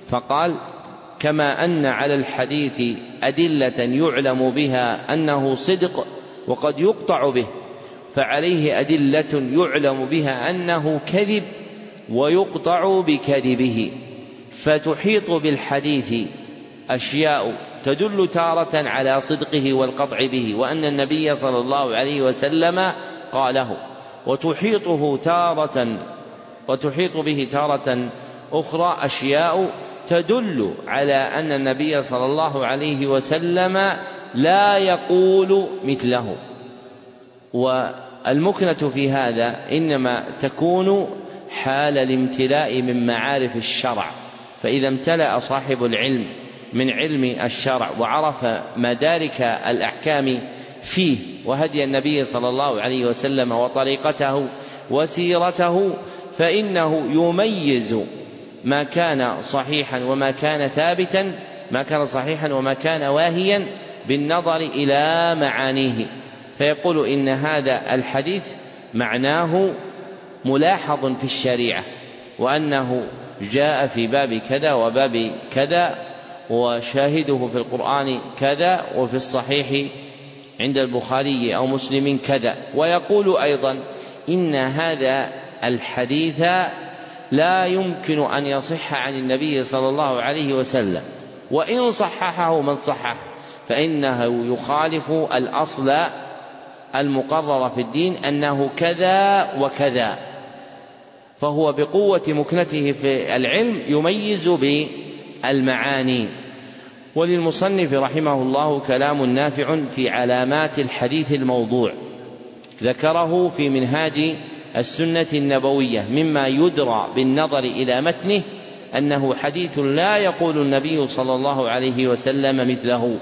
فقال كما أن على الحديث أدلة يعلم بها أنه صدق وقد يقطع به فعليه أدلة يعلم بها أنه كذب ويقطع بكذبه. فتحيط بالحديث أشياء تدل تارة على صدقه والقطع به وأن النبي صلى الله عليه وسلم قاله. وتحيطه تارة وتحيط به تارة أخرى أشياء تدل على أن النبي صلى الله عليه وسلم لا يقول مثله. والمكنة في هذا إنما تكون حال الامتلاء من معارف الشرع. فإذا امتلأ صاحب العلم من علم الشرع وعرف مدارك الأحكام فيه وهدي النبي صلى الله عليه وسلم وطريقته وسيرته فإنه يميز ما كان صحيحا وما كان ثابتا ما كان صحيحا وما كان واهيا بالنظر إلى معانيه. فيقول إن هذا الحديث معناه ملاحظ في الشريعة وأنه جاء في باب كذا وباب كذا وشاهده في القرآن كذا وفي الصحيح عند البخاري أو مسلم كذا. ويقول أيضا إن هذا الحديث لا يمكن أن يصح عن النبي صلى الله عليه وسلم. وإن صححه من صححه فإنه يخالف الأصل المقرر في الدين أنه كذا وكذا. فهو بقوة مكنته في العلم يميز بالمعاني. وللمصنف رحمه الله كلام نافع في علامات الحديث الموضوع. ذكره في منهاج السنة النبوية مما يدرى بالنظر إلى متنه أنه حديث لا يقول النبي صلى الله عليه وسلم مثله.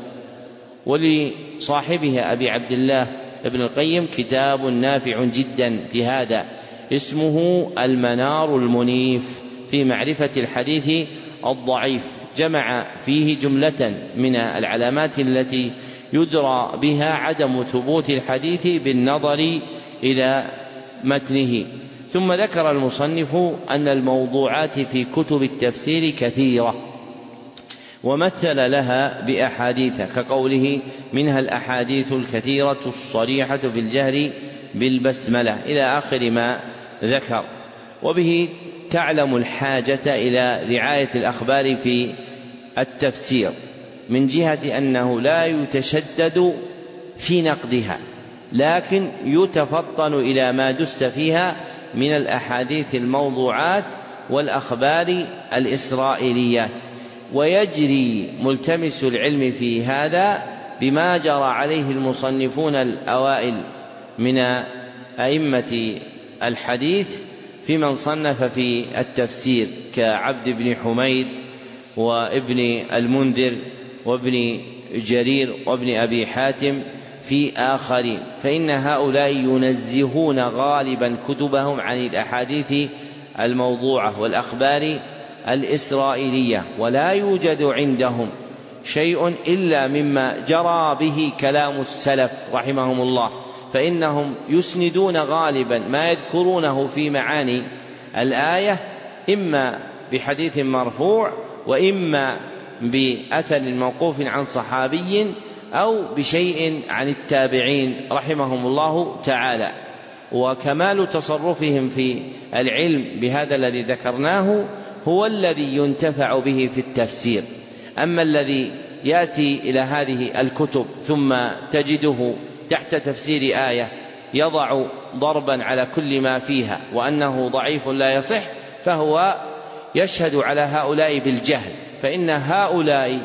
ولصاحبه أبي عبد الله ابن القيم كتاب نافع جدا في هذا اسمه المنار المنيف في معرفة الحديث الضعيف جمع فيه جملة من العلامات التي يدرى بها عدم ثبوت الحديث بالنظر إلى متنه. ثم ذكر المصنف أن الموضوعات في كتب التفسير كثيرة ومثل لها بأحاديث كقوله منها الأحاديث الكثيرة الصريحة في الجهر بالبسملة إلى آخر ما ذكر وبه تعلم الحاجة إلى رعاية الأخبار في التفسير من جهة أنه لا يتشدد في نقدها. لكن يتفطن إلى ما دس فيها من الأحاديث الموضوعات والأخبار الإسرائيليات ويجري ملتمس العلم في هذا بما جرى عليه المصنفون الأوائل من أئمة الحديث في من صنف في التفسير كعبد بن حميد وابن المنذر وابن جرير وابن أبي حاتم في آخرين. فإن هؤلاء ينزهون غالبا كتبهم عن الأحاديث الموضوعة والأخبار الإسرائيلية ولا يوجد عندهم شيء إلا مما جرى به كلام السلف رحمهم الله. فإنهم يسندون غالبا ما يذكرونه في معاني الآية إما بحديث مرفوع وإما بأثر موقوف عن صحابي أو بشيء عن التابعين رحمهم الله تعالى. وكمال تصرفهم في العلم بهذا الذي ذكرناه هو الذي ينتفع به في التفسير. أما الذي يأتي إلى هذه الكتب ثم تجده تحت تفسير آية يضع ضربا على كل ما فيها وأنه ضعيف لا يصح فهو يشهد على هؤلاء بالجهل. فإن هؤلاء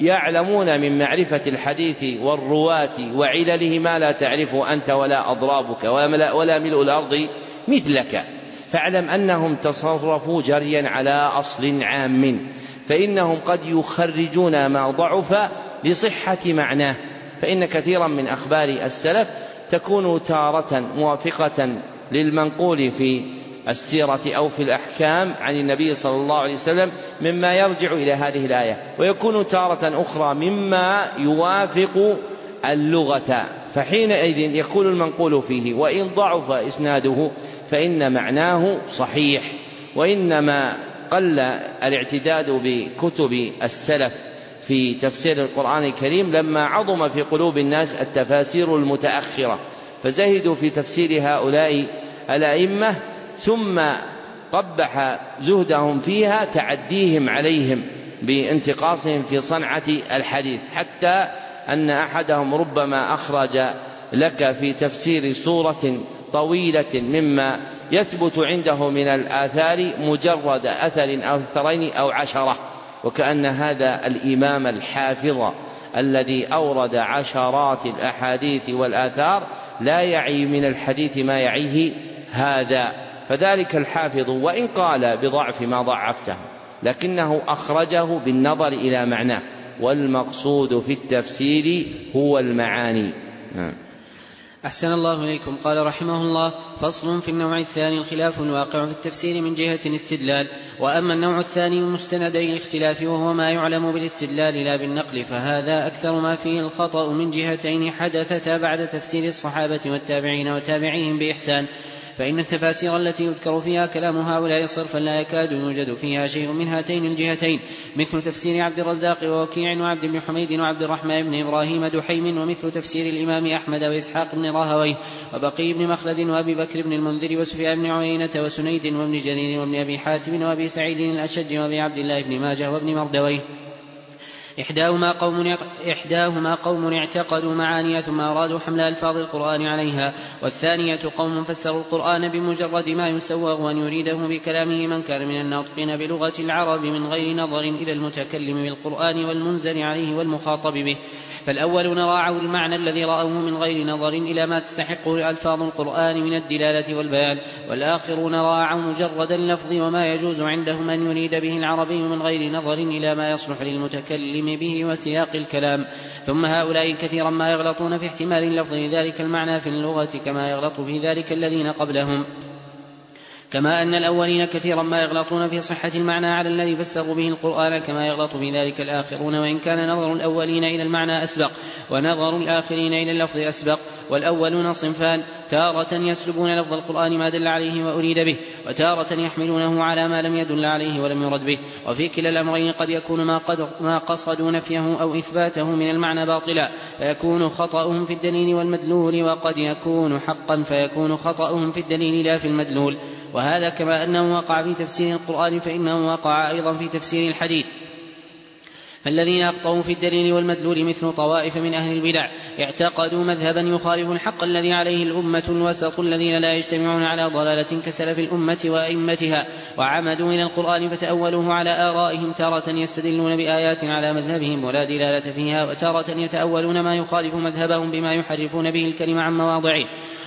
يعلمون من معرفة الحديث والرواة وعلله ما لا تعرف أنت ولا أضرابك ولا ملء الأرض مثلك. فاعلم أنهم تصرفوا جريا على أصل عام. فإنهم قد يخرجون ما ضعف لصحة معناه. فإن كثيرا من أخبار السلف تكون تارة موافقة للمنقول في السيرة أو في الأحكام عن النبي صلى الله عليه وسلم مما يرجع إلى هذه الآية. ويكون تارة أخرى مما يوافق اللغة. فحينئذ يكون المنقول فيه وإن ضعف إسناده فإن معناه صحيح. وإنما قل الاعتداد بكتب السلف في تفسير القرآن الكريم لما عظم في قلوب الناس التفاسير المتأخرة. فزهدوا في تفسير هؤلاء الأئمة ثم قبح زهدهم فيها تعديهم عليهم بانتقاصهم في صنعة الحديث حتى أن أحدهم ربما أخرج لك في تفسير سورة طويلة مما يثبت عنده من الآثار مجرد أثر أو أثرين أو عشرة وكأن هذا الإمام الحافظ الذي أورد عشرات الأحاديث والآثار لا يعي من الحديث ما يعيه هذا. فذلك الحافظ وإن قال بضعف ما ضعفته لكنه أخرجه بالنظر إلى معناه والمقصود في التفسير هو المعاني. نعم. أحسن الله إليكم. قال رحمه الله فصل في النوع الثاني الخلاف الواقع في التفسير من جهة الاستدلال وأما النوع الثاني المستندي الاختلاف وهو ما يعلم بالاستدلال لا بالنقل فهذا أكثر ما فيه الخطأ من جهتين حدثتا بعد تفسير الصحابة والتابعين وتابعيهم بإحسان. فإن التفاسير التي يذكر فيها كلام هؤلاء صرفا لا يكاد يوجد فيها شيء من هاتين الجهتين مثل تفسير عبد الرزاق ووكيع وعبد بن حميد وعبد الرحمن بن إبراهيم دحيم ومثل تفسير الإمام أحمد وإسحاق بن راهويه وبقي بن مخلد وأبي بكر بن المنذر وسفيان بن عيينة وسنيد وابن جرير وابن أبي حاتم وأبي سعيد الأشج وأبي عبد الله بن ماجه وابن مردويه. إحداهما قوم إحداهما قوم اعتقدوا معاني ثم أرادوا حمل ألفاظ القرآن عليها والثانية قوم فسروا القرآن بمجرد ما يسوغ أن يريده بكلامه من كان من الناطقين بلغة العرب من غير نظر إلى المتكلم بالقرآن والمنزل عليه والمخاطب به. فالأولون راعوا المعنى الذي رأوه من غير نظر إلى ما تستحقه ألفاظ القرآن من الدلالة والبيان. والآخرون راعوا مجرد اللفظ وما يجوز عندهم أن يريد به العربي من غير نظر إلى ما يصلح للمتكلم به وسياق الكلام. ثم هؤلاء كثيرا ما يغلطون في احتمال اللفظ لذلك المعنى في اللغة كما يغلط في ذلك الذين قبلهم. كما أن الأولين كثيرا ما يغلطون في صحة المعنى على الذي فسروا به القرآن كما يغلط في ذلك الآخرون وإن كان نظر الأولين إلى المعنى أسبق ونظر الآخرين إلى اللفظ أسبق والأولون صنفان. تارة يسلبون لفظ القرآن ما دل عليه وأريد به وتارة يحملونه على ما لم يدل عليه ولم يرد به. وفي كلا الأمرين قد يكون ما, قد ما قصدوا نفيه أو إثباته من المعنى باطلا. فيكون خطأهم في الدليل والمدلول وقد يكون حقا فيكون خطأهم في الدليل لا في المدلول. وهذا كما أنه وقع في تفسير القرآن فإنه وقع أيضا في تفسير الحديث. فالذين أخطأوا في الدليل والمدلول مثل طوائف من أهل البدع اعتقدوا مذهبا يخالف الحق الذي عليه الأمة الوسط الذين لا يجتمعون على ضلالة كسلف الأمة وأئمتها وعمدوا إلى القرآن فتأولوه على آرائهم تارة يستدلون بآيات على مذهبهم ولا دلالة فيها وتارة يتأولون ما يخالف مذهبهم بما يحرفون به الكلمة عن مواضعه.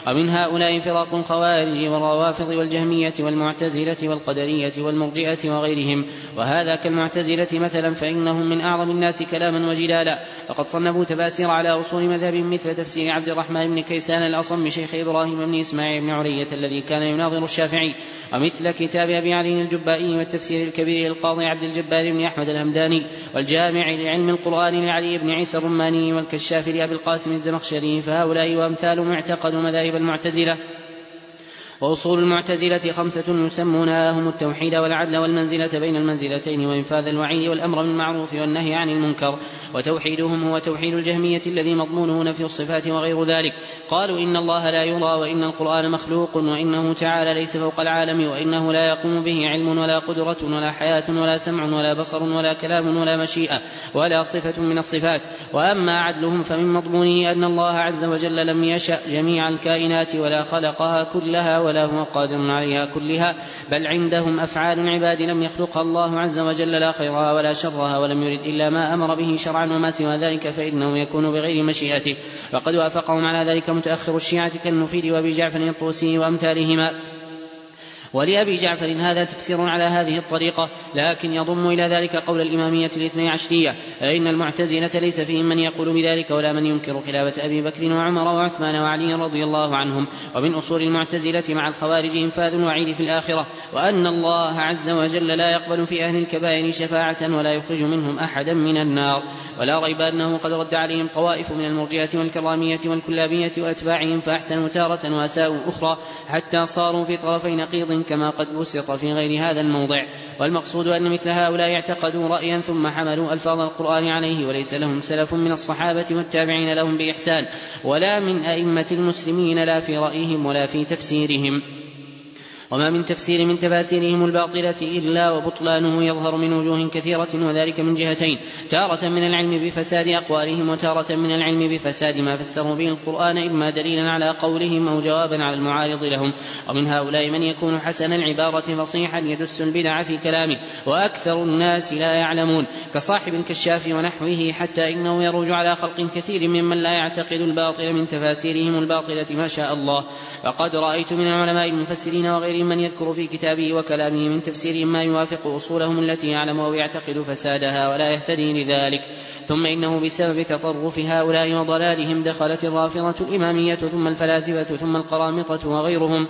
ومن هؤلاء فرق الخوارج والروافض والجهمية والمعتزلة والقدرية والمرجئة وغيرهم. وهذا كالمعتزلة مثلا فإنهم من أعظم الناس كلاما وجدالا وقد صنفوا تفاسير على أصول مذهب مثل تفسير عبد الرحمن بن كيسان الأصم شيخ إبراهيم بن إسماعيل بن علية الذي كان يناظر الشافعي. ومثل كتاب أبي علي الجبائي والتفسير الكبير للقاضي عبد الجبار بن أحمد الهمداني والجامع لعلم القرآن لعلي بن عيسى الرماني والكشاف لأبي القاسم الزمخشري. فهؤلاء وأمثالهم اعتقدوا مذاهب المعتزلة؟ وأصول المعتزلة خمسة يسمونها هم التوحيد والعدل والمنزلة بين المنزلتين وإنفاذ الوعيد والأمر بالمعروف والنهي عن المنكر وتوحيدهم هو توحيد الجهمية الذي مضمونه نفي الصفات وغير ذلك. قالوا إن الله لا يرى وإن القرآن مخلوق وإنه تعالى ليس فوق العالم وإنه لا يقوم به علم ولا قدرة ولا حياة ولا سمع ولا بصر ولا كلام ولا مشيئة ولا صفة من الصفات. وأما عدلهم فمن مضمونه أن الله عز وجل لم يشأ جميع الكائنات ولا خلقها كلها ولا هو قادر عليها كلها بل عندهم أفعال العباد لم يخلقها الله عز وجل لا خيرها ولا شرها ولم يرد إلا ما أمر به شرعا وما سوى ذلك فإنه يكون بغير مشيئته. وقد وافقهم على ذلك متأخر الشيعة كالمفيد وأبي جعفر الطوسي وأمثالهما. ولأبي جعفر هذا تفسير على هذه الطريقة لكن يضم إلى ذلك قول الإمامية الاثني عشرية فإن المعتزلة ليس فيهم من يقول بذلك ولا من ينكر خلافة أبي بكر وعمر وعثمان وعلي رضي الله عنهم. ومن أصول المعتزلة مع الخوارج إنفاذ الوعيد في الآخرة وأن الله عز وجل لا يقبل في أهل الكبائر شفاعة ولا يخرج منهم أحدا من النار. ولا ريب أنه قد رد عليهم طوائف من المرجئة والكرامية والكلابية وأتباعهم فأحسنوا تارة وأساءوا أخرى حتى صاروا في طرفي نقيض كما قد بسط في غير هذا الموضع. والمقصود أن مثل هؤلاء اعتقدوا رأيا ثم حملوا ألفاظ القرآن عليه وليس لهم سلف من الصحابة والتابعين لهم بإحسان ولا من أئمة المسلمين لا في رأيهم ولا في تفسيرهم. وما من تفسير من تفاسيرهم الباطلة إلا وبطلانه يظهر من وجوه كثيرة وذلك من جهتين. تارة من العلم بفساد أقوالهم وتارة من العلم بفساد ما فسروا به القرآن إما دليلا على قولهم أو جوابا على المعارض لهم. ومن هؤلاء من يكون حسن العبارة فصيحا يدس البدع في كلامه. وأكثر الناس لا يعلمون. كصاحب الكشاف ونحوه حتى إنه يروج على خلق كثير ممن لا يعتقد الباطل من تفاسيرهم الباطلة ما شاء الله. فقد رأيت من العلماء المفسرين وغيرهم من يذكر في كتابه وكلامه من تفسير ما يوافق أصولهم التي يعلم أو يعتقد فسادها ولا يهتدي لذلك. ثم إنه بسبب تطرف هؤلاء وضلالهم دخلت الرافضة الإمامية ثم الفلاسفة ثم القرامطة وغيرهم.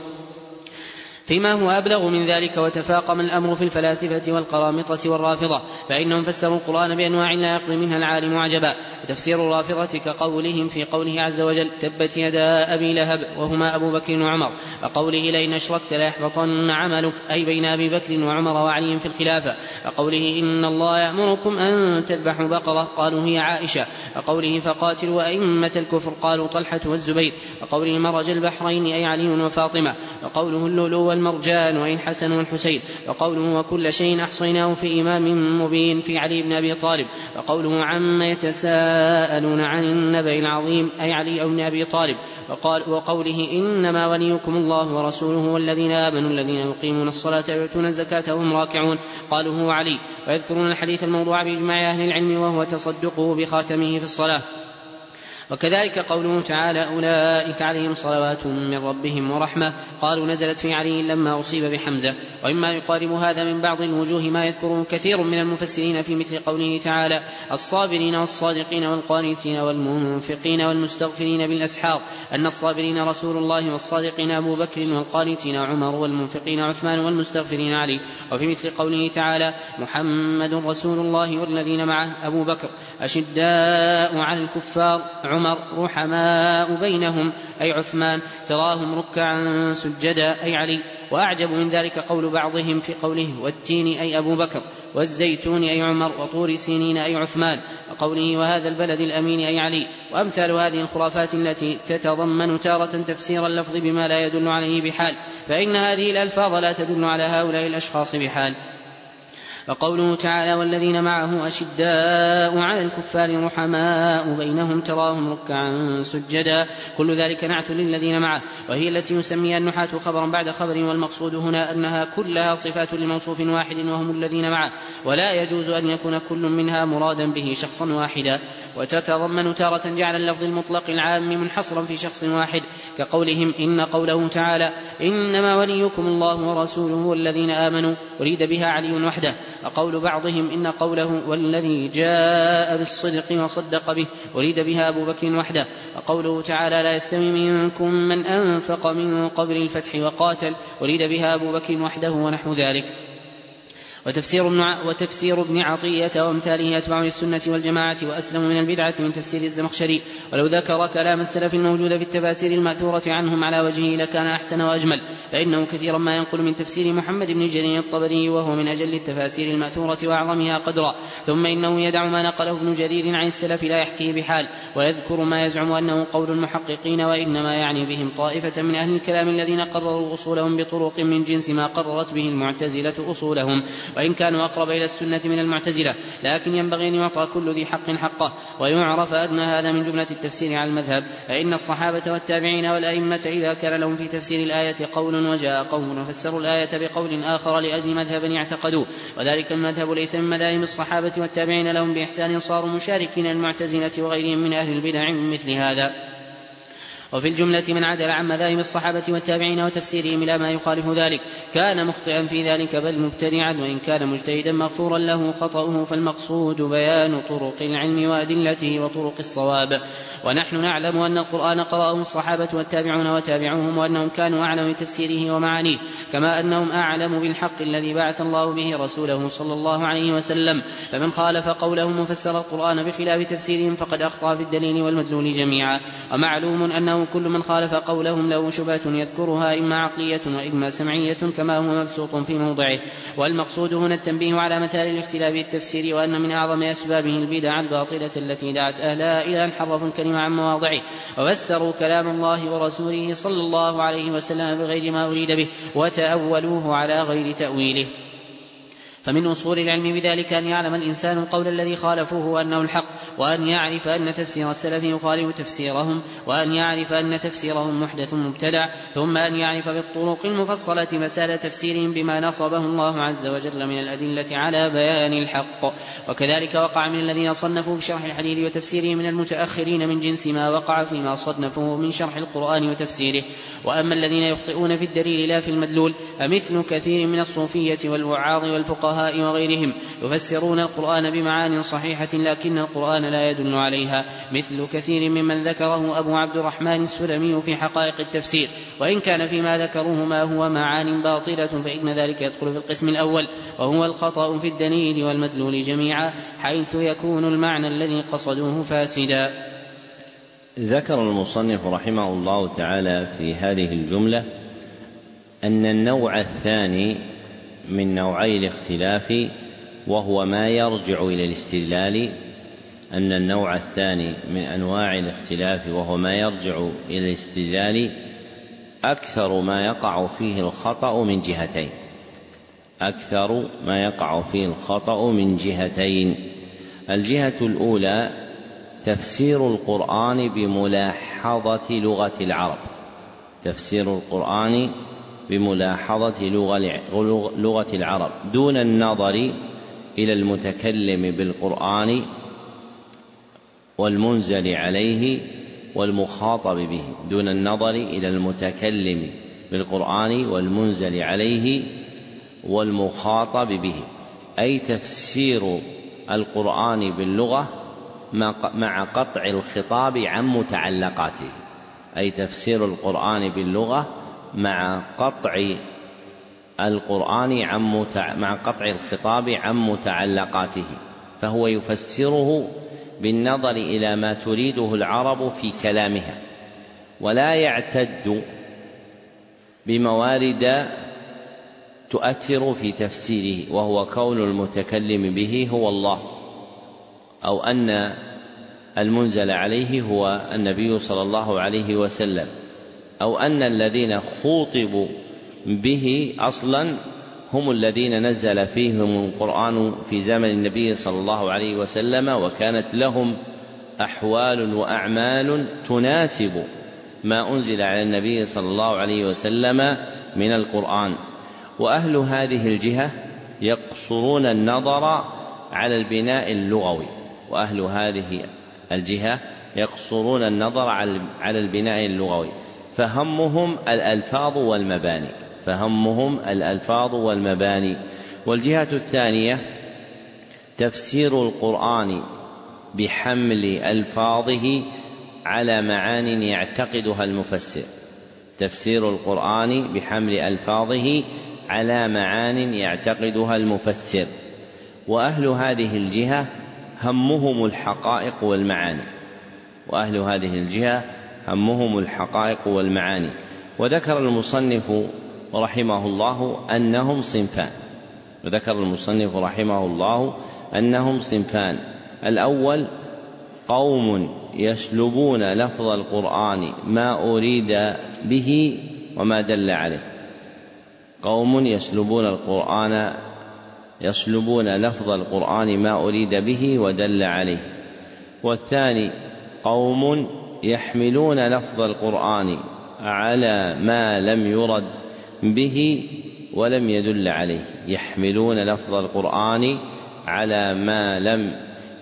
فيما هو أبلغ من ذلك وتفاقم الأمر في الفلاسفة والقرامطة والرافضة فإنهم فسروا القرآن بأنواع لا يقضي منها العالم عجبا. وتفسير الرافضة كقولهم في قوله عز وجل تبت يدا أبي لهب وهما أبو بكر وعمر وقوله لئن أشركت ليحبطن عملك أي بين أبي بكر وعمر وعلي في الخلافة. وقوله إن الله يأمركم أن تذبحوا بقرة قالوا هي عائشة وقوله فقاتلوا أئمة الكفر قالوا طلحة والزبير وقوله مرج البحرين أي علي وفاطمة. وقوله اللؤلؤ والمرجان وإن حسن والحسين. وقوله وكل شيء أحصيناه في إمام مبين في علي بن أبي طالب. وقوله عما يتساءلون عن النبأ العظيم أي علي بن أبي طالب. وقال وقوله إنما وليكم الله ورسوله والذين آمنوا الذين يقيمون الصلاة ويؤتون الزكاة وهم راكعون. قالوا هو علي ويذكرون الحديث الموضوع بإجماع أهل العلم وهو تصدقه بخاتمه في الصلاة. وكذلك قوله تعالى أولئك عليهم صلوات من ربهم ورحمة. قالوا نزلت في علي لما أصيب بحمزة. وإما يقارب هذا من بعض الوجوه ما يذكره كثير من المفسرين في مثل قوله تعالى الصابرين والصادقين والقانتين والمنفقين والمستغفرين بالأسحار. أن الصابرين رسول الله والصادقين أبو بكر والقانتين عمر والمنفقين عثمان والمستغفرين علي. وفي مثل قوله تعالى محمد رسول الله والذين معه أبو بكر. أشداء على الكفار عمر عمر رحماء بينهم أي عثمان تراهم ركعا سجدا أي علي. وأعجب من ذلك قول بعضهم في قوله والتين أي أبو بكر والزيتون أي عمر وطور سينين أي عثمان. وقوله وهذا البلد الأمين أي علي. وأمثال هذه الخرافات التي تتضمن تارة تفسير اللفظ بما لا يدل عليه بحال. فإن هذه الألفاظ لا تدل على هؤلاء الأشخاص بحال. وقوله تعالى والذين معه أشداء على الكفار رحماء بينهم تراهم ركعا سجدا. كل ذلك نعت للذين معه. وهي التي يسميها النحاة خبرا بعد خبر والمقصود هنا أنها كلها صفات لموصوف واحد وهم الذين معه. ولا يجوز أن يكون كل منها مرادا به شخصا واحدا. وتتضمن تارة جعل اللفظ المطلق العام منحصرا في شخص واحد كقولهم إن قوله تعالى إنما وليكم الله ورسوله والذين آمنوا أريد بها علي وحده. وقول بعضهم إن قوله والذي جاء بالصدق وصدق به أريد بها أبو بكر وحده وقوله تعالى لا يستوي منكم من أنفق من قبل الفتح وقاتل أريد بها أبو بكر وحده ونحو ذلك. وتفسير ابن وتفسير ابن عطية وأمثاله أتباع السنة والجماعة وأسلم من البدعة من تفسير الزمخشري. ولو ذكر كلام السلف الموجود في التفاسير المأثورة عنهم على وجهه لكان أحسن وأجمل. فإنه كثيرا ما ينقل من تفسير محمد بن جرير الطبري وهو من أجل التفاسير المأثورة وأعظمها قدرا. ثم إنه يدع ما نقله ابن جرير عن السلف لا يحكيه بحال. ويذكر ما يزعم أنه قول المحققين وإنما يعني بهم طائفة من أهل الكلام الذين قرروا أصولهم بطرق من جنس ما قررت به المعتزلة أصولهم. وإن كانوا أقرب إلى السنة من المعتزلة لكن ينبغي أن يعطى كل ذي حق حقه ويعرف أن هذا من جملة التفسير على المذهب فإن الصحابة والتابعين والأئمة إذا كان لهم في تفسير الآية قول وجاء قوم وفسروا الآية بقول آخر لأجل مذهب اعتقدوه وذلك المذهب ليس من مذاهب الصحابة والتابعين لهم بإحسان صاروا مشاركين المعتزلة وغيرهم من أهل البدع من مثل هذا. وفي الجملة من عدل عن مذاهب الصحابة والتابعين وتفسيرهم إلى ما يخالف ذلك. كان مخطئا في ذلك بل مبتدعا وإن كان مجتهدا مغفورا له خطأه فالمقصود بيان طرق العلم وأدلته وطرق الصواب. ونحن نعلم أن القرآن قرأه الصحابة والتابعون وتابعوهم وأنهم كانوا أعلم بتفسيره ومعانيه كما أنهم أعلم بالحق الذي بعث الله به رسوله صلى الله عليه وسلم. فمن خالف قولهم وفسر القرآن بخلاف تفسيرهم فقد أخطأ في الدليل والمدلول جميعا. ومعلوم أنه كل من خالف قولهم له شبهة يذكرها إما عقلية وإما سمعية كما هو مبسوط في موضعه. والمقصود هنا التنبيه على مثال الاختلاف في التفسير وأن من أعظم أسبابه البدع الباطلة التي دعت أهلها إلى أن حرفوا الكلمة عن مواضعه. وفسروا كلام الله ورسوله صلى الله عليه وسلم بغير ما أريد به وتأولوه على غير تأويله. فمن أصول العلم بذلك أن يعلم الإنسان القول الذي خالفوه أنه الحق وأن يعرف أن تفسير السلف يخالف تفسيرهم وأن يعرف أن تفسيرهم محدث مبتدع ثم أن يعرف بالطرق المفصلة مسألة تفسيرهم بما نصبه الله عز وجل من الأدلة على بيان الحق. وكذلك وقع من الذين صنفوا بشرح الحديث وتفسيره من المتأخرين من جنس ما وقع فيما صنفوه من شرح القرآن وتفسيره. وأما الذين يخطئون في الدليل لا في المدلول فمثل كثير من الصوفية والوعاظ والفقهاء وغيرهم يفسرون القرآن بمعان صحيحة لكن القرآن لا يدل عليها مثل كثير ممن ذكره أبو عبد الرحمن السلمي في حقائق التفسير وإن كان فيما ذكروه ما هو معان باطلة فإن ذلك يدخل في القسم الأول وهو الخطأ في الدليل والمدلول جميعا حيث يكون المعنى الذي قصدوه فاسدا. ذكر المصنف رحمه الله تعالى في هذه الجملة أن النوع الثاني من نوعي الاختلاف وهو ما يرجع إلى الاستدلال أن النوع الثاني من أنواع الاختلاف وهو ما يرجع إلى الاستدلال أكثر ما يقع فيه الخطأ من جهتين. أكثر ما يقع فيه الخطأ من جهتين. الجهة الأولى تفسير القرآن بملاحظة لغة العرب. تفسير القرآن بملاحظة لغة العرب. دون النظر إلى المتكلم بالقرآن والمنزل عليه والمخاطب به. دون النظر إلى المتكلم بالقرآن والمنزل عليه والمخاطب به. أي تفسير القرآن باللغة مع قطع الخطاب عن متعلقاته. أي تفسير القرآن باللغة مع قطع القرآن عن متع... مع قطع الخطاب عن متعلقاته فهو يفسره بالنظر إلى ما تريده العرب في كلامها ولا يعتد بموارد تؤثر في تفسيره وهو كون المتكلم به هو الله أو أن المنزل عليه هو النبي صلى الله عليه وسلم. أو أن الذين خوطبوا به أصلا هم الذين نزل فيهم القرآن في زمن النبي صلى الله عليه وسلم وكانت لهم أحوال وأعمال تناسب ما أنزل على النبي صلى الله عليه وسلم من القرآن. وأهل هذه الجهة يقصرون النظر على البناء اللغوي. وأهل هذه الجهة يقصرون النظر على البناء اللغوي. فهمهم الألفاظ والمباني. فهمهم الألفاظ والمباني. والجهة الثانية تفسير القرآن بحمل ألفاظه على معان يعتقدها المفسر. تفسير القرآن بحمل ألفاظه على معان يعتقدها المفسر. وأهل هذه الجهة همهم الحقائق والمعاني. وأهل هذه الجهة همهم الحقائق والمعاني. وذكر المصنف رحمه الله أنهم صنفان. وذكر المصنف رحمه الله أنهم صنفان. الأول قوم يسلبون لفظ القرآن ما أريد به وما دل عليه. قوم يسلبون القرآن يسلبون لفظ القرآن ما أريد به ودل عليه. والثاني قوم يحملون لفظ القرآن على ما لم يرد به ولم يدل عليه. يحملون لفظ القرآن على ما لم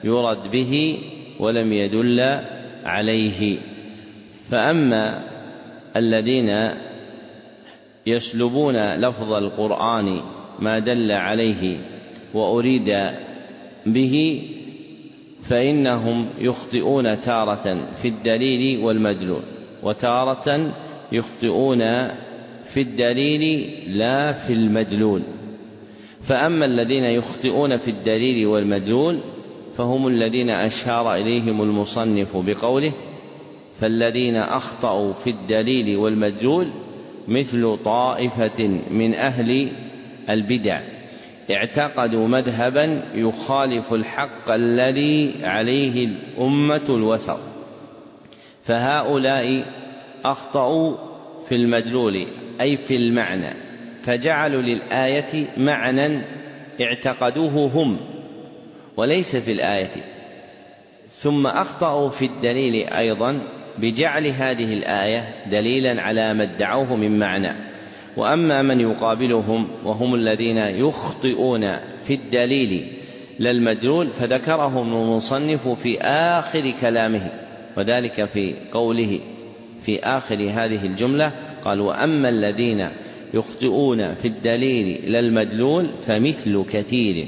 يرد به ولم يدل عليه. فأما الذين يسلبون لفظ القرآن ما دل عليه وأريد به فإنهم يخطئون تارة في الدليل والمدلول وتارة يخطئون في الدليل لا في المدلول. فأما الذين يخطئون في الدليل والمدلول فهم الذين أشار إليهم المصنف بقوله فالذين أخطأوا في الدليل والمدلول مثل طائفة من أهل البدع. اعتقدوا مذهبا يخالف الحق الذي عليه الأمة الوسط. فهؤلاء أخطأوا في المدلول أي في المعنى فجعلوا للآية معنى اعتقدوه هم وليس في الآية. ثم أخطأوا في الدليل أيضا بجعل هذه الآية دليلا على ما ادعوه من معنى. وأما من يقابلهم وهم الذين يخطئون في الدليل لا المدلول فذكرهم المصنف في آخر كلامه وذلك في قوله في آخر هذه الجملة قال وأما الذين يخطئون في الدليل لا المدلول فمثل كثير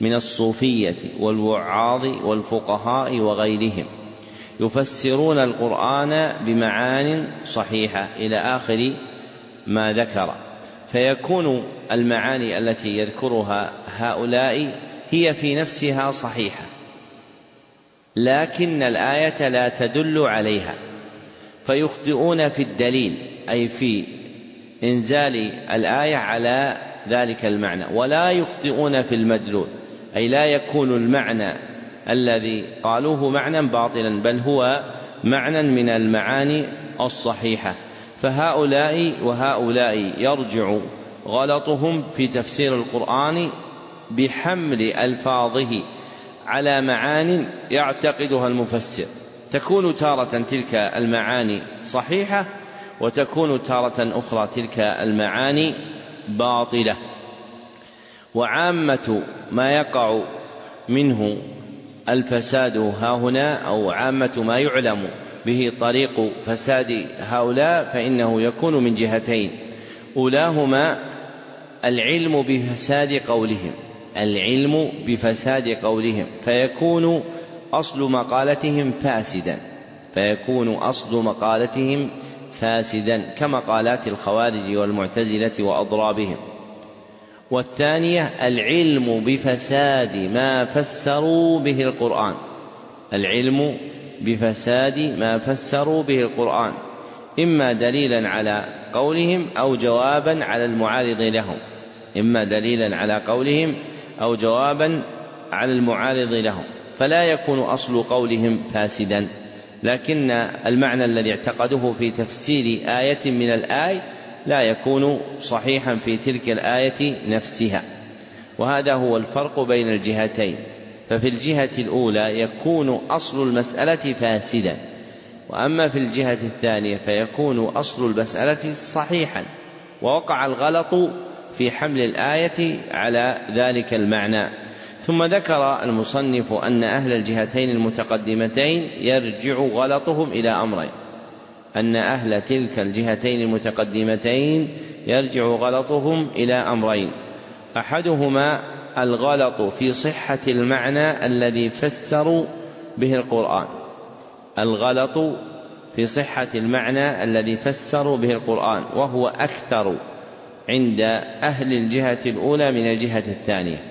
من الصوفية والوعاظ والفقهاء وغيرهم يفسرون القرآن بمعان صحيحة إلى آخر ما ذكر. فيكون المعاني التي يذكرها هؤلاء هي في نفسها صحيحة. لكن الآية لا تدل عليها. فيخطئون في الدليل أي في إنزال الآية على ذلك المعنى. ولا يخطئون في المدلول أي لا يكون المعنى الذي قالوه معنى باطلا بل هو معنى من المعاني الصحيحة. فهؤلاء وهؤلاء يرجع غلطهم في تفسير القرآن بحمل ألفاظه على معان يعتقدها المفسر. تكون تارة تلك المعاني صحيحة وتكون تارة أخرى تلك المعاني باطلة. وعامة ما يقع منه الفساد ها هنا أو عامة ما يعلم به طريق فساد هؤلاء فإنه يكون من جهتين. أولاهما العلم بفساد قولهم العلم بفساد قولهم فيكون أصل مقالتهم فاسدا فيكون أصل مقالتهم فاسدا كمقالات الخوارج والمعتزلة وأضرابهم. والثانية العلم بفساد ما فسروا به القرآن العلم بفساد ما فسروا به القرآن إما دليلا على قولهم أو جوابا على المعارض لهم إما دليلا على قولهم أو جوابا على المعارض لهم. فلا يكون أصل قولهم فاسدا. لكن المعنى الذي اعتقدوه في تفسير آية من الآي لا يكون صحيحا في تلك الآية نفسها. وهذا هو الفرق بين الجهتين. ففي الجهة الأولى يكون أصل المسألة فاسدا وأما في الجهة الثانية فيكون أصل المسألة صحيحا ووقع الغلط في حمل الآية على ذلك المعنى. ثم ذكر المصنف أن أهل الجهتين المتقدمتين يرجع غلطهم إلى أمرين أن أهل تلك الجهتين المتقدمتين يرجع غلطهم إلى أمرين أحدهما الغلط في صحة المعنى الذي فسروا به القرآن. الغلط في صحة المعنى الذي فسروا به القرآن وهو أكثر عند أهل الجهة الأولى من الجهة الثانية.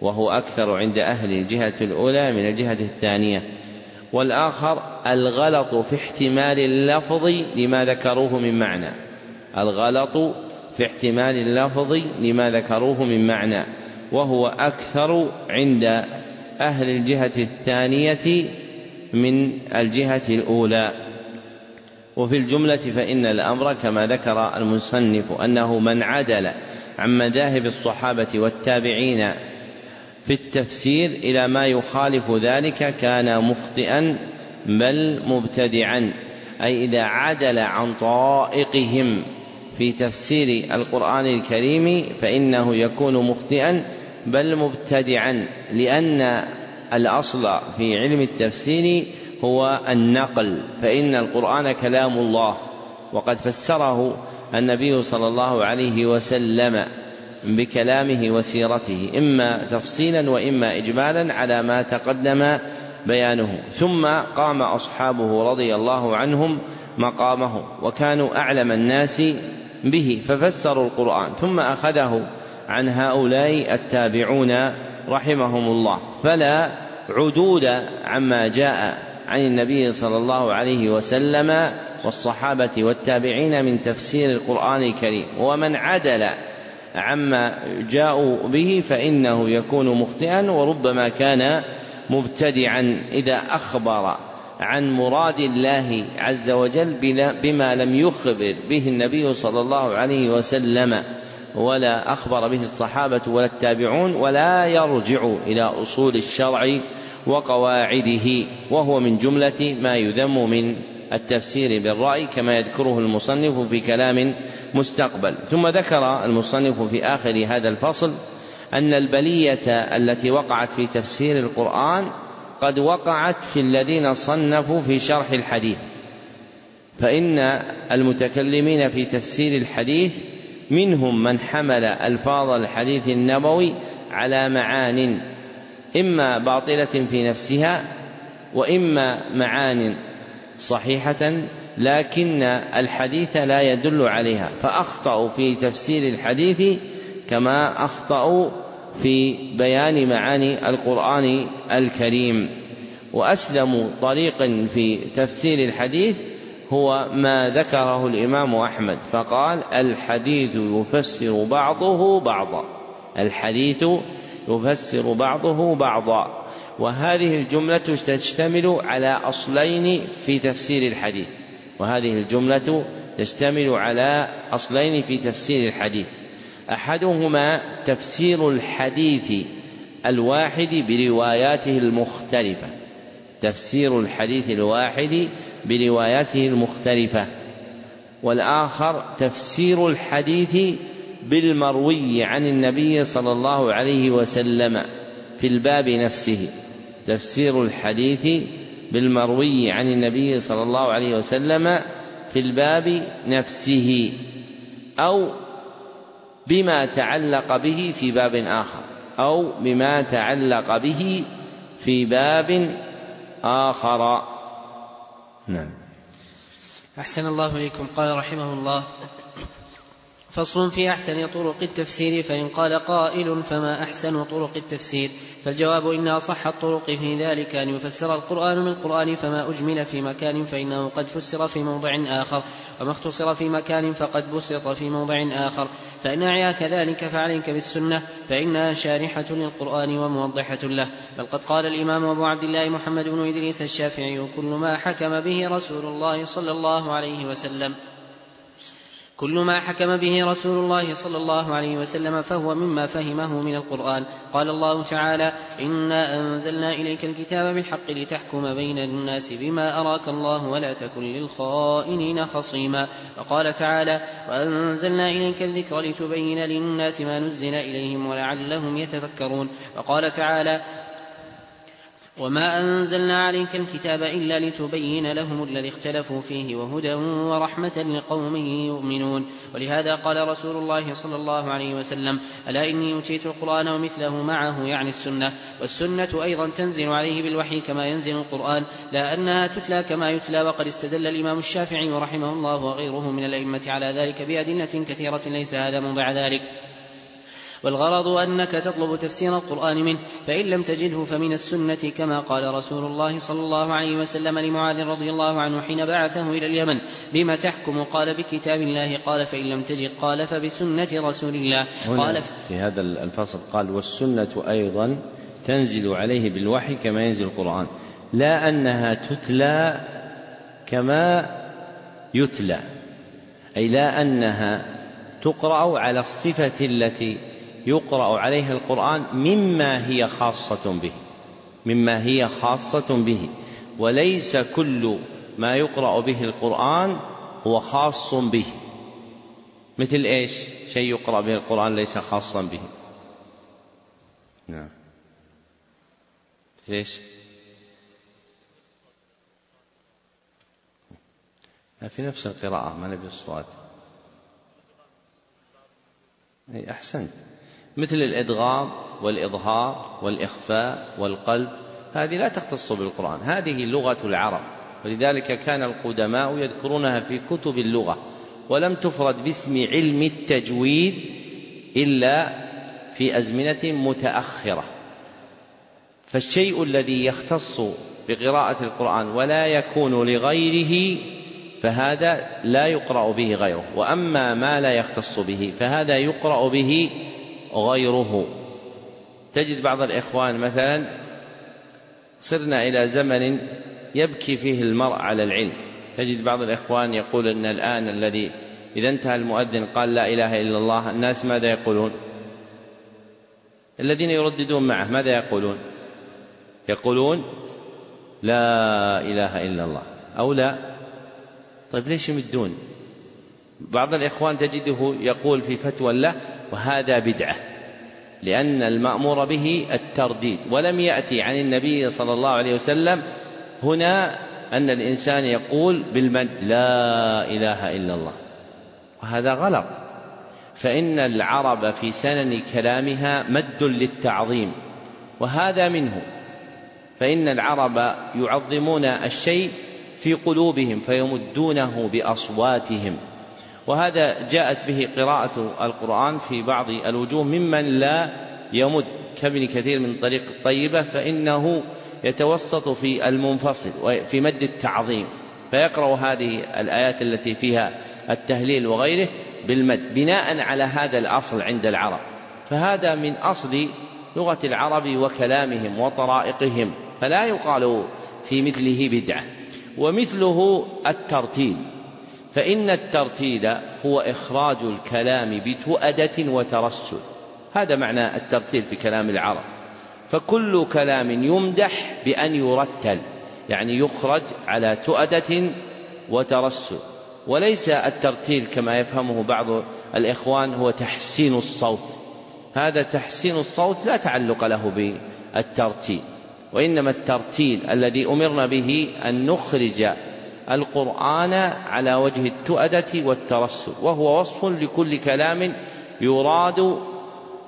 وهو أكثر عند أهل الجهة الأولى من الجهة الثانية. والآخر الغلط في احتمال اللفظ لما ذكروه من معنى. الغلط في احتمال اللفظ لما ذكروه من معنى. وهو أكثر عند أهل الجهة الثانية من الجهة الأولى. وفي الجملة فإن الأمر كما ذكر المصنف أنه من عدل عن مذاهب الصحابة والتابعين في التفسير إلى ما يخالف ذلك كان مخطئا بل مبتدعا أي إذا عدل عن طرائقهم في تفسير القرآن الكريم فإنه يكون مخطئا بل مبتدعا لأن الأصل في علم التفسير هو النقل فإن القرآن كلام الله. وقد فسره النبي صلى الله عليه وسلم بكلامه وسيرته إما تفصيلا وإما إجمالا على ما تقدم بيانه. ثم قام أصحابه رضي الله عنهم مقامه وكانوا أعلم الناس به ففسروا القرآن. ثم أخذه عن هؤلاء التابعون رحمهم الله. فلا عدود عما جاء عن النبي صلى الله عليه وسلم والصحابة والتابعين من تفسير القرآن الكريم. ومن عدل عما جاءوا به فإنه يكون مخطئا وربما كان مبتدعا. إذا أخبر عن مراد الله عز وجل بما لم يخبر به النبي صلى الله عليه وسلم ولا أخبر به الصحابة ولا التابعون ولا يرجع إلى أصول الشرع وقواعده وهو من جملة ما يذم من التفسير بالرأي كما يذكره المصنف في كلام مستقبل. ثم ذكر المصنف في آخر هذا الفصل أن البلية التي وقعت في تفسير القرآن قد وقعت في الذين صنفوا في شرح الحديث. فإن المتكلمين في تفسير الحديث منهم من حمل ألفاظ الحديث النبوي على معان إما باطلة في نفسها وإما معان صحيحة لكن الحديث لا يدل عليها. فأخطأوا في تفسير الحديث كما أخطأوا في بيان معاني القرآن الكريم. وأسلم طريق في تفسير الحديث هو ما ذكره الإمام أحمد فقال الحديث يفسر بعضه بعضا الحديث يفسر بعضه بعضا. وهذه الجملة تشتمل على أصلين في تفسير الحديث. وهذه الجملة تشتمل على أصلين في تفسير الحديث. أحدهما تفسير الحديث الواحد برواياته المختلفة. تفسير الحديث الواحد برواياته المختلفة. والآخر تفسير الحديث بالمروي عن النبي صلى الله عليه وسلم في الباب نفسه. تفسير الحديث بالمروي عن النبي صلى الله عليه وسلم في الباب نفسه. أو بما تعلق به في باب آخر أو بما تعلق به في باب آخر. نعم. أحسن الله إليكم. قال رحمه الله فصل في أحسن طرق التفسير فإن قال قائل فما أحسن طرق التفسير. فالجواب إن أصح الطرق في ذلك أن يفسر القرآن من القرآن فما أجمل في مكان فإنه قد فسر في موضع آخر وما اختصر في مكان فقد بسط في موضع آخر. فإن أعياك ذلك فعليك بالسنة فإنها شارحة للقرآن وموضحة له. بل قد قال الإمام أبو عبد الله محمد بن إدريس الشافعي كل ما حكم به رسول الله صلى الله عليه وسلم كل ما حكم به رسول الله صلى الله عليه وسلم فهو مما فهمه من القرآن. قال الله تعالى إنا أنزلنا إليك الكتاب بالحق لتحكم بين الناس بما أراك الله ولا تكن للخائنين خصيما وقال تعالى وأنزلنا إليك الذكر لتبين للناس ما نزل إليهم ولعلهم يتفكرون وقال تعالى وما أنزلنا عليك الكتاب إلا لتبين لهم الذي اختلفوا فيه وهدى ورحمة لقوم يؤمنون ولهذا قال رسول الله صلى الله عليه وسلم ألا إني أوتيت القرآن ومثله معه يعني السنة والسنة أيضا تنزل عليه بالوحي كما ينزل القرآن لا أنها تتلى كما يتلى وقد استدل الإمام الشافعي رحمه الله وغيره من الأئمة على ذلك بأدلة كثيرة ليس هذا موضع ذلك والغرض أنك تطلب تفسير القرآن منه فإن لم تجده فمن السنة كما قال رسول الله صلى الله عليه وسلم لمعاذ رضي الله عنه حين بعثه إلى اليمن بما تحكم قال بكتاب الله قال فإن لم تجد قال فبسنة رسول الله. قال في هذا الفصل قال والسنة أيضا تنزل عليه بالوحي كما ينزل القرآن لا أنها تتلى كما يتلى أي لا أنها تقرأ على الصفة التي يقرأ عليها القرآن مما هي خاصة به. مما هي خاصة به. وليس كل ما يقرأ به القرآن هو خاص به. مثل إيش؟ شيء يقرأ به القرآن ليس خاصا به. نعم. مثل إيش؟ في نفس القراءة ما نبي الصوات. أي أحسنت. مثل الإدغام والإظهار والإخفاء والقلب هذه لا تختص بالقرآن هذه لغة العرب. ولذلك كان القدماء يذكرونها في كتب اللغة ولم تفرد باسم علم التجويد إلا في أزمنة متأخرة. فالشيء الذي يختص بقراءة القرآن ولا يكون لغيره فهذا لا يقرأ به غيره وأما ما لا يختص به فهذا يقرأ به غيره. تجد بعض الإخوان مثلا صرنا إلى زمن يبكي فيه المرء على العلم. تجد بعض الإخوان يقول أن الآن الذي إذا انتهى المؤذن قال لا إله إلا الله الناس ماذا يقولون؟ الذين يرددون معه ماذا يقولون؟ يقولون لا إله إلا الله أو لا. طيب ليش يمدون؟ بعض الإخوان تجده يقول في فتوى له وهذا بدعة لأن المأمور به الترديد ولم يأتي عن النبي صلى الله عليه وسلم هنا أن الإنسان يقول بالمد لا إله إلا الله. وهذا غلط. فإن العرب في سنن كلامها مد للتعظيم وهذا منه. فإن العرب يعظمون الشيء في قلوبهم فيمدونه بأصواتهم. وهذا جاءت به قراءة القرآن في بعض الوجوه ممن لا يمد كابن كثير من طريق الطيبة فإنه يتوسط في المنفصل وفي مد التعظيم فيقرأ هذه الآيات التي فيها التهليل وغيره بالمد بناء على هذا الأصل عند العرب فهذا من أصل لغة العرب وكلامهم وطرائقهم فلا يقال في مثله بدعة ومثله الترتيل. فإن الترتيل هو إخراج الكلام بتؤدة وترسل. هذا معنى الترتيل في كلام العرب. فكل كلام يمدح بأن يرتل يعني يخرج على تؤدة وترسل. وليس الترتيل كما يفهمه بعض الإخوان هو تحسين الصوت. هذا تحسين الصوت لا تعلق له بالترتيل. وإنما الترتيل الذي أمرنا به أن نخرج القرآن على وجه التؤدة والترسل وهو وصف لكل كلام يراد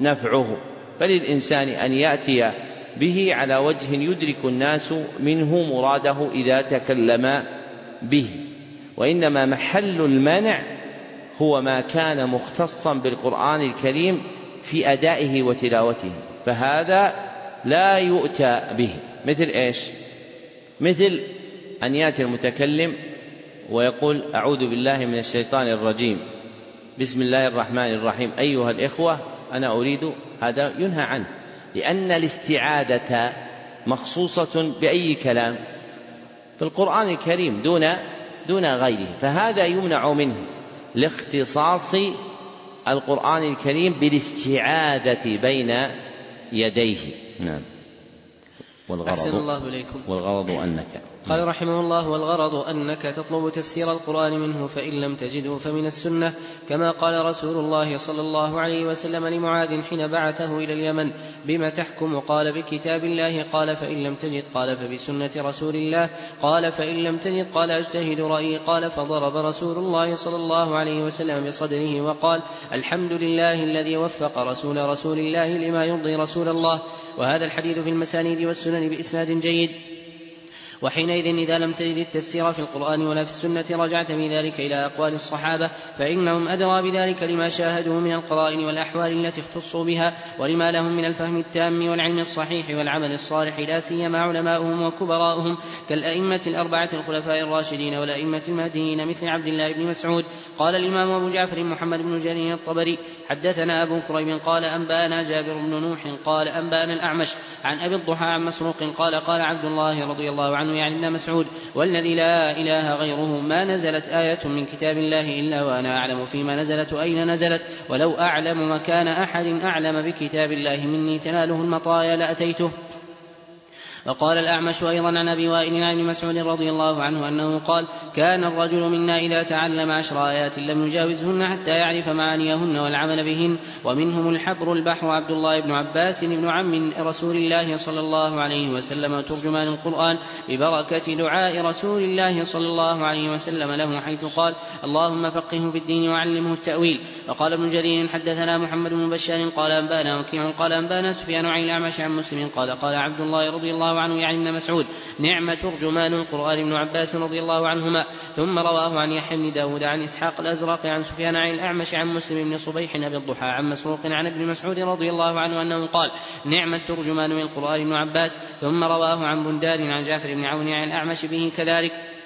نفعه. فللإنسان أن يأتي به على وجه يدرك الناس منه مراده إذا تكلم به. وإنما محل المنع هو ما كان مختصا بالقرآن الكريم في أدائه وتلاوته فهذا لا يؤتى به. مثل إيش؟ مثل أن يأتي المتكلم ويقول أعوذ بالله من الشيطان الرجيم. بسم الله الرحمن الرحيم. أيها الإخوة أنا أريد هذا ينهى عنه. لأن الاستعادة مخصوصة بأي كلام؟ في القرآن الكريم دون دون غيره. فهذا يمنع منه لاختصاص القرآن الكريم بالاستعادة بين يديه. نعم. والغرض الله إليكم. والغرض أنك. قال رحمه الله والغرض أنك تطلب تفسير القرآن منه فإن لم تجده فمن السنة كما قال رسول الله صلى الله عليه وسلم لمعاذ حين بعثه إلى اليمن بما تحكم؟ قال بكتاب الله. قال فإن لم تجد؟ قال فبسنة رسول الله. قال فإن لم تجد؟ قال أجتهد رأيي. قال فضرب رسول الله صلى الله عليه وسلم بصدره وقال الحمد لله الذي وفق رسول رسول الله لما يرضي رسول الله. وهذا الحديث في المسانيد والسنن بإسناد جيد. وحينئذ إذا لم تجد التفسير في القرآن ولا في السنة رجعت في ذلك إلى أقوال الصحابة فإنهم أدرى بذلك لما شاهدوا من القرائن والأحوال التي اختصوا بها ولما لهم من الفهم التام والعلم الصحيح والعمل الصالح لا سيما علماؤهم وكبراؤهم كالأئمة الأربعة الخلفاء الراشدين والأئمة المهديين مثل عبد الله بن مسعود. قال الإمام أبو جعفر محمد بن جرير الطبري حدثنا أبو كريم قال أنبأنا جابر بن نوح قال أنبأنا الأعمش عن أبي الضحى عن مسروق قال قال عبد الله رضي الله عنه يعني ابن مسعود والذي لا إله غيره ما نزلت آية من كتاب الله إلا وأنا أعلم فيما نزلت وأين نزلت؟ ولو أعلم مكان أحد أعلم بكتاب الله مني تناله المطايا لأتيته. وقال الأعمش أيضا عن أبي وائل عن مسعود رضي الله عنه أنه قال كان الرجل منا إذا تعلم عشر آيات لم يجاوزهن حتى يعرف معانيهن والعمل بهن ومنهم الحبر البحر عبد الله بن عباس بن عم رسول الله صلى الله عليه وسلم ترجمان القرآن ببركة دعاء رسول الله صلى الله عليه وسلم له حيث قال اللهم فقهه في الدين وعلمه التأويل وقال ابن جرير حدثنا محمد بن بشار قال أنبانا وكيع قال أنبانا سفيان عن الأعمش عن مسلم قال قال عبد الله رضي الله عنه يعني ابن مسعود نعم ترجمان القرآن ابن عباس رضي الله عنهما. ثم رواه عن يحيى بن داود عن إسحاق الأزرق عن سفيان عن الأعمش عن مسلم بن صبيح أبي الضحى عن مسروق عن ابن مسعود رضي الله عنه أنه قال نعم الترجمان من القرآن ابن عباس. ثم رواه عن بندار عن جعفر بن عون عن الأعمش به كذلك.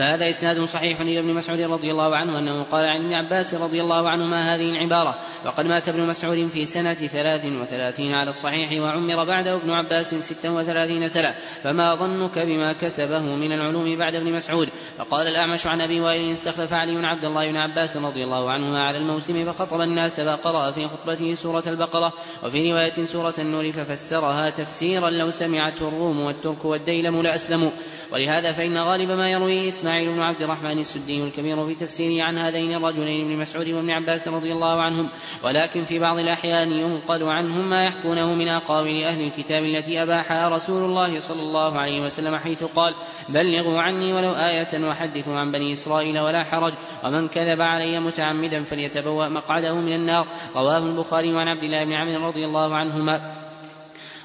فهذا إسناد صحيح إلى ابن مسعود رضي الله عنه أنه قال عن ابن عباس رضي الله عنهما هذه العبارة. وقد مات ابن مسعود في سنة ثلاث وثلاثين على الصحيح وعمر بعده ابن عباس ستا وثلاثين سنة. فما ظنك بما كسبه من العلوم بعد ابن مسعود؟ فقال الأعمش عن أبي وائل استخلف علي عبد الله بن عباس رضي الله عنهما على الموسم فخطب الناس فقرأ في خطبته سورة البقرة. وفي رواية سورة النور ففسرها تفسيرا لو سمعته الروم والترك والديلم لأسلموا. ولهذا فإن غالب ما يرويه إسماعيل بن عبد الرحمن السدي الكبير في تفسيره عن هذين الرجلين ابن مسعود وابن عباس رضي الله عنهم ولكن في بعض الأحيان ينقل عنهم ما يحكونه من أقاويل أهل الكتاب التي أباحها رسول الله صلى الله عليه وسلم حيث قال بلغوا عني ولو آية وحدثوا عن بني إسرائيل ولا حرج ومن كذب علي متعمدا فليتبوأ مقعده من النار. رواه البخاري عن عبد الله بن عمرو رضي الله عنهما.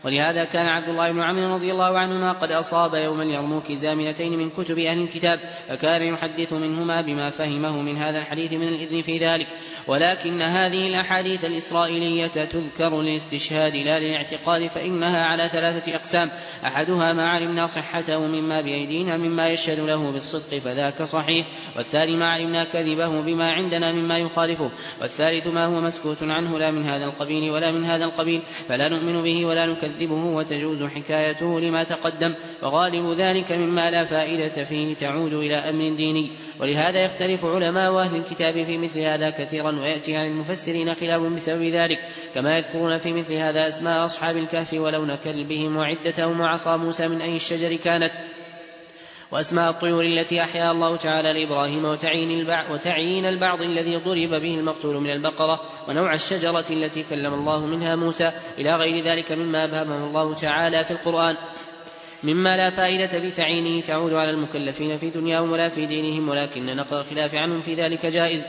ولهذا كان عبد الله بن عمرو رضي الله عنهما قد أصاب يوم اليرموك زامنتين من كتب أهل الكتاب فكان يحدث منهما بما فهمه من هذا الحديث من الإذن في ذلك. ولكن هذه الأحاديث الإسرائيلية تذكر للاستشهاد لا للاعتقاد فإنها على ثلاثة أقسام. أحدها ما علمنا صحته مما بأيدينا مما يشهد له بالصدق فذاك صحيح. والثاني ما علمنا كذبه بما عندنا مما يخالفه. والثالث ما هو مسكوت عنه لا من هذا القبيل ولا من هذا القبيل. فلا نؤمن به ولا نكذبه وتجوز حكايته لما تقدم. وغالب ذلك مما لا فائدة فيه تعود إلى أمر ديني. ولهذا يختلف علماء أهل الكتاب في مثل هذا كثيرا. ويأتي عن المفسرين خلاف بسبب ذلك كما يذكرون في مثل هذا أسماء أصحاب الكهف ولون كلبهم وعدتهم وعصا موسى من أي الشجر كانت. وأسماء الطيور التي أحيا الله تعالى لإبراهيم وتعيين البعض, وتعيين البعض الذي ضرب به المقتول من البقرة ونوع الشجرة التي كلم الله منها موسى إلى غير ذلك مما أبهمه الله تعالى في القرآن. مما لا فائدة بتعيينه تعود على المكلفين في دنياهم ولا في دينهم ولكن نقل الخلاف عنهم في ذلك جائز.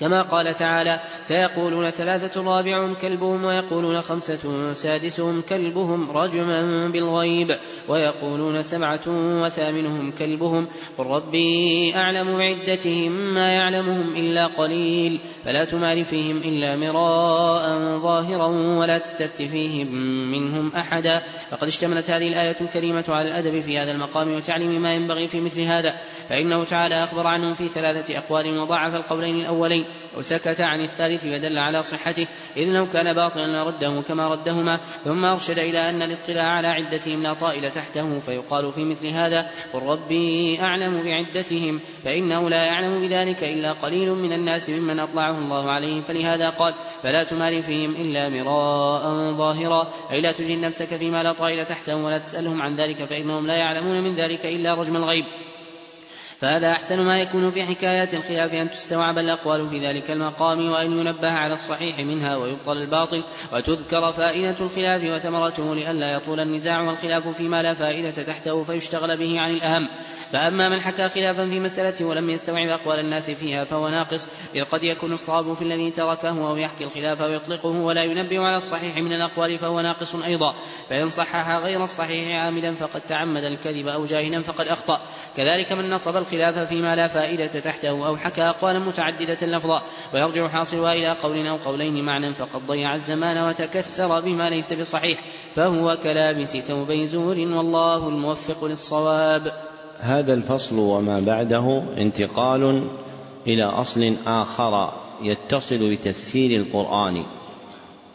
كما قال تعالى سيقولون ثلاثة رابعهم كلبهم ويقولون خمسة سادسهم كلبهم رجما بالغيب ويقولون سبعة وثامنهم كلبهم قل ربي أعلم بعدتهم ما يعلمهم إلا قليل فلا تمار فيهم إلا مراء ظاهرا ولا تستفت فيهم منهم أحدا فقد اشتملت هذه الآية الكريمة على الأدب في هذا المقام وتعليم ما ينبغي في مثل هذا فإنه تعالى أخبر عنهم في ثلاثة أقوال وضاعف القولين الأولين وسكت عن الثالث ودل على صحته إذ لو كان باطلا لرده كما ردهما ثم أرشد إلى أن الاطلاع على عدتهم لا طائل تحته فيقال في مثل هذا قل ربي أعلم بعدتهم فإنه لا يعلم بذلك إلا قليل من الناس ممن أطلعه الله عليهم فلهذا قال فلا تمار فيهم إلا مراء ظاهرا أي لا تجن نفسك فيما لا طائل تحته ولا تسألهم عن ذلك فإنهم لا يعلمون من ذلك إلا رجم الغيب. فهذا أحسن ما يكون في حكايات الخلاف أن تستوعب الأقوال في ذلك المقام وأن ينبه على الصحيح منها ويبطل الباطل وتذكر فائدة الخلاف وثمرته لئلا يطول النزاع والخلاف فيما لا فائدة تحته فيشتغل به عن الأهم. فأما من حكى خلافا في مسألة ولم يستوعب أقوال الناس فيها فهو ناقص إذ قد يكون الصواب في الذي تركه أو يحكي الخلاف ويطلقه ولا ينبه على الصحيح من الأقوال فهو ناقص أيضا. فإن صحح غير الصحيح عامدا فقد تعمد الكذب أو جاهلا فقد أخطأ. كذلك من نصب الخلاف فيما لا فائدة تحته أو حكى أقوالا متعددة لفظا. ويرجع حاصلها إلى قول أو قولين معنى فقد ضيع الزمان وتكثر بما ليس بصحيح. فهو كلابس ثوبي زور والله الموفق للصواب. هذا الفصل وما بعده انتقال إلى أصل آخر يتصل بتفسير القرآن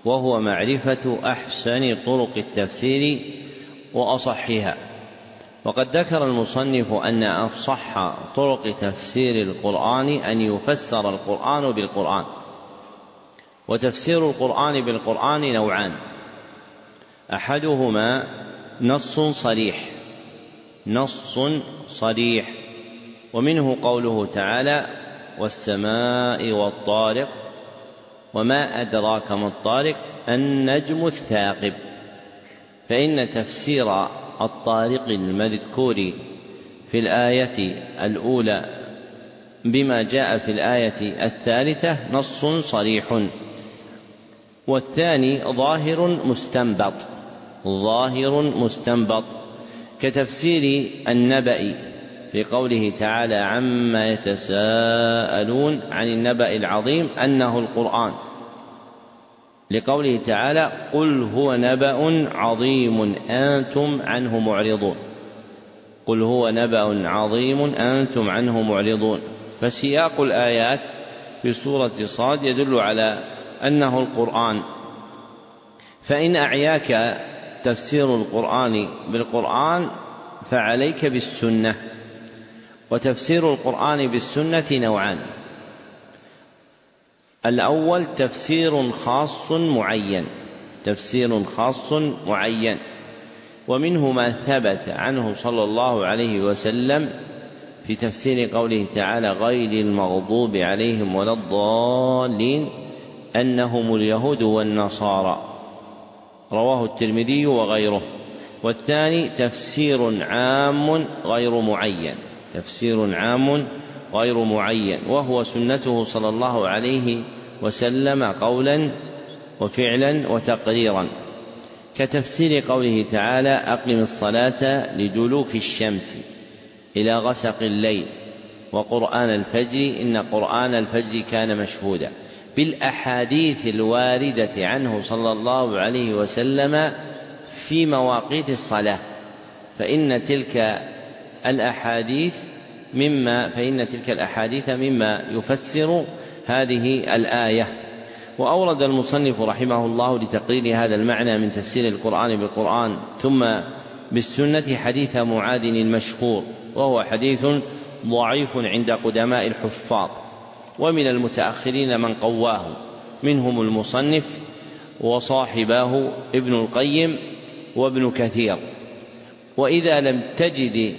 وهو معرفة أحسن طرق التفسير وأصحها. وقد ذكر المصنف أن أصح طرق تفسير القرآن أن يفسر القرآن بالقرآن وتفسير القرآن بالقرآن نوعان. أحدهما نص صريح نص صريح. ومنه قوله تعالى والسماء والطارق وما أدراك ما الطارق؟ النجم الثاقب. فإن تفسير الطارق المذكور في الآية الأولى بما جاء في الآية الثالثة نص صريح. والثاني ظاهر مستنبط. ظاهر مستنبط. كتفسير النبأ في قوله تعالى عما يتساءلون عن النبأ العظيم أنه القرآن. لقوله تعالى قل هو نبأ عظيم أنتم عنه معرضون. قل هو نبأ عظيم أنتم عنه معرضون. فسياق الآيات في سورة صاد يدل على أنه القرآن. فإن أعياك تفسير القرآن بالقرآن فعليك بالسنة وتفسير القرآن بالسنة نوعان. الأول تفسير خاص معين تفسير خاص معين ومنه ما ثبت عنه صلى الله عليه وسلم في تفسير قوله تعالى غير المغضوب عليهم ولا الضالين أنهم اليهود والنصارى. رواه الترمذي وغيره. والثاني تفسير عام غير معين. تفسير عام غير معين. وهو سنته صلى الله عليه وسلم قولا وفعلا وتقريرا كتفسير قوله تعالى أقم الصلاة لدلوك الشمس إلى غسق الليل وقرآن الفجر إن قرآن الفجر كان مشهودا. بالأحاديث الواردة عنه صلى الله عليه وسلم في مواقيت الصلاة فإن تلك الأحاديث مما فإن تلك الأحاديث مما يفسر هذه الآية. وأورد المصنف رحمه الله لتقرير هذا المعنى من تفسير القرآن بالقرآن ثم بالسنة حديث معاذ المشهور وهو حديث ضعيف عند قدماء الحفاظ. ومن المتأخرين من قواه. منهم المصنف وصاحباه ابن القيم وابن كثير. وإذا لم تجد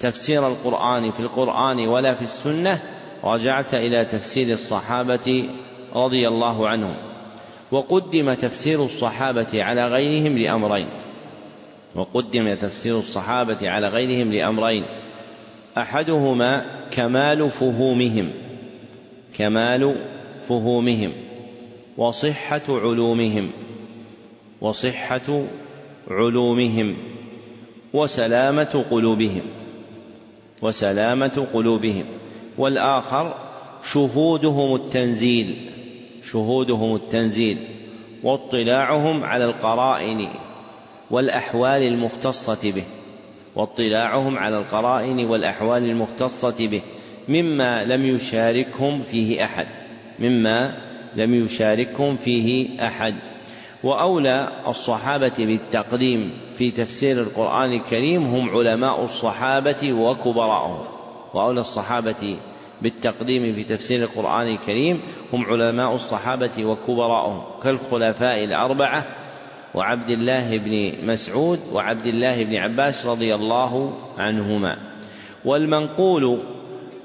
تفسير القرآن في القرآن ولا في السنة رجعت إلى تفسير الصحابة رضي الله عنهم. وقدم تفسير الصحابة على غيرهم لأمرين. وقدم تفسير الصحابة على غيرهم لأمرين. أحدهما كمال فهومهم. كمال فهومهم وصحة علومهم وصحة علومهم وسلامة قلوبهم وسلامة قلوبهم. والآخر شهودهم التنزيل شهودهم التنزيل واطلاعهم على القرائن والأحوال المختصة به واطلاعهم على القرائن والأحوال المختصة به. مما لم يشاركهم فيه أحد. مما لم يشاركهم فيه أحد. وأولى الصحابة بالتقديم في تفسير القرآن الكريم هم علماء الصحابة وكبراءهم. وأولى الصحابة بالتقديم في تفسير القرآن الكريم هم علماء الصحابة وكبراءهم كالخلفاء الأربعة وعبد الله بن مسعود وعبد الله بن عباس رضي الله عنهما. والمنقول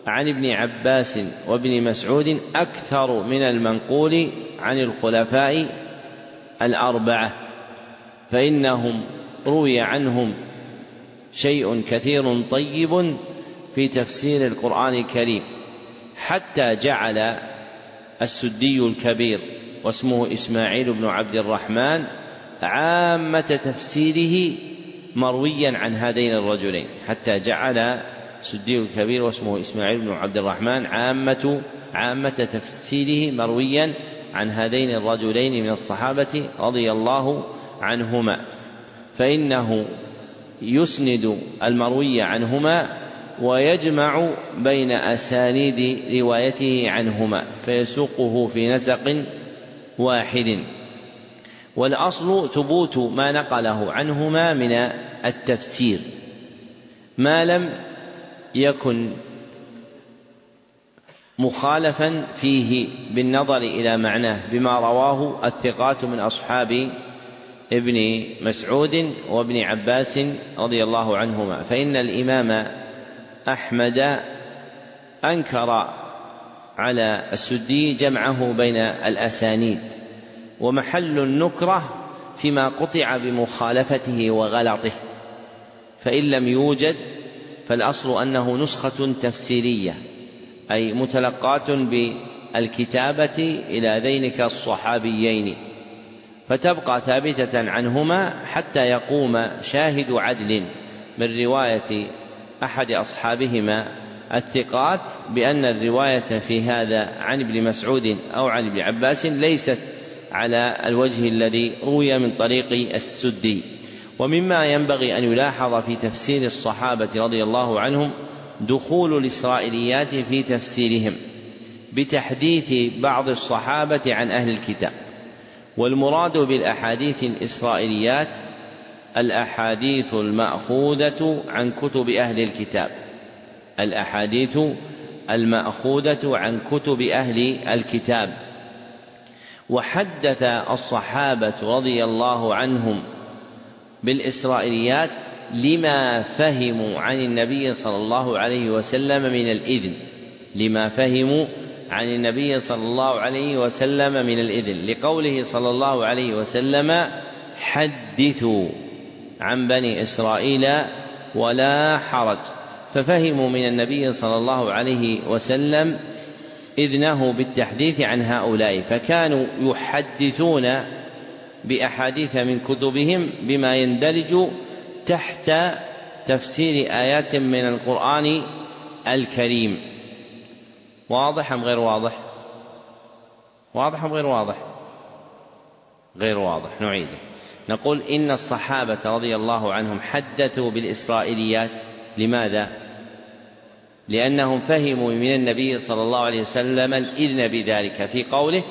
عن ابن عباس وابن مسعود أكثر من المنقول عن الخلفاء الأربعة فإنهم روي عنهم شيء كثير طيب في تفسير القرآن الكريم حتى جعل السدي الكبير واسمه إسماعيل بن عبد الرحمن عامة تفسيره مرويا عن هذين الرجلين حتى جعل السدي الكبير واسمه إسماعيل بن عبد الرحمن عامة عامة تفسيره مرويا عن هذين الرجلين من الصحابة رضي الله عنهما. فإنه يسند المروي عنهما ويجمع بين أسانيد روايته عنهما فيسوقه في نسق واحد. والأصل ثبوت ما نقله عنهما من التفسير. ما لم يكن مخالفا فيه بالنظر إلى معناه بما رواه الثقات من أصحاب ابن مسعود وابن عباس رضي الله عنهما. فإن الإمام أحمد أنكر على السدي جمعه بين الأسانيد ومحل النكرة فيما قطع بمخالفته وغلطه فإن لم يوجد فالأصل أنه نسخة تفسيرية أي متلقاة بالكتابة إلى ذينك الصحابيين فتبقى ثابتة عنهما حتى يقوم شاهد عدل من رواية أحد أصحابهما الثقات بأن الرواية في هذا عن ابن مسعود أو عن ابن عباس ليست على الوجه الذي روي من طريق السدي. ومما ينبغي أن يلاحظ في تفسير الصحابة رضي الله عنهم دخول الإسرائيليات في تفسيرهم بتحديث بعض الصحابة عن أهل الكتاب. والمراد بالأحاديث الإسرائيليات الأحاديث المأخوذة عن كتب أهل الكتاب. الأحاديث المأخوذة عن كتب أهل الكتاب. وحدث الصحابة رضي الله عنهم بالإسرائيليات لما فهموا عن النبي صلى الله عليه وسلم من الإذن. لما فهموا عن النبي صلى الله عليه وسلم من الإذن. لقوله صلى الله عليه وسلم حدثوا عن بني إسرائيل ولا حرج. ففهموا من النبي صلى الله عليه وسلم إذنه بالتحديث عن هؤلاء. فكانوا يحدثون بأحاديث من كتبهم بما يندرج تحت تفسير آيات من القرآن الكريم واضح أم غير واضح؟ واضح أم غير واضح؟ غير واضح نعيده نقول إن الصحابة رضي الله عنهم حدثوا بالإسرائيليات لماذا؟ لأنهم فهموا من النبي صلى الله عليه وسلم الإذن بذلك في قوله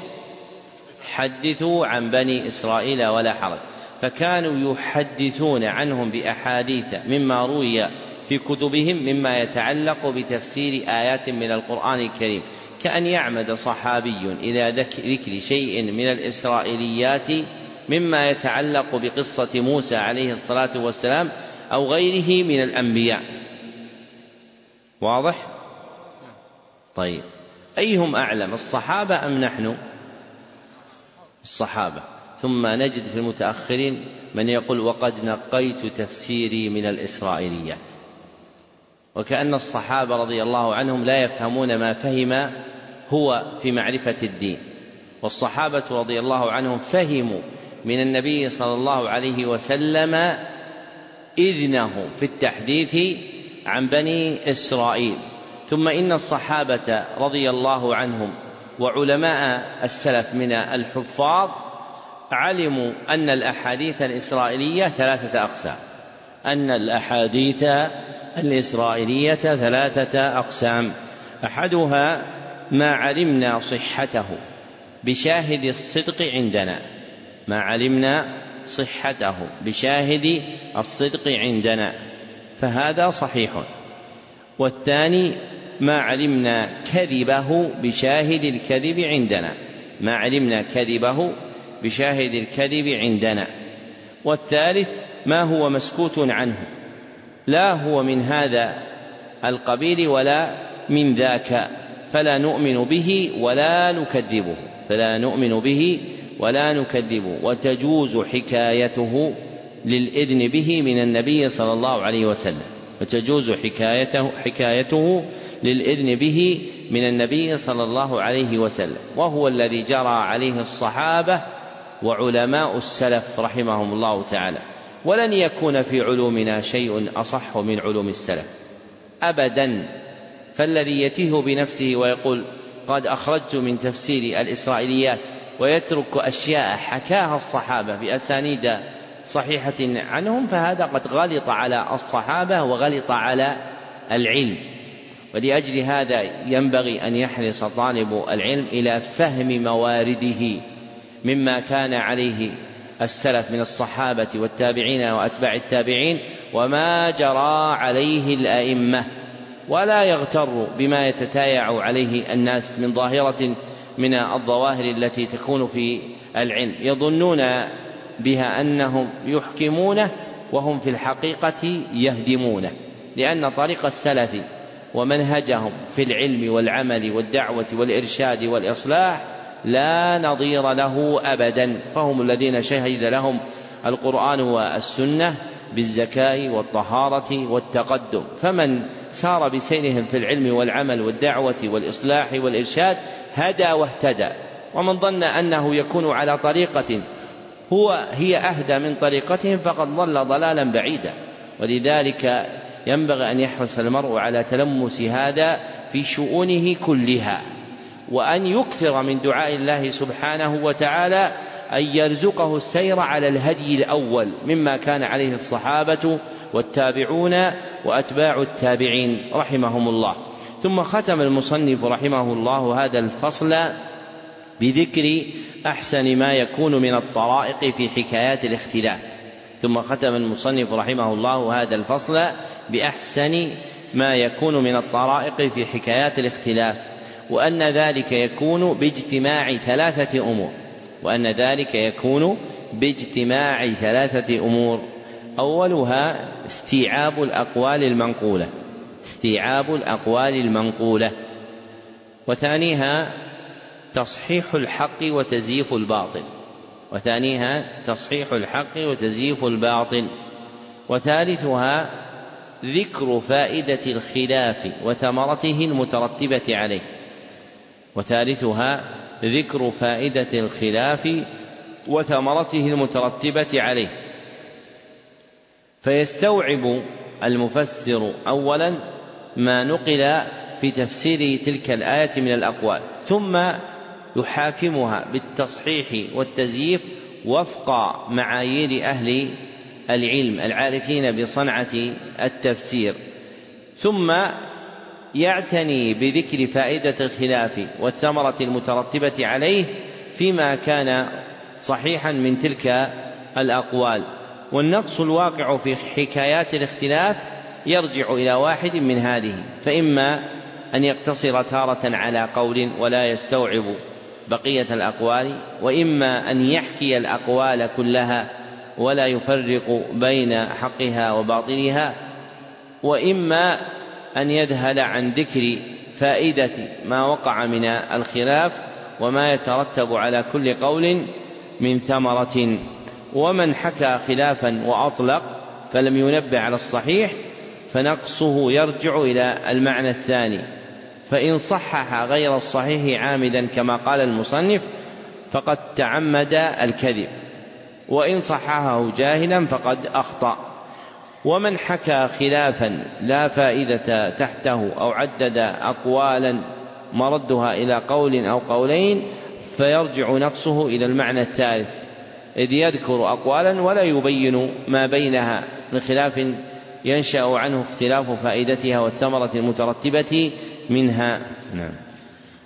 حدثوا عن بني إسرائيل ولا حرج فكانوا يحدثون عنهم بأحاديث مما روي في كتبهم مما يتعلق بتفسير آيات من القرآن الكريم كأن يعمد صحابي إلى ذكر شيء من الإسرائيليات مما يتعلق بقصة موسى عليه الصلاة والسلام أو غيره من الأنبياء واضح؟ طيب أيهم أعلم الصحابة أم نحن؟ الصحابة. ثم نجد في المتأخرين من يقول وقد نقيت تفسيري من الإسرائيليات. وكأن الصحابة رضي الله عنهم لا يفهمون ما فهم هو في معرفة الدين. والصحابة رضي الله عنهم فهموا من النبي صلى الله عليه وسلم إذنه في التحديث عن بني إسرائيل. ثم إن الصحابة رضي الله عنهم وعلماء السلف من الحفاظ علموا أن الأحاديث الإسرائيلية ثلاثة أقسام. أن الأحاديث الإسرائيلية ثلاثة أقسام. أحدها ما علمنا صحته بشاهد الصدق عندنا. ما علمنا صحته بشاهد الصدق عندنا. فهذا صحيح. والثاني ما علمنا كذبه بشاهد الكذب عندنا. ما علمنا كذبه بشاهد الكذب عندنا. والثالث ما هو مسكوت عنه. لا هو من هذا القبيل ولا من ذاك فلا نؤمن به ولا نكذبه. فلا نؤمن به ولا نكذبه. وتجوز حكايته للإذن به من النبي صلى الله عليه وسلم. وتجوز حكايته حكايته للإذن به من النبي صلى الله عليه وسلم وهو الذي جرى عليه الصحابة وعلماء السلف رحمهم الله تعالى. ولن يكون في علومنا شيء أصح من علوم السلف. أبدا فالذي يتيه بنفسه ويقول قد أخرجت من تفسير الإسرائيليات ويترك أشياء حكاها الصحابة بأسانيد صحيحة عنهم فهذا قد غلط على الصحابة وغلط على العلم. ولأجل هذا ينبغي أن يحرص طالب العلم إلى فهم موارده مما كان عليه السلف من الصحابة والتابعين وأتباع التابعين وما جرى عليه الأئمة. ولا يغتر بما يتتايع عليه الناس من ظاهرة من الظواهر التي تكون في العلم. يظنون بها أنهم يحكمونه وهم في الحقيقة يهدمونه لأن طريق السلف ومنهجهم في العلم والعمل والدعوة والإرشاد والإصلاح لا نظير له أبدا فهم الذين شهد لهم القرآن والسنة بالزكاة والطهارة والتقدم. فمن سار بسيرهم في العلم والعمل والدعوة والإصلاح والإرشاد هدى واهتدى ومن ظن أنه يكون على طريقة هو هي أهدى من طريقتهم فقد ضل ضلالا بعيدا. ولذلك ينبغي أن يحرص المرء على تلمس هذا في شؤونه كلها وأن يكثر من دعاء الله سبحانه وتعالى أن يرزقه السير على الهدي الأول مما كان عليه الصحابة والتابعون وأتباع التابعين رحمهم الله. ثم ختم المصنف رحمه الله هذا الفصل بذكر أحسن ما يكون من الطرائق في حكايات الاختلاف. ثم ختم المصنف رحمه الله هذا الفصل بأحسن ما يكون من الطرائق في حكايات الاختلاف وأن ذلك يكون باجتماع ثلاثة أمور وأن ذلك يكون باجتماع ثلاثة أمور. أولها استيعاب الأقوال المنقولة استيعاب الأقوال المنقولة. وثانيها تصحيح الحق وتزييف الباطل. وثانيها تصحيح الحق وتزييف الباطل. وثالثها ذكر فائدة الخلاف وثمرته المترتبة عليه. وثالثها ذكر فائدة الخلاف وثمرته المترتبة عليه. فيستوعب المفسر أولا ما نقل في تفسير تلك الآية من الأقوال ثم يحاكمها بالتصحيح والتزييف وفق معايير أهل العلم العارفين بصنعة التفسير. ثم يعتني بذكر فائدة الخلاف والثمرة المترتبة عليه فيما كان صحيحا من تلك الأقوال. والنقص الواقع في حكايات الاختلاف يرجع إلى واحد من هذه فإما أن يقتصر تارة على قول ولا يستوعب بقية الأقوال وإما أن يحكي الأقوال كلها ولا يفرق بين حقها وباطلها وإما أن يذهل عن ذكر فائدة ما وقع من الخلاف وما يترتب على كل قول من ثمرة. ومن حكى خلافا وأطلق فلم ينبه على الصحيح فنقصه يرجع إلى المعنى الثاني. فإن صحح غير الصحيح عامدا كما قال المصنف فقد تعمد الكذب. وإن صححه جاهلا فقد أخطأ. ومن حكى خلافا لا فائدة تحته أو عدد أقوالا مردها إلى قول أو قولين فيرجع نقصه إلى المعنى الثالث. إذ يذكر أقوالا ولا يبين ما بينها. من خلاف ينشأ عنه اختلاف فائدتها والثمرة المترتبة منها. نعم.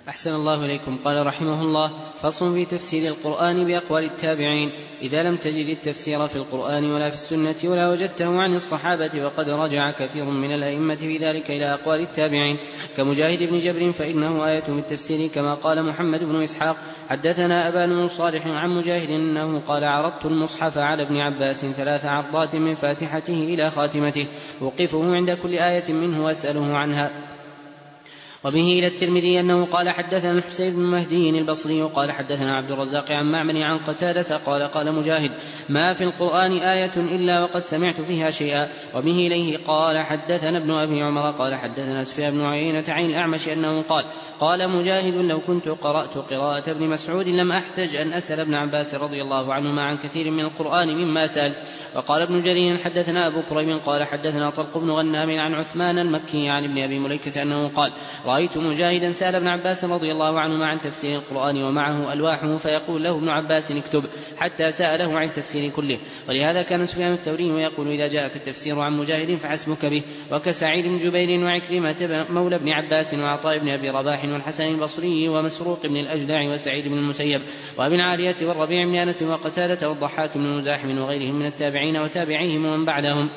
أحسن الله إليكم. قال رحمه الله فصل في تفسير القرآن بأقوال التابعين إذا لم تجد التفسير في القرآن ولا في السنة ولا وجدته عن الصحابة وقد رجع كثير من الأئمة في ذلك إلى أقوال التابعين. كمجاهد بن جبر فإنه آية بالتفسير كما قال محمد بن إسحاق حدثنا أبان بن صالح عن مجاهد أنه قال عرضت المصحف على ابن عباس ثلاث عرضات من فاتحته إلى خاتمته. أوقفه عند كل آية منه وأسأله عنها. وبه إلى الترمذي أنه قال حدثنا الحسين بن مهدي البصري قال حدثنا عبد الرزاق عن معمر عن قتادة قال قال مجاهد ما في القرآن آية إلا وقد سمعت فيها شيئا وبه إليه قال حدثنا ابن أبي عمر قال حدثنا سفيان بن عيينة عن الأعمش أنه قال قال مجاهد لو كنت قرأت قراءة ابن مسعود لم أحتج أن أسأل ابن عباس رضي الله عنهما عن كثير من القرآن مما سألت. وقال ابن جرير حدثنا أبو كريم قال حدثنا طلق بن غنام عن عثمان المكي عن ابن أبي مليكة أنه قال رأيت مجاهدا سأل ابن عباس رضي الله عنهما عن تفسير القرآن ومعه ألواحه فيقول له ابن عباس اكتب حتى سأله عن التفسير كله. ولهذا كان سفيان الثوري يقول إذا جاءك التفسير عن مجاهد فحسبك به. وكسعيد بن جبير وعكرمة مولى ابن عباس وعطاء بن أبي رباح والحسن البصري ومسروق بن الأجدع وسعيد بن المسيب وابن عالية والربيع بن أنس وقتادة والضحاك بن مزاحم وغيرهم من التابعين وتابعيهم ومن بعدهم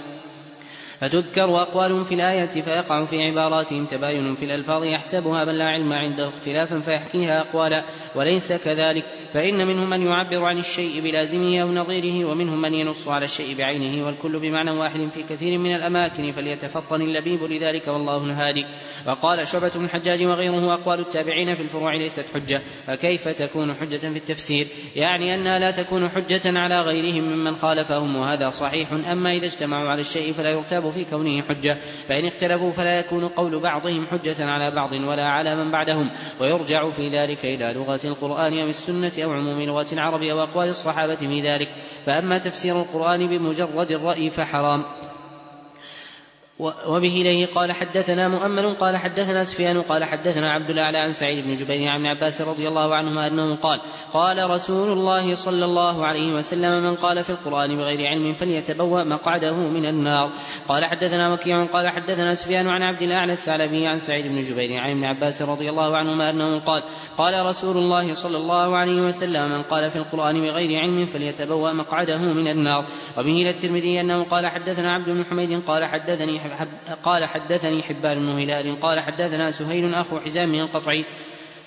فتذكر أقوالهم في الآية فيقع في عباراتهم تباين في الألفاظ يحسبها من لا علم عنده اختلافا فيحكيها أقوالا. وليس كذلك. فإن منهم من يعبر عن الشيء بلازمه أو نظيره ومنهم من ينص على الشيء بعينه والكل بمعنى واحد في كثير من الأماكن فليتفطن اللبيب لذلك والله الهادي. وقال شعبة بن الحجاج وغيره أقوال التابعين في الفروع ليست حجة. فكيف تكون حجة في التفسير؟ يعني أنها لا تكون حجة على غيرهم ممن خالفهم وهذا صحيح. أما إذا اجتمعوا على الشيء فلا يرتاب في كونه حجة. فإن اختلفوا فلا يكون قول بعضهم حجة على بعض ولا على من بعدهم. ويرجع في ذلك إلى لغة القرآن أو السنة أو عموم لغة العرب أو أقوال الصحابة في ذلك. فأما تفسير القرآن بمجرد الرأي فحرام. وبه إليه قال حدثنا مؤمل قال حدثنا سفيان قال حدثنا عبد الأعلى عن سعيد بن جبير عن ابن عباس رضي الله عنهما أنه قال قال رسول الله صلى الله عليه وسلم من قال في القرآن بغير علم فليتبوأ مقعده من النار. قال حدثنا وكيع قال حدثنا سفيان عن عبد الأعلى الثعلبي عن سعيد بن جبير عن ابن عباس رضي الله عنهما أنه قال قال رسول الله صلى الله عليه وسلم من قال في القرآن بغير علم فليتبوأ مقعده من النار. وبه إلى الترمذي أنه قال حدثنا عبد بن حميد قال حدثني قال حدثني حبان بن هلال قال حدثنا سهيل أخو حزام القطعي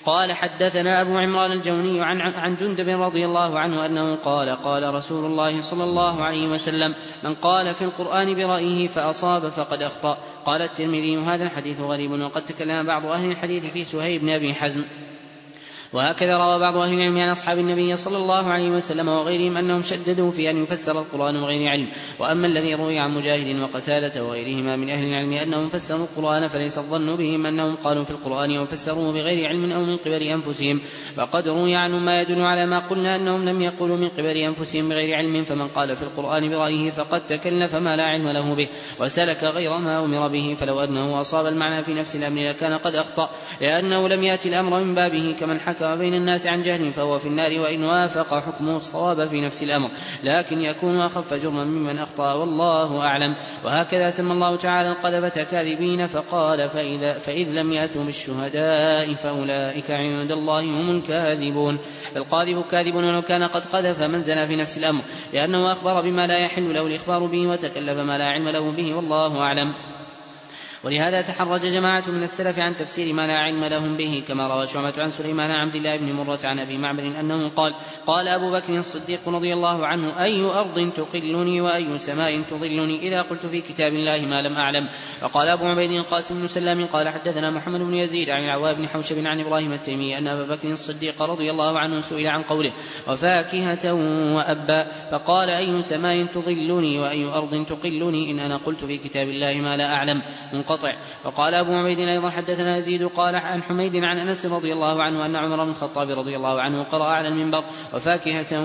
قال حدثنا أبو عمران الجوني عن عن جندب رضي الله عنه أنه قال قال رسول الله صلى الله عليه وسلم من قال في القرآن برأيه فأصاب فقد أخطأ قال الترمذي هذا الحديث غريب وقد تكلم بعض أهل الحديث في سهيل بن أبي حزم وهكذا روى بعض أهل العلم عن أصحاب النبي صلى الله عليه وسلم وغيرهم أنهم شددوا في أن يفسر القرآن بغير علم. وأما الذي روي عن مجاهد وقتادة وغيرهما من أهل العلم أنهم فسروا القرآن فليس الظن بهم أنهم قالوا في القرآن وفسروه بغير علم أو من قبل أنفسهم. وقد روي عنهم ما يدل على ما قلنا أنهم لم يقولوا من قبل أنفسهم بغير علم فمن قال في القرآن برأيه فقد تكلف ما لا علم له به وسلك غير ما أمر به فلو أنه أصاب المعنى في نفس الأمر لكان قد أخطأ لأنه لم يأتي الأمر من بابه كمن حكى حكم بين الناس عن جهل فهو في النار وإن وافق حكمه الصواب في نفس الأمر. لكن يكون أخف جرما ممن أخطأ والله أعلم. وهكذا سمى الله تعالى القذفة كاذبين فقال فإذا فإذ لم يأتوا بالشهداء فأولئك عند الله هم الكاذبون. القاذف كاذب ولو كان قد قذف من زنى في نفس الأمر لأنه أخبر بما لا يحل له الإخبار به وتكلف ما لا علم له به والله أعلم. ولهذا تحرج جماعة من السلف عن تفسير ما لا علم لهم به كما روى شعبة عن سليمان عبد الله بن مرة عن أبي معمر أنه قال قال أبو بكر الصديق رضي الله عنه أي أرض تقلني وأي سماء تظلني إذا قلت في كتاب الله ما لم أعلم؟ وقال أبو عبيد القاسم بن سلام قال حدثنا محمد بن يزيد عن العواب بن حوشب عن إبراهيم التيمي أن أبا بكر الصديق رضي الله عنه سئل عن قوله وفاكهة وأبا؟ فقال أي سماء تظلني وأي أرض تقلني إن أنا قلت في كتاب الله ما لا أعلم؟ منقطع وقال أبو عبيد أيضا حدثنا يزيد قال عن حميد عن أنس رضي الله عنه أن عمر بن الخطاب رضي الله عنه قرأ على المنبر وفاكهة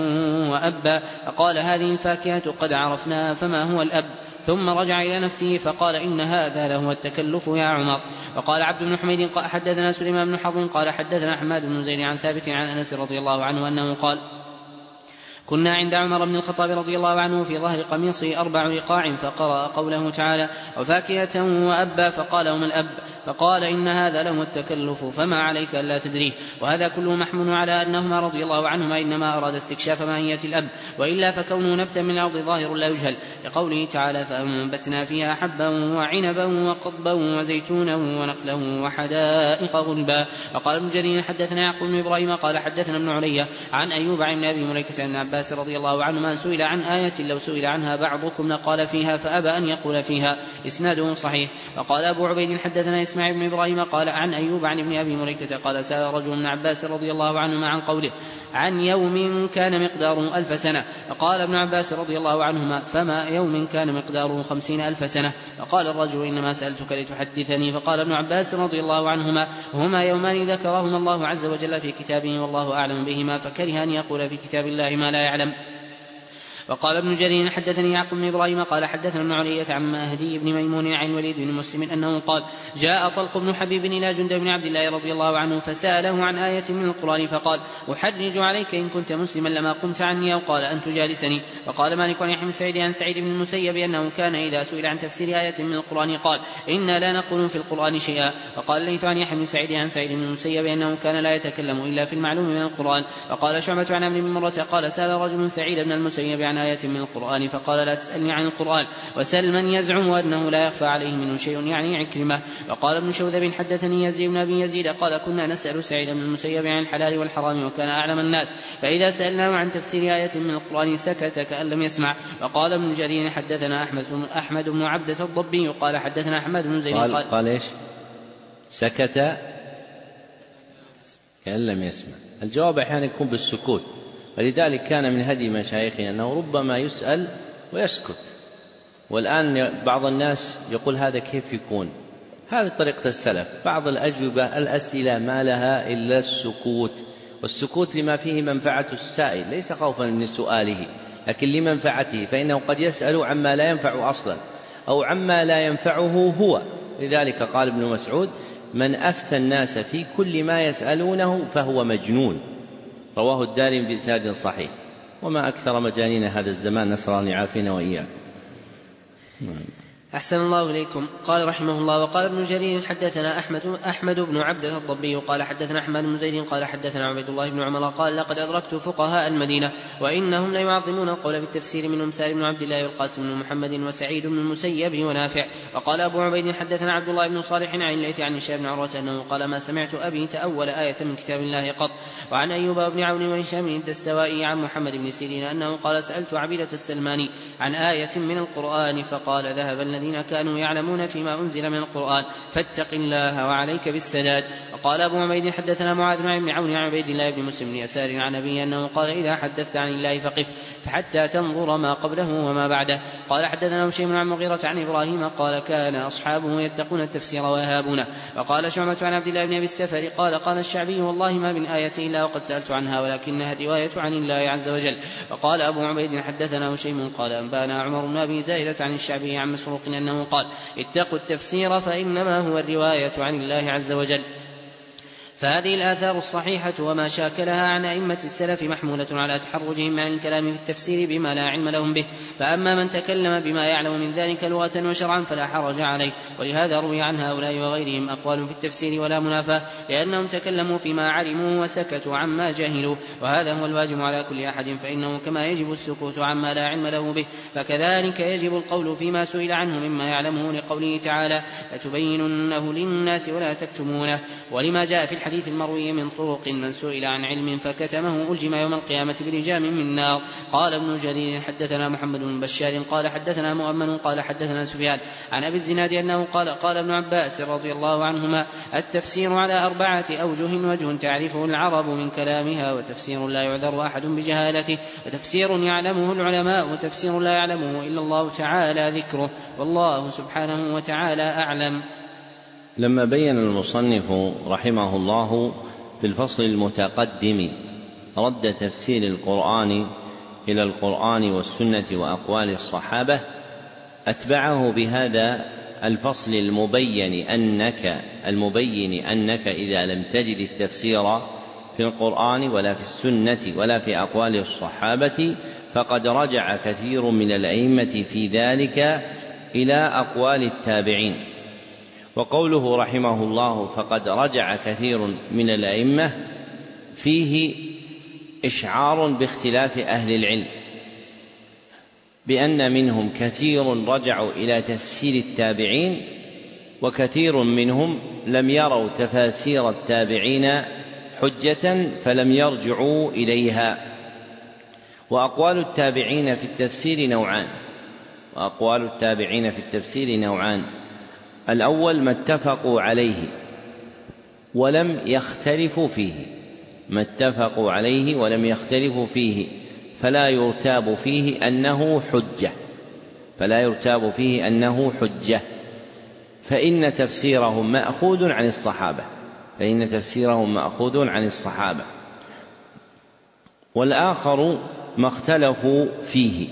وأبا فقال هذه الفاكهة قد عرفناها فما هو الأب. ثم رجع إلى نفسه فقال إن هذا لهو التكلف يا عمر. وقال عبد بن حميد حدثنا سليمان بن حرب قال حدثنا حماد بن زيد عن ثابت عن أنس رضي الله عنه أنه قال كنا عند عمر بن الخطاب رضي الله عنه في ظهر قميصه أربع رقاع فقرأ قوله تعالى وفاكهة وأبا فقال وما الأب فقال إن هذا له التكلف فما عليك ألا تدريه. وهذا كله محمول على أنهما رضي الله عنهما إنما أراد استكشاف ماهية الأب. وإلا فكونه نبتا من الأرض ظاهر لا يجهل. لقوله تعالى فأنبتنا فيها حبا وعنبا وقضبا وزيتونا ونخلا وحدائق غلبا. وقال ابن جرير حدثنا يعقوب بن إبراهيم قال حدثنا ابن علية عن أيوب عن أبي مليكة عن عباس رضي الله عنهما سئل عن آية لو سئل عنها بعضكم لقال فيها فأبى أن يقول فيها. إسناده صحيح. وقال أبو عبيد حدثنا إسماعيل بن إبراهيم قال عن أيوب عن ابن أبي مليكة قال سأل رجل من عباس رضي الله عنهما عن قوله عن يوم كان مقداره ألف سنة؟ فقال ابن عباس رضي الله عنهما فما يوم كان مقداره خمسين ألف سنة؟ فقال الرجل إنما سألتك لتحدثني. فقال ابن عباس رضي الله عنهما هما يومان ذكرهما الله عز وجل في كتابه والله أعلم بهما فكره أن يقول في كتاب الله ما لا يعلم. وقال ابن جرير حدثني يعقوب بن إبراهيم قال حدثنا ابن علية عن مهدي بن ميمون عن الوليد بن مسلم أنه قال جاء طلق بن حبيب إلى جند بن عبد الله رضي الله عنه فسأله عن آية من القرآن فقال أحرج عليك إن كنت مسلما لما قمت عني أو قال أن تجالسني وقال مالك عن يحيى سعيد عن سعيد بن المسيب أنه كان إذا سئل عن تفسير آية من القرآن قال إنا لا نقول في القرآن شيئا وقال ليث عن يحيى بن سعيد عن سعيد بن المسيب أنه كان لا يتكلم إلا في المعلوم من القرآن وقال شعبة عن ابن مرة قال سأل رجل سعيد بن المسيب عن عن آية من القرآن فقال لا تسألني عن القرآن وسل من يزعم أنه لا يخفى عليه منه شيء يعني عكرمة. وقال ابن شوذب حدثني يزيد بن أبي يزيد قال كنا نسأل سعيد بن المسيب عن الحلال والحرام وكان أعلم الناس فإذا سألناه عن تفسير آية من القرآن سكت كأن لم يسمع. وقال ابن جرير حدثنا أحمد أحمد بن عبدة الضبي قال حدثنا أحمد بن زيد قال, قال, قال إيش؟ سكت كأن لم يسمع. الجواب أحيانا يكون بالسكوت. ولذلك كان من هدي مشايخنا أنه ربما يسأل ويسكت. والآن بعض الناس يقول هذا كيف يكون؟ هذه طريقة السلف. بعض الأجوبة الأسئلة ما لها إلا السكوت. والسكوت لما فيه منفعة السائل ليس خوفا من سؤاله لكن لمنفعته. فإنه قد يسأل عما لا ينفع أصلا أو عما لا ينفعه هو. لذلك قال ابن مسعود من أفتى الناس في كل ما يسألونه فهو مجنون. رواه الدارم بإسناد صحيح. وما أكثر مجانين هذا الزمان نسأل الله أن يعافينا وإياكم. أحسن الله إليكم. قال رحمه الله وقال ابن جرير حدثنا أحمد أحمد بن عبد الضبي قال حدثنا أحمد بن زيد قال حدثنا عبيد الله بن عمر قال لقد أدركت فقهاء المدينة وإنهم ليعظمون القول في التفسير منهم سالم بن عبد الله والقاسم بن محمد وسعيد بن المسيب ونافع. وقال أبو عبيد حدثنا عبد الله بن صالح عن الليث عن هشام بن عروة أنه قال ما سمعت أبي تأول آية من كتاب الله قط. وعن أيوب بن عون وهشام الدستوائي عن محمد بن سيرين أنه قال سألت عبيدة السلماني عن آية من القرآن فقال ذهب الذين كانوا يعلمون فيما أنزل من القرآن فاتق الله وعليك بالسداد. وقال أبو عبيد حدثنا معاذ بن عون عن عبيد الله بن مسلم يسار عن أبي أنه قال إذا حدثت عن الله فقف فحتى تنظر ما قبله وما بعده. قال حدثنا هشيم عن مغيرة عن إبراهيم قال كان أصحابه يتقون التفسير ويهابونه. وقال شعبة عن عبد الله بن أبي السفر قال قال الشعبي والله ما من آية إلا وقد سألت عنها ولكنها رواية عن الله عز وجل. وقال أبو عبيد حدثنا هشيم قال أنبأنا عمر بن أبي زائدة عن الشعبي عن مسروق أنه قال اتقوا التفسير فإنما هو الرواية عن الله عز وجل. فهذه الآثار الصحيحة وما شاكلها عن أئمة السلف محمولة على تحرجهم عن الكلام في التفسير بما لا علم لهم به. فأما من تكلم بما يعلم من ذلك لغة وشرعا فلا حرج عليه. ولهذا روي عن هؤلاء وغيرهم أقوال في التفسير ولا منافاة لأنهم تكلموا فيما علموا وسكتوا عما جهلوا. وهذا هو الواجب على كل أحد فإنه كما يجب السكوت عما لا علم له به. فكذلك يجب القول فيما سئل عنه مما يعلمه لقوله تعالى لتبيننه للناس ولا تكتمونه. ولما جاء في الحديث المروي من طرق من سئل عن علم فكتمه ألجم يوم القيامة بلجام من نار. قال ابن جرير حدثنا محمد بن بشار قال حدثنا مؤمن قال حدثنا سفيان. عن أبي الزناد أنه قال قال ابن عباس رضي الله عنهما التفسير على أربعة أوجه وجه تعرفه العرب من كلامها وتفسير لا يعذر أحد بجهالته وتفسير يعلمه العلماء وتفسير لا يعلمه إلا الله تعالى ذكره. والله سبحانه وتعالى أعلم. لما بين المصنف رحمه الله في الفصل المتقدم رد تفسير القرآن إلى القرآن والسنة وأقوال الصحابة أتبعه بهذا الفصل المبين أنك المبين أنك إذا لم تجد التفسير في القرآن ولا في السنة ولا في أقوال الصحابة فقد رجع كثير من الأئمة في ذلك إلى أقوال التابعين. وقوله رحمه الله فقد رجع كثير من الأئمة فيه إشعار باختلاف أهل العلم بأن منهم كثير رجعوا إلى تفسير التابعين وكثير منهم لم يروا تفاسير التابعين حجة فلم يرجعوا إليها. وأقوال التابعين في التفسير نوعان وأقوال التابعين في التفسير نوعان. الأول ما اتفقوا عليه ولم يختلفوا فيه ما اتفقوا عليه ولم يختلفوا فيه فلا يرتاب فيه أنه حجة فلا يرتاب فيه أنه حجة. فإن تفسيرهم مأخوذ عن الصحابة فإن تفسيرهم مأخوذ عن الصحابة. والآخر ما اختلفوا فيه